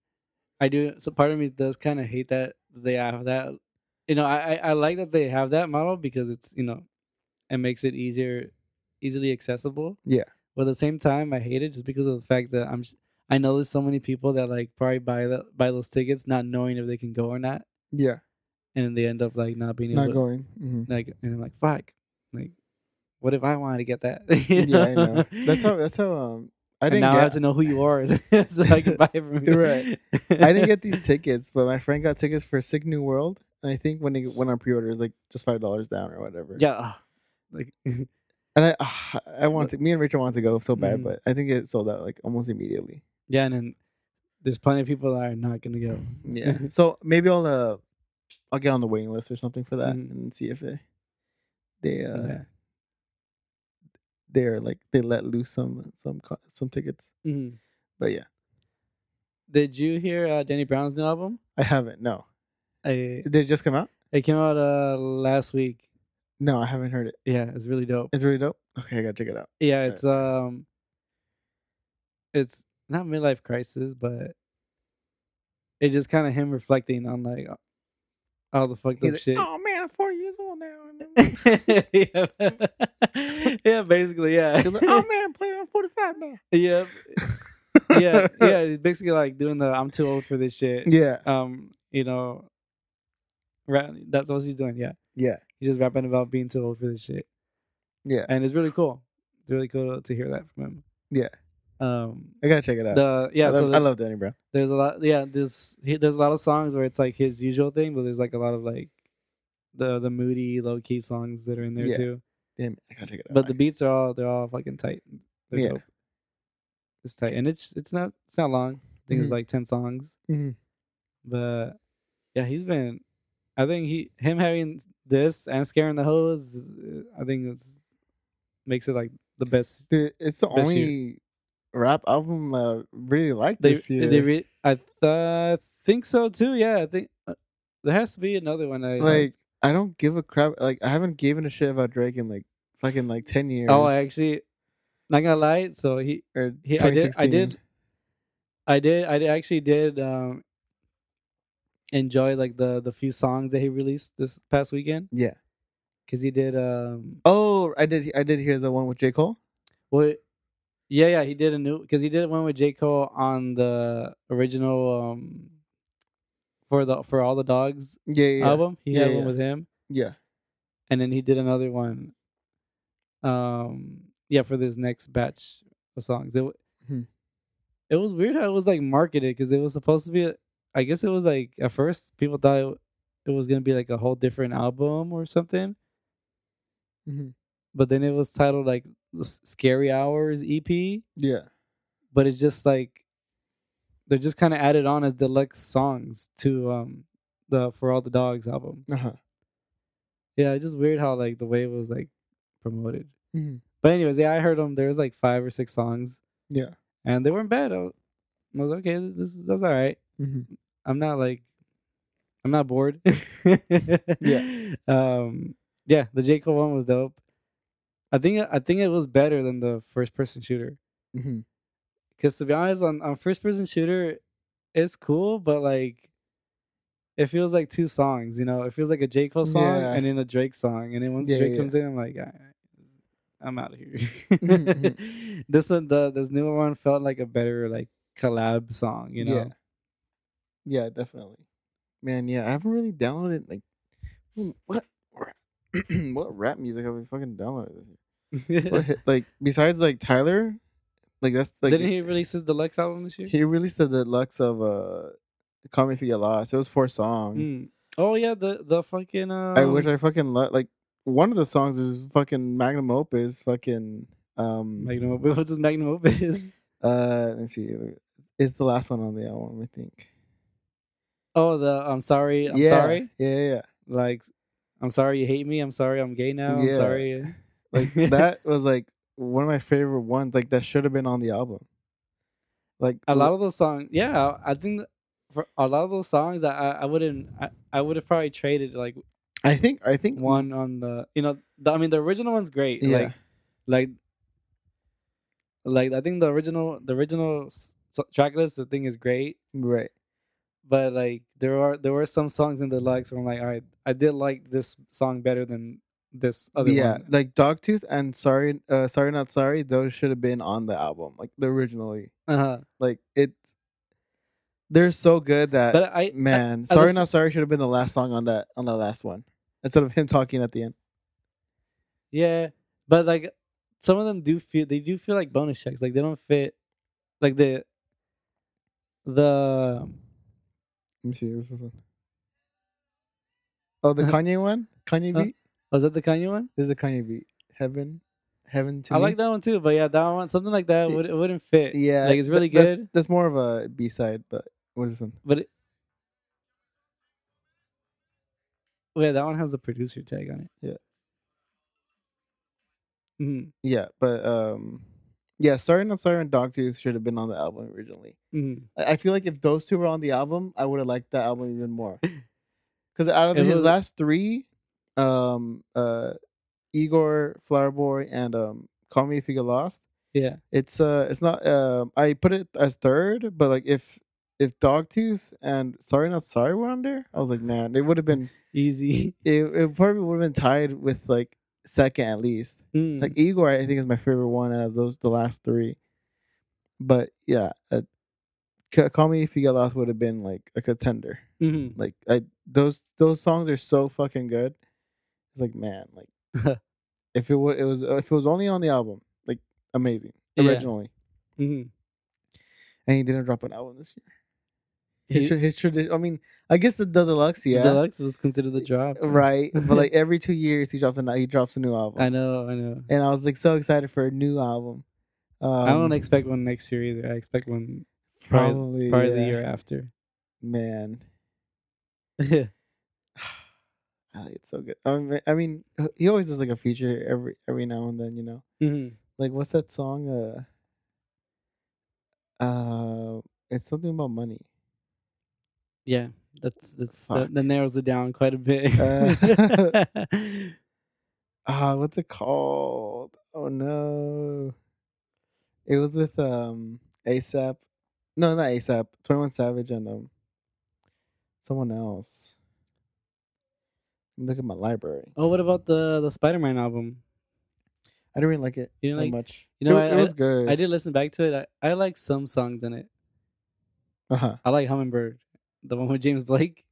I do. So part of me does kind of hate that they have that. You know, I, I I like that they have that model because it's you know, it makes it easier, easily accessible.
Yeah.
But at the same time, I hate it just because of the fact that I'm. I know there's so many people that like probably buy the buy those tickets not knowing if they can go or not,
yeah,
and then they end up like not being able
not
to
going. hmm
like. And I'm like, fuck, like, what if I wanted to get that?
Yeah, I know. That's how that's how um I
and
didn't
now I
get
have to know who you are so I can buy it from you.
Right. I didn't get these tickets, but my friend got tickets for Sick New World. And I think when they went on pre-order, it was like just five dollars down or whatever.
Yeah. ah, Like
And I, ah, I want to. Me and Rachel wanted to go so bad,
Mhm.
but I think it sold out like almost immediately.
yeah, and then there's plenty of people that are not gonna go.
Yeah. so maybe I'll uh, I'll get on the waiting list or something for that
Mhm.
and see if they, they uh,
Yeah.
they're like they let loose some some some tickets.
Mhm.
But yeah,
Did you hear uh, Danny Brown's new album?
I haven't. No,
I,
did it just come out?
it came out uh last week.
No, I haven't heard it.
Yeah, it's really dope.
It's really dope. Okay, I gotta check it out.
Yeah,
Right.
it's um, it's not midlife crisis, but it's just kind of him reflecting on like all the fucked
He's
up
like,
shit.
oh man, I'm 40 years old now.
yeah. yeah, basically, yeah.
Like, oh man, I'm playing. I'm 45 now.
yeah, yeah, yeah. Basically like doing the "I'm too old for this shit."
yeah,
Um, you know, rap, that's what he's doing. Yeah,
yeah,
he's just rapping about being too old for this shit,
yeah,
and it's really cool. It's really cool to hear that from him.
yeah.
Um,
I gotta check it out.
the yeah,
I, love,
so
I love Danny Brown.
there's a lot. Yeah, there's he, there's a lot of songs where it's like his usual thing, but there's like a lot of like the the moody, low key songs that are in there
Yeah.
too.
Damn, I gotta check it out.
But the beats are all they're all fucking tight. They're
Yeah.
dope. It's tight, and it's it's not it's not long. I think
Mhm.
it's like ten songs,
Mhm.
but yeah, he's been. I think he him having this and scaring the hoes. I think it's makes it like the best.
Dude, it's the
Best year.
Rap album that I really like
They
this year.
they re- I th- think so too. Yeah, I think uh, there has to be another one. I
like, I don't give a crap. Like, I haven't given a shit about Drake in like fucking like 10 years.
oh, I actually not gonna lie. So he
or
he I did I did I did I did- actually did um enjoy like the the few songs that he released this past weekend
Yeah.
because he did um
Oh, I did. I did hear the one with J Cole.
what yeah yeah he did a new because he did one with J. Cole on the original um for the for all the dogs
Yeah, yeah,
album. He
Yeah,
had one with him.
Yeah.
and then he did another one um yeah for this next batch of songs. It,
Hmm.
it was weird how it was like marketed because it was supposed to be i guess it was like at first people thought it, it was gonna be like a whole different album or something.
Mhm.
But then it was titled like scary hours ep
Yeah.
but it's just like they're just kind of added on as deluxe songs to um the for all the dogs album
Uh huh.
yeah it's just weird how like the way it was like promoted
hmm
But anyways, yeah, I heard them. There was like five or six songs,
Yeah.
and they weren't bad. I was, I was okay. This is that's all right.
hmm
I'm not like, I'm not bored.
Yeah.
Um. Yeah, the J Cole one was dope. I think I think it was better than the first person shooter.
hmm
Cause to be honest, on on first person shooter, it's cool, but like, it feels like two songs. You know, it feels like a J Cole song
Yeah.
and then a Drake song, and then once
Yeah,
Drake
yeah.
comes in, I'm like, right, I'm out of here.
Mhm,
this one, the this newer one felt like a better like collab song. You know,
Yeah. Yeah, definitely. Man, yeah, I haven't really downloaded like hmm, what what rap music have we fucking downloaded this year? What like besides like Tyler, like that's like
didn't he release his deluxe album this year?
he released the deluxe of uh Call Me If You Get Lost. It was four songs.
Mm. Oh yeah, the the fucking. Um,
I wish I fucking lo- like one of the songs is fucking Magnum Opus, fucking um
Magnum Opus. What's his Magnum Opus?
uh let me see. It's the last one on the album, I think.
Oh, the I'm sorry, I'm
yeah,
sorry.
Yeah, yeah, yeah.
Like, I'm sorry you hate me. I'm sorry I'm gay now. I'm sorry.
Like that was like one of my favorite ones. Like that should have been on the album. Like
a lot of those songs yeah i think for a lot of those songs i i wouldn't i, I would have probably traded like
I think I think
one on the you know the, i mean the original one's great
Yeah.
like like like i think the original the original s- s- track list the thing is great
right.
But like there are there were some songs in the likes where i'm like all right i did like this song better than this other one.
yeah,
one
like Dogtooth and Sorry, uh, Sorry Not Sorry. Those should have been on the album, like the originally.
uh-huh.
Like it's, they're so good that
but i I-
man.
I
Sorry
lis-
Not Sorry should have been the last song on that on the last one, instead of him talking at the end.
Yeah, but like some of them do feel they do feel like bonus checks. Like they don't fit like the the
Let me see. What's this one? Oh, the
Uh-huh.
Kanye one. Kanye
Huh?
beat.
was that the Kanye one?
This is the Kanye beat. Heaven, heaven to
I
me.
like that one too, but yeah, that one something like that would it wouldn't fit.
Yeah,
like it's really good,
That's more of a B side, but what is this one?
but it, oh, yeah, that one has the producer tag on it.
Yeah.
hmm
Yeah, but um, yeah, Sorry Not Sorry and Dogtooth should have been on the album originally.
hmm
I I feel like if those two were on the album, I would have liked that album even more. Because out of
It
his
was-
last three, um, uh, Igor, Flower Boy, and um, Call Me If You Get Lost,
Yeah.
it's uh, it's not. Uh, I put it as third, but like if if Dogtooth and Sorry Not Sorry were on there, I was like, man, it would have been.
Easy.
It, it probably would have been tied with like second at least.
Mm.
Like Igor, I think is my favorite one out of those the last three. But yeah, uh, Call Me If You Get Lost would have been like a contender.
Mhm.
Like I those those songs are so fucking good. It's like man, like if it was it was if it was only on the album, like amazing
Yeah.
originally,
Mhm.
and he didn't drop an album this year. His
He-
his tradition. I mean, I guess the, the deluxe,
the
yeah,
Deluxe was considered the drop.
right. but like every two years, he drops a he drops a new album,
I know, I know.
and I was like so excited for a new album. Um,
I don't expect one next year either. I expect one probably,
probably
probably the year after.
Man,
yeah.
Ah, it's so good. I mean, I mean, he always does like a feature every every now and then, you know.
hmm
Like what's that song? Uh, uh, it's something about money.
Yeah. That's that's that, that narrows it down quite a bit.
Uh, Ah, what's it called? Oh no, it was with um ASAP. No, not ASAP. Twenty One Savage and um someone else. Look at my library.
oh, what about the the Spider Man album?
I didn't really like it
You didn't
that
like-
much.
you know,
it,
I-
it was good.
I did listen back to it. I, I like some songs in it.
Uh huh.
I like Hummingbird, the one with James Blake.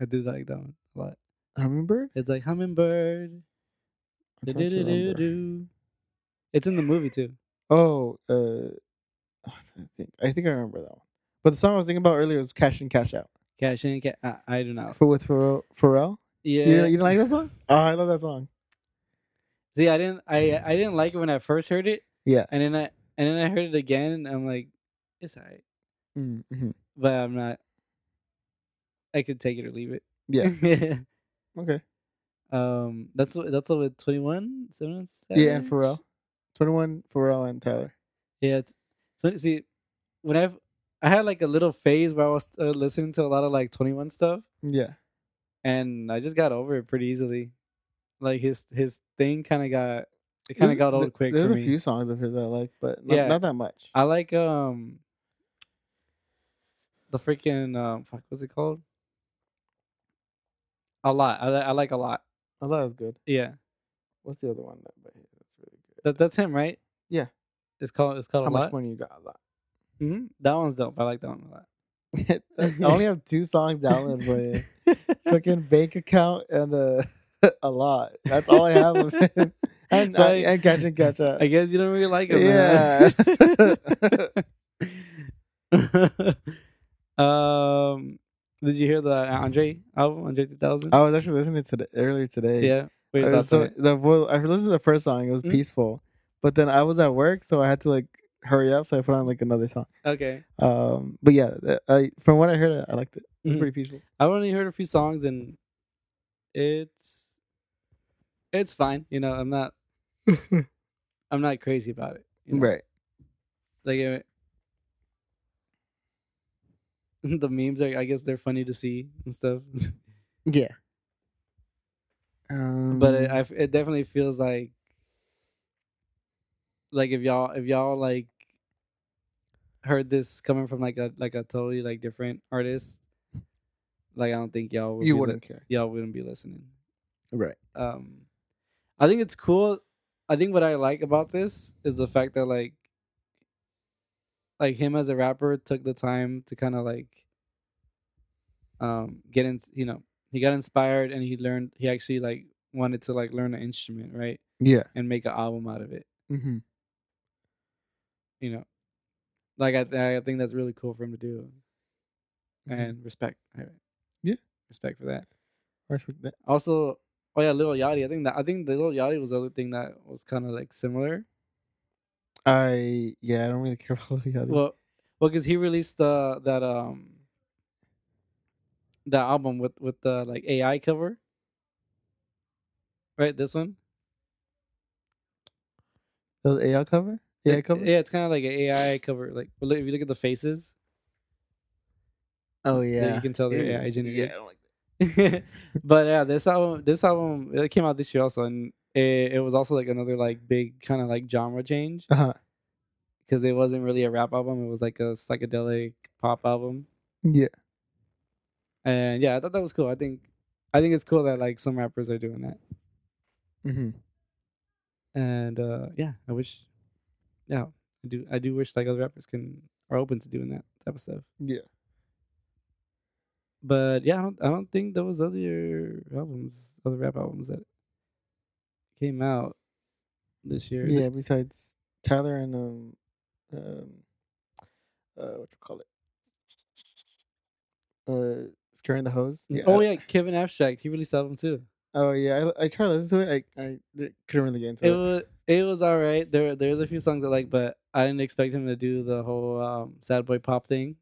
I do like that one a lot.
Hummingbird.
It's like Hummingbird. It's in the movie too.
Oh, uh, I think I think I remember that one. But the song I was thinking about earlier was "Cash In, Cash Out"
Cash in, Cash. I, I do not.
for with Pharrell. Pharrell.
Yeah.
You, don't- you don't like that song? Oh, I love that song.
See, I didn't. I I didn't like it when I first heard it,
Yeah.
and then I and then I heard it again, and I'm like, it's alright,
Mm-hmm.
but I'm not. I could take it or leave it.
Yeah. Okay.
um. That's what. That's what with Twenty One.
Yeah, and Pharrell. Twenty One, Pharrell, and Tyler.
Yeah. It's, so see, when I've I had like a little phase where I was uh, listening to a lot of like Twenty One stuff,
Yeah.
and I just got over it pretty easily. Like his his thing kind of got it kind of got old
th-
quick
There's
for
a
me.
few songs of his that I like, but not,
Yeah.
not that much.
I like um the freaking um fuck what's it called? A lot. I, I like a lot.
I thought it was good.
Yeah.
What's the other one that that's really good?
That that's him, right?
Yeah.
It's called it's called
How
a
much money you got? A lot.
hmm That one's dope. I like that one a lot.
I only have two songs downloaded for you. Fucking bank account and uh, a lot. That's all I have of him. And,
So I-
and catch and catch up.
I guess you don't really like him.
Yeah.
um, did you hear the Andre album, Andre 3000?
I was actually listening to it earlier today.
yeah. Wait,
so the I listened to the first song. It was
Mhm.
peaceful, but then I was at work, so I had to like hurry up. So I put on like another song.
okay.
Um, but yeah, I from what I heard, I liked it. It was
Mhm.
pretty peaceful.
I've only heard a few songs and it's it's fine. You know, I'm not I'm not crazy about it. you know?
Right.
Like the memes are I guess they're funny to see and stuff.
Yeah. Um,
but it, I, it definitely feels like like if y'all if y'all like heard this coming from like a like a totally like different artist like i don't think y'all would
you wouldn't care.
y'all wouldn't be listening
Right.
um i think it's cool i think what i like about this is the fact that like like him as a rapper took the time to kind of like um get in you know he got inspired and he learned he actually like wanted to like learn an instrument right
Yeah.
and make an album out of it
Mm-hmm.
you know Like I, th- I think that's really cool for him to do,
Mhm.
and respect.
Yeah.
respect for that.
Respect that.
Also, oh yeah, Lil Yachty. I think that I think the Lil Yachty was the other thing that was kind of like similar.
I yeah, I don't really care about Lil Yachty.
Well, well, because he released uh, that um that album with with the like AI cover, right? This one.
that AI cover. AI cover.
Yeah, it's kind of like an AI cover. Like, but look- if you look at the faces,
Oh
yeah, you can tell they're
Yeah,
AI generated.
Yeah, I don't like that.
but yeah, this album, this album, it came out this year also, and it, it was also like another like big kind of like genre change because it wasn't really a rap album; it was like a psychedelic pop album.
Yeah.
And yeah, I thought that was cool. I think, I think it's cool that like some rappers are doing that.
Mm-hmm.
And uh yeah, I wish, yeah, I do, I do wish like other rappers can are open to doing that type of stuff.
Yeah.
But yeah, I don't, I don't think there was other albums, other rap albums that came out this year.
Yeah. Besides Tyler and um, um, uh, what you call it? Uh, scaring the hoes.
Oh yeah, Kevin Abstract. He released album too.
Oh yeah. I I tried to listen to it. I I couldn't really get into
It
it.
was it was all right. There there's a few songs I like, but I didn't expect him to do the whole um, sad boy pop thing.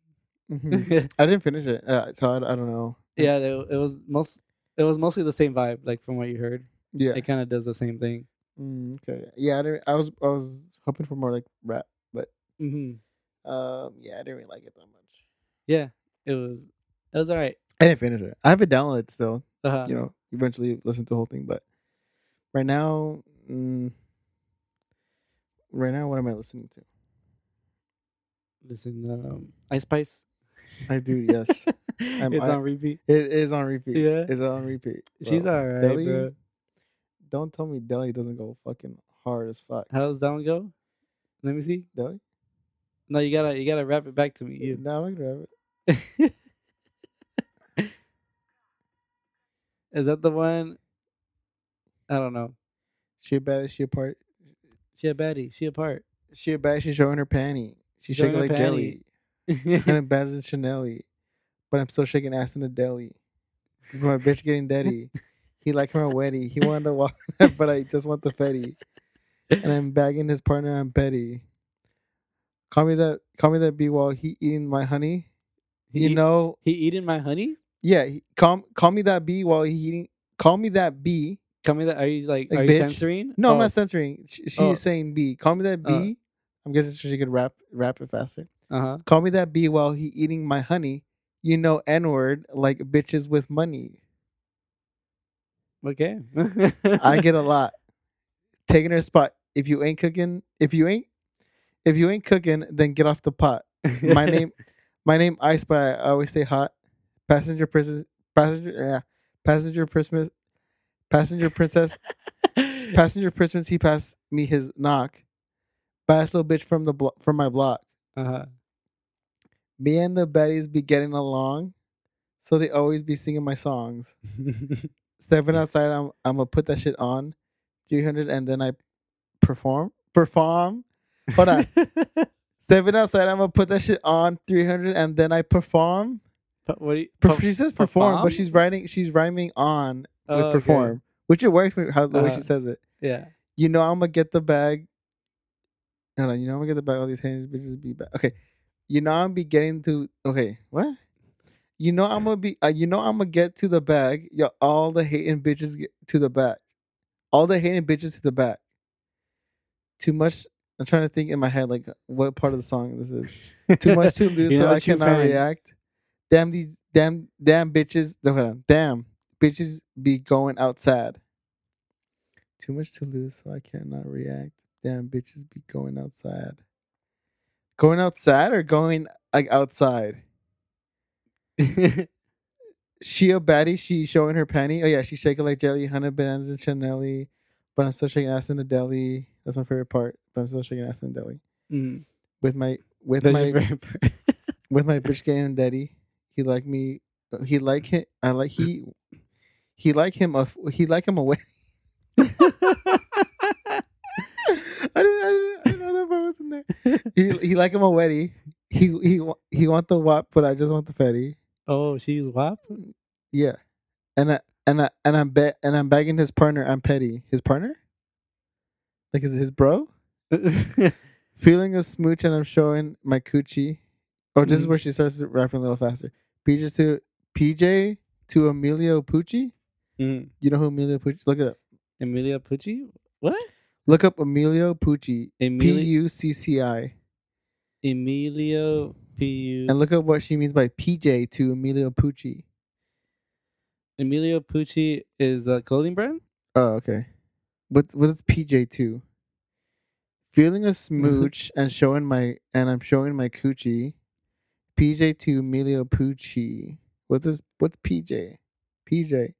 Mhm. I didn't finish it, uh, so I, I don't know.
yeah, they, it was most it was mostly the same vibe, like from what you heard.
Yeah.
It kind of does the same thing.
Mm, okay. Yeah. I, didn't, I was I was hoping for more like rap, but
hmm
um, yeah, I didn't really like it that much.
Yeah, it was it was all right.
I didn't finish it. I have it downloaded still.
Uh-huh.
You know, eventually listen to the whole thing, but right now, mm, right now, what am I listening to?
Listen, um, Ice Spice.
I do. Yes,
it's on repeat.
it is on repeat.
Yeah.
it's on repeat.
She's
bro.
all right,
Deli,
bro.
Don't tell me Deli doesn't go fucking hard as fuck.
How does that one go? Let me see.
Deli?
No, you gotta you gotta wrap it back to me. You.
No, I'm gonna have it.
Is that the one? I don't know.
She a bad. She a part.
She a baddie. She a part.
She a bad. She's showing her panty. She's
Showing
shaking like jelly.
panty.
kind of bad as Chanel, but I'm still shaking ass in the deli. My bitch getting daddy. He like her wetty. He wanted to walk, but I just want the fetty. And I'm bagging his partner. I'm Betty. Call me that. Call me that B while he eating my honey.
He
you
eat-
know,
he eating my honey.
yeah. He, call call me that B while he eating. Call me that B.
Tell me that. Are you like?
Like,
are you censoring?
No, I'm
Oh,
not censoring. She, she's
Oh.
saying B. Call me that B.
Uh.
I'm guessing so she could rap rap it faster.
Uh-huh.
Call me that B while he eating my honey. You know N word like bitches with money.
Okay.
I get a lot. Taking her spot. If you ain't cooking, if you ain't, if you ain't cooking, then get off the pot. My name, my name Ice, but I always stay hot. Passenger princess, passenger, yeah, passenger Christmas, passenger princess, passenger princess. He passed me his knock. Bass little bitch from the blo- from my block.
uh-huh.
Me and the baddies be getting along, so they always be singing my songs. Stepping outside, I'm I'm gonna put that shit on, three hundred, and then I perform perform. Hold on. Stepping outside, I'm gonna put that shit on three hundred, and then I perform.
But what do you,
Per- she says perform,
perform?
but she's writing she's rhyming on
Oh,
with
okay.
perform, which it works how the way
Uh-huh.
she says it.
Yeah.
You know I'm gonna get the bag. Hold on, you know I'm gonna get the bag. All these haters bitches be back. Okay, you know I'm be getting to. Okay, what? You know I'm gonna be. Uh, you know I'm gonna get to the bag. Yo, all the hating bitches get to the back. All the hating bitches to the back. Too much. I'm trying to think in my head like what part of the song this is. Too much to lose, so I cannot react. Damn these, damn, damn bitches. no, hold on. Damn bitches be going outside. Too much to lose, so I cannot react. Damn bitches be going outside. Going outside or going like outside? She a baddie. She showing her panty. Oh yeah, she shaking like jelly, hundred bands and Chanel. But I'm still shaking ass in the deli. That's my favorite part. But I'm still shaking ass in the deli
mm.
with my with
That's
my
your favorite part.
with my bitch getting daddy. He like me. He like him. I like he. He like him. A, he like him away. I didn't. I didn't, I didn't know that part was in there. He he like him already. He he he want the wop, but I just want the fatty.
Oh, she's WAP.
Yeah, and I and I and I'm bet and I'm bagging his partner. I'm petty. His partner, like is it his bro? Feeling a smooch and I'm showing my coochie. Oh, this is
Mhm.
where she starts rapping a little faster. PJ to PJ to Emilio Pucci.
mm.
You know who Emilio Pucci? Look it up.
Emilia Pucci. What?
Look up Emilio Pucci. P U C C I.
Emilio P U
And look up what she means by PJ to Emilio Pucci.
Emilio Pucci is a clothing brand.
Oh, okay. What what is PJ to? Feeling a smooch and showing my and I'm showing my coochie. PJ to Emilio Pucci. What is what's PJ? PJ.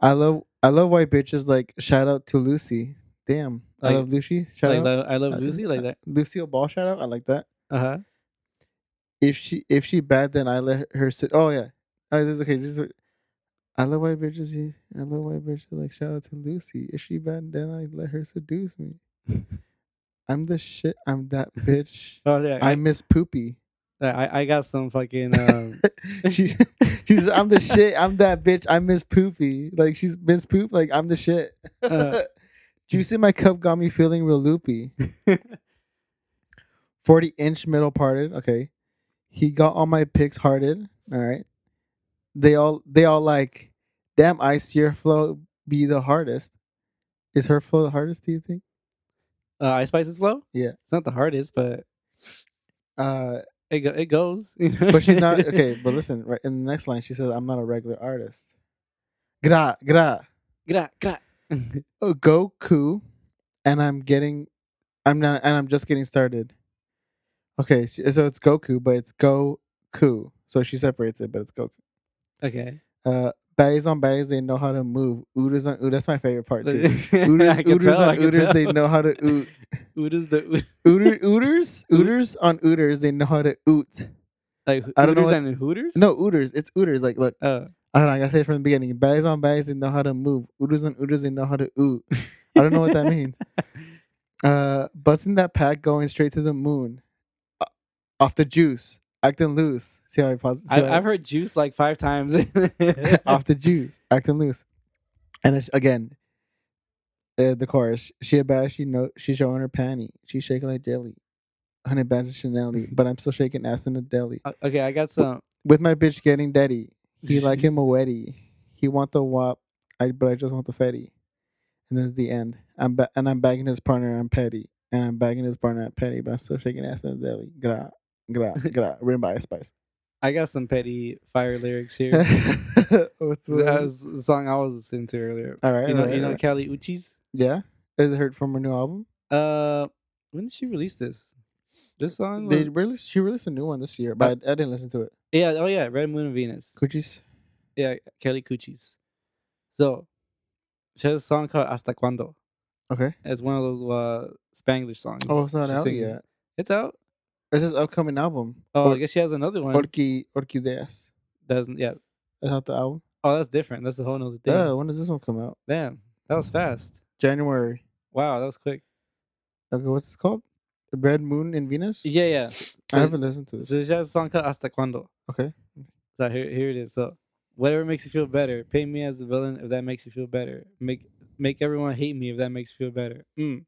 I love I love white bitches like shout out to Lucy. Damn. I love Lucy. Shout
Like,
out.
I love Lucy like that.
Lucille Ball shout out. I like that.
Uh huh.
If she if she bad then I let her sit oh yeah. Oh, this is okay. This is what- I love white bitches. I love white bitches. Like shout out to Lucy. If she bad, then I let her seduce me. I'm the shit. I'm that bitch.
Oh yeah.
I
I,
miss poopy.
I I got some fucking um.
she's she's I'm the shit. I'm that bitch. I miss poopy. Like she's miss poop. Like I'm the shit.
Uh.
Juice in my cup got me feeling real loopy. Forty inch middle parted. Okay. He got all my picks hearted. All right. They all they all like, damn ice your flow be the hardest. Is her flow the hardest? Do you think?
uh, Ice Spice's flow.
Yeah.
It's not the hardest, but
Uh,
it go, it goes.
but she's not okay. But listen, right in the next line, she says, "I'm not a regular artist." Gra gra.
Gra, gra.
Oh, Goku, and I'm getting, I'm not, and I'm just getting started. Okay, so it's Goku, but it's Goku. So she separates it, but it's Goku.
okay.
Uh, baddies on baddies, they know how to move. Ooters on oot. That's my favorite part too.
I
Ooters,
can
ooters
tell, I
on
can
ooters, they know how to oot.
Oot the.
Ooter, ooters, ooters on ooters, they know how to oot.
like
I don't know what-
and Hooters.
No, ooters. It's ooters. Like, look,
Oh.
I don't know. I gotta say it from the beginning. Baddies on baddies, they know how to move. Ooters on ooters, they know how to oot. I don't know what that means. Uh, busting that pack, going straight to the moon. Off the juice, acting loose. See how I pause?
I, I've heard juice like five times.
off the juice, acting loose. And then again, uh, the chorus. She a bad. She know. She showing her panty. She shaking like jelly. Hundred bands of Chanel, but I'm still shaking ass in the deli.
Okay, I got some.
With my bitch getting daddy. He like him a wetty. He want the wop. I but I just want the fetty. And then it's the end. I'm ba- and I'm bagging his partner. I'm petty. And I'm bagging his partner. I'm petty. But I'm still shaking ass in the deli. Gra, gra, gra. Written by Ice Spice.
I got some petty fire lyrics here.
What's
that was the song I was listening to earlier.
all right.
You know,
all right,
you know
right.
Kali Uchis.
Yeah. Is it heard from her new album?
Uh, when did she release this? This song?
They
was-
released. She released a new one this year, but I, I didn't listen to it.
yeah. Oh yeah, Red Moon in Venus.
Coochies.
Yeah, Kelly Cuchis. So she has a song called Hasta Cuando.
Okay.
It's one of those uh Spanglish songs.
Oh, it's not
she
out
sings.
yet.
It's out.
It's his upcoming album.
Oh, I guess she has another one.
Orqui Orquideas.
Doesn't yeah.
That's not the album.
Oh, that's different. That's a whole nother thing.
Yeah. When does this one come out?
Damn, that was fast.
January.
Wow, that was quick.
Okay. What's it called? The Red Moon in Venus.
Yeah, yeah.
I
So,
haven't listened to this.
so she has a song called Hasta Cuando.
Okay.
So here, here it is. So whatever makes you feel better. Paint me as the villain if that makes you feel better. Make make everyone hate me if that makes you feel better. Mm.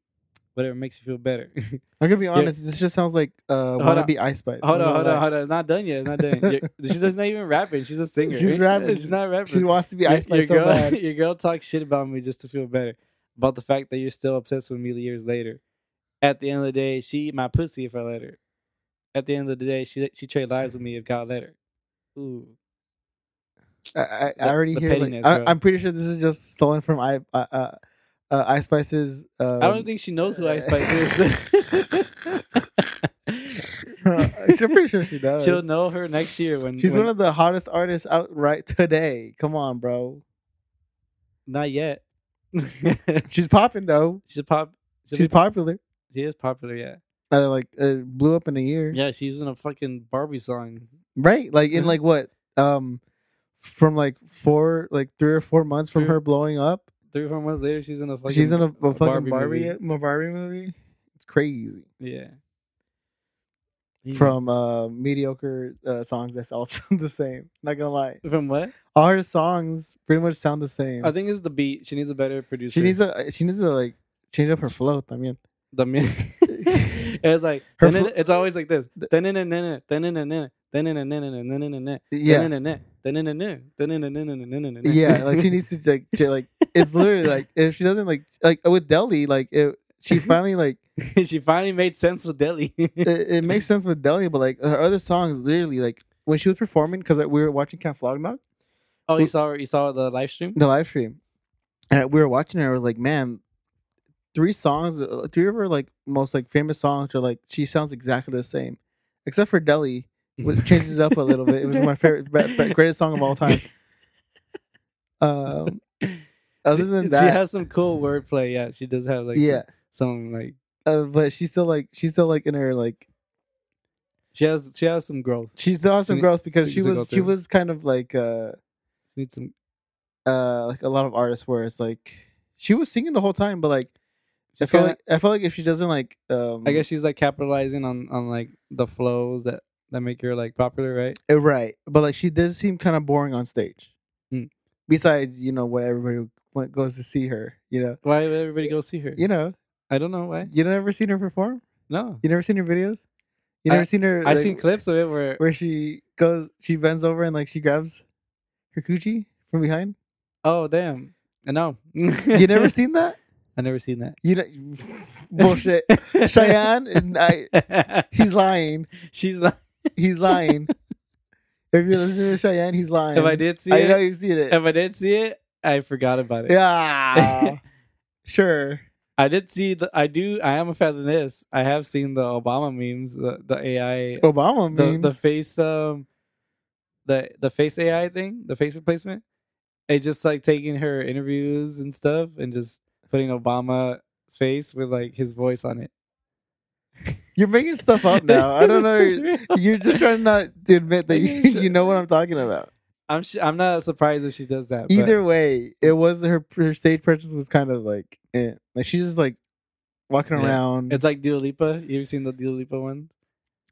Whatever makes you feel better.
I'm gonna be honest. This just sounds like uh, wanna be Ice Spice.
hold on, hold on, hold on. It's not done yet. It's not done. She's just not even rapping. She's a singer.
She's rapping.
She's not rapping.
She wants to be Ice Spice
your
so
girl,
bad.
your girl talks shit about me just to feel better. About the fact that you're still obsessed with me years later. At the end of the day, she eat my pussy if I let her. At the end of the day, she she trade lives with me if God let her. Ooh.
I, I,
The-
I already hear. Like, I, I'm pretty sure this is just stolen from I uh, uh, uh, Ice Spice's. Um,
I don't think she knows who Ice Spice is.
I'm pretty sure she does.
She'll know her next year when
She's
when-
one of the hottest artists out right today. Come on, bro.
not yet.
She's popping though.
she's pop.
She's
be-
popular.
she is popular, yeah.
Uh, like uh, blew up in a year.
Yeah, she's in a fucking Barbie song.
Right. Like in like what? Um, from like four, like three or four months from her blowing up.
Three or four months later, she's in a fucking
She's in a, a fucking
Barbie
Barbie,
movie.
movie. A Barbie movie. It's crazy.
Yeah. Yeah.
From uh, mediocre uh, songs that all sound the same. Not gonna lie,
from what?
all her songs pretty much sound the same.
I think it's the beat. She needs a better producer.
she needs to she needs to like change up her flow. I mean,
the min- it's like
Her fl-
it's always like this.
Yeah, yeah. Like she needs to like like it's literally like if she doesn't like like with Delhi like it, she finally like
she finally made sense with Delhi.
it, it makes sense with Delhi, but like her other songs literally like when she was performing because we were watching Camp Flog Gnaw
oh, you saw her, you saw the live stream?
the live stream, and we were watching her. We're like, man, three songs, uh, three of her like most like famous songs are like she sounds exactly the same, except for Delhi, which changes up a little bit. It was my favorite, greatest song of all time. Um, other than that, she
has some cool wordplay. Yeah, she does have like
yeah,
some, some like
uh, but she's still like she's still like in her like
she has she has some growth.
she still has some
She
growth because she was she was kind of like uh
She needs some.
uh like a lot of artists where it's like she was singing the whole time, but like I feel
kinda-
like I feel like if she doesn't like um
I guess she's like capitalizing on on like the flows that that make her like popular, right?
Uh, right, but like she does seem kind of boring on stage. Besides, you know, what everybody went, goes to see her. You know,
Why would everybody go see her?
you know,
I don't know why.
you never seen her perform.
No,
You never seen her videos. You
I-
never seen her.
I've
like,
seen clips of it where
where she goes, she bends over and like she grabs her coochie from behind.
oh damn, I know.
You never seen that?
I never seen that.
You know, bullshit. Cheyenne and I, he's lying.
She's like,
He's lying. If you're listening to Cheyenne, he's lying.
if I did see
I
it,
know you've seen it.
if I did see it, I forgot about it.
Yeah. sure.
I did see the. I do. I am a fan of this. I have seen the Obama memes, the the AI,
Obama
the
memes.
the face um, the the face AI thing, the face replacement. It just like taking her interviews and stuff, and just putting Obama's face with like his voice on it.
You're making stuff up now. I don't know. You're, just trying not to admit that you, you know what I'm talking about.
I'm sh- I'm not surprised if she does that. but-
Either way, it was her her stage presence was kind of like eh. like she's just like walking
Yeah.
around.
it's like Dua Lipa. You ever seen the Dua Lipa one?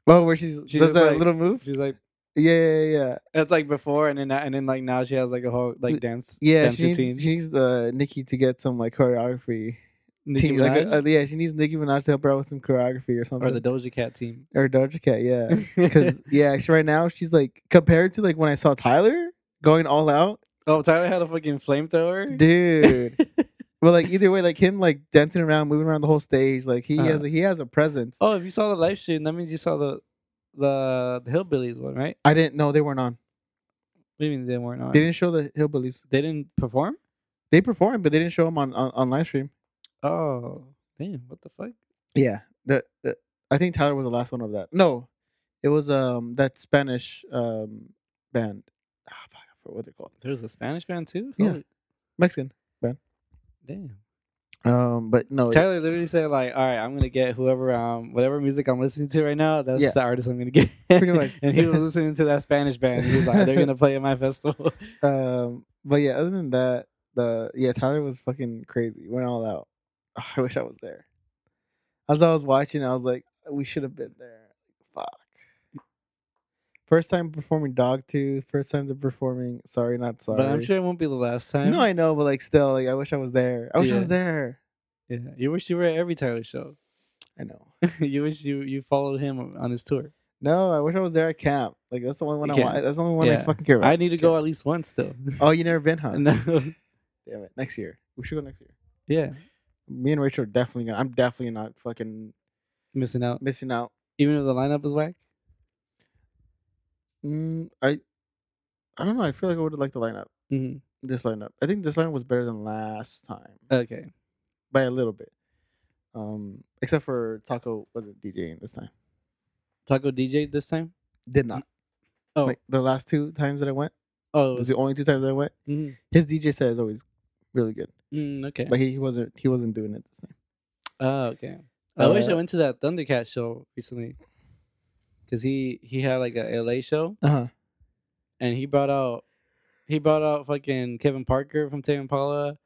oh, where she's
She
does that
like-
little move.
She's like,
Yeah, yeah, yeah.
it's like before, and then and then like now she has like a whole like dance.
Yeah,
dance
she needs,
routine.
she needs the Nikki to get some like choreography.
Nicki
team, like,
Minaj?
uh, yeah, she needs Nicki Minaj to help her out with some choreography or something.
or the Doja Cat team.
or Doja Cat, yeah. Because yeah, actually, right now she's like compared to like when I saw Tyler going all out,
oh, Tyler had a fucking flamethrower.
dude. Well, like either way, like him like dancing around, moving around the whole stage, like he
Uh-huh.
has a, he has a presence.
oh, if you saw the live stream, that means you saw the the the Hillbillies one, right?
I didn't know they weren't on.
What do you mean they weren't on?
They didn't show the hillbillies.
They didn't perform?
They performed, but they didn't show them on on, on live stream.
Oh, damn! What the fuck?
Yeah, the, the I think Tyler was the last one of that. No, it was um that Spanish um band. Ah, fuck, I forgot what they're called.
There was a Spanish band too.
Yeah.
Holy-
Mexican. Band.
Damn.
Um, but no,
Tyler literally said like, "All right, I'm gonna get whoever um whatever music I'm listening to right now. That's
Yeah.
the artist I'm gonna get."
Pretty much.
and he was listening to that Spanish band. He was like, "They're gonna play at my festival."
Um, but yeah, other than that, the yeah Tyler was fucking crazy. Went all out. I wish I was there. As I was watching, I was like, we should have been there. Fuck. First time performing Dogtooth. First time performing. Sorry, not sorry.
But I'm sure it won't be the last time.
No, I know, but like still, like I wish I was there. I wish I was there.
yeah, you wish you were at every Tyler show.
I know.
you wish you you followed him on his tour.
No, I wish I was there at camp. Like that's the only one I want. That's the only one I
Yeah.
fucking care about.
I need to go at least once though.
Oh, you never been, huh?
no.
Damn it. Next year. We should go next year.
Yeah,
Me and Rachel are definitely gonna. I'm definitely not fucking
missing out.
missing out.
Even if the lineup is whack.
Mm, I, I don't know. I feel like I would have liked the lineup.
hmm
This lineup. I think this lineup was better than last time
Okay.
by a little bit. Um, except for Taco wasn't DJing this time.
Taco DJ this time.
Did not.
Oh,
Like the last two times that I went,
oh,
was the only two times that I went.
mhm.
His DJ set is always really good,
Mm, okay.
but he, he wasn't. He wasn't doing it this time.
Oh, okay. I wish I
Uh,
went to that Thundercat show recently, because he he had like a LA show
Uh huh.
and he brought out he brought out fucking Kevin Parker from Tame Impala.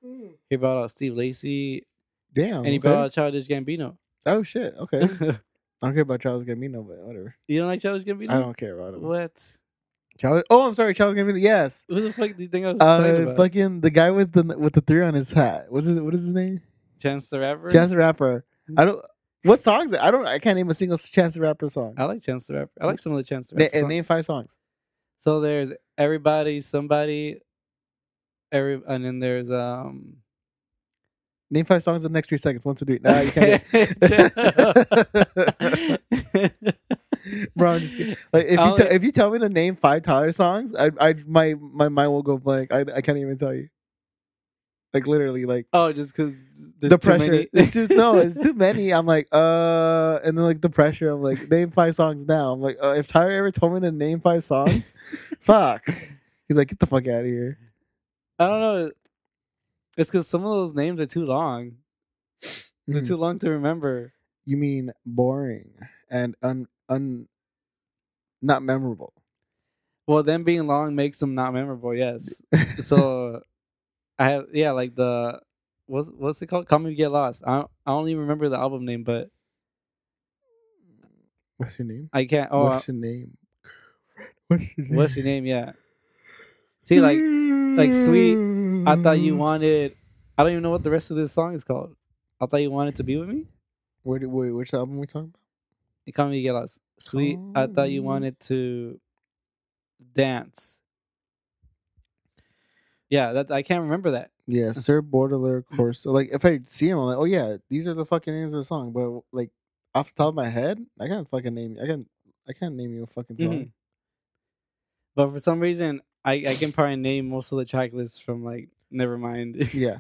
He brought out Steve Lacy
Damn.
and he
okay.
brought out Childish Gambino.
Oh shit. Okay. I don't care about Charles Gambino, but whatever.
you don't like Childish Gambino?
I don't care about him.
What?
Charles. Oh, I'm sorry, Charles Gambino. Yes.
Who the fuck do you think I was talking
Uh,
about?
fucking the guy with the with the three on his hat. What's his What is his name?
Chance the Rapper.
Chance the Rapper. I don't. What songs? I don't. I can't name a single Chance the Rapper song.
I like Chance the Rapper. I like some of the Chance the Rapper.
and
songs.
name five songs.
So there's everybody, somebody, every, and then there's um.
Name five songs in the next three seconds. One, two, three. Nah, you can't. Bro, I'm just kidding. like if you te- if you tell me to name five Tyler songs, I I my my mind will go blank. I I can't even tell you. Like literally, like
oh, just because
the pressure. It's just no, it's too many. I'm like, uh, and then like the pressure. I'm like, name five songs now. I'm like, uh, if Tyler ever told me to name five songs, fuck. He's like, get the fuck out of here.
I don't know. It's because some of those names are too long. They're
Mhm.
too long to remember.
You mean boring and un un not memorable?
Well, them being long makes them not memorable. Yes. so, I have yeah, like the what's what's it called? Call Me Get Lost. I don't, I don't even remember the album name, but
What's your name?
I can't. Oh,
What's your name? What's your name?
what's your name? Yeah. See, like like sweet. I thought you wanted. I don't even know what the rest of this song is called. I thought you wanted to be with me.
Wait, wait, which album we talking about?
You call me get lost. Sweet. I thought you wanted to dance. Yeah, that I can't remember that.
Yeah, Sir Baudelaire, of course. Like if I see him, I'm like, oh yeah, these are the fucking names of the song. But like off the top of my head, I can't fucking name. I can't. I can't name you a fucking song.
Mhm. But for some reason, I I can probably name most of the track lists from like Nevermind.
Yeah.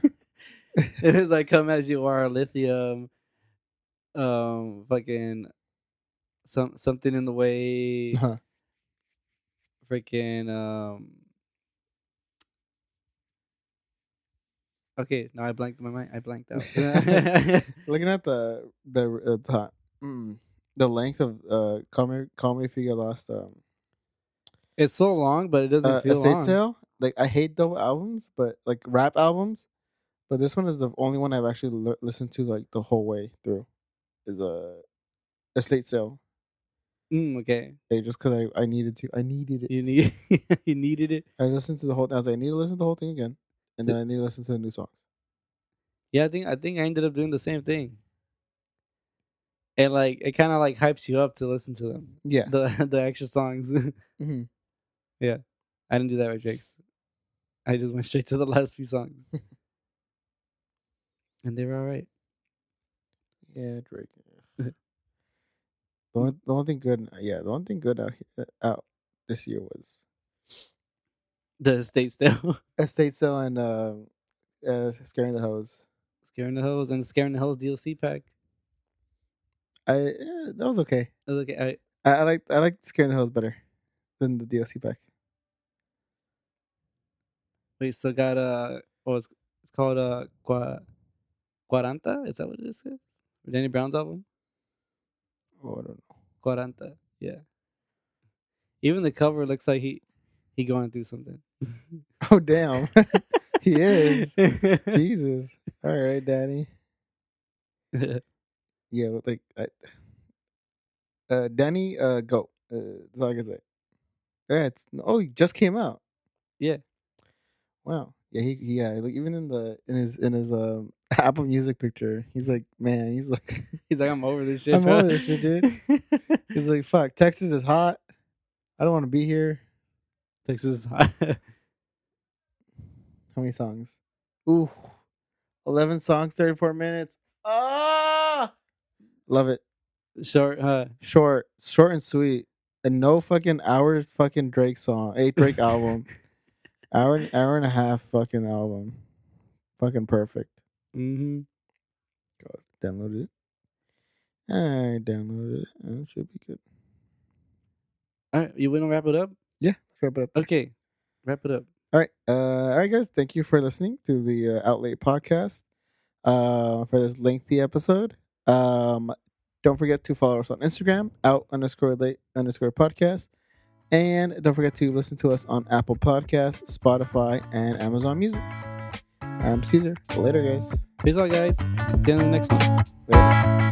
it is like come as you are, lithium, um, fucking some something in the way,
Huh.
freaking um. Okay, now I blanked my mind. I blanked out.
Looking at the the uh, the, mm, the length of uh, call me call me if you get lost. Um,
it's so long, but it doesn't
uh,
feel
estate
long.
sale. Like I hate double albums, but like rap albums. But this one is the only one I've actually l- listened to like the whole way through. Is a estate sale.
Mm, okay,
Hey, just because I, I needed to. I needed it.
you need you needed it.
I listened to the whole thing. I was like, I need to listen to the whole thing again. And then I need to listen to the new songs.
Yeah, I think I think I ended up doing the same thing. And like it kind of like hypes you up to listen to them.
Yeah.
The the extra songs.
hmm
I didn't do that with Drake's. I just went straight to the last few songs. and they were all right.
Yeah, Drake. the, only, the only thing good, yeah, the only thing good out here, out this year was
The estate still
Estate Sale and uh, uh, Scaring the Hoes.
scaring the hoes and scaring the hoes DLC pack.
I eh, that was okay.
I was okay.
I, I like I like Scaring the Hoes better than the DLC pack.
We still got uh oh it's it's called uh Gua Quaranta. Is that what it is? Danny Brown's album.
Oh, I don't know.
Quaranta. Yeah. Even the cover looks like he he going through something.
Oh damn, he is. Jesus. All right, Daddy. Yeah, like, I, uh, Danny, uh, go. Uh, that's all I can say. Yeah, it's oh, he just came out.
Yeah.
Wow. Yeah, he, he yeah, like even in the in his in his um Apple Music picture, he's like, man, he's like,
He's like, I'm over this shit.
I'm
bro."
over this shit, dude. he's like, fuck, Texas is hot. I don't want to be here.
Texas is hot.
How many songs? Ooh, eleven songs, thirty four minutes. Ah, love it.
Short, huh?
Short, short and sweet, and no fucking hours. Fucking Drake song, a Drake album, hour hour and a half fucking album, fucking perfect.
Mm-hmm.
Go download it. I downloaded it. It should be good.
All right, you want to wrap it up?
Yeah, wrap it up.
Okay, wrap it up.
All right, uh, all right, guys. Thank you for listening to the uh, Out Late podcast. Uh, for this lengthy episode. Um, don't forget to follow us on Instagram, out underscore late underscore podcast, and don't forget to listen to us on Apple Podcasts, Spotify, and Amazon Music. I'm Caesar. Later, guys.
Peace out, guys. See you in the next one.
Later.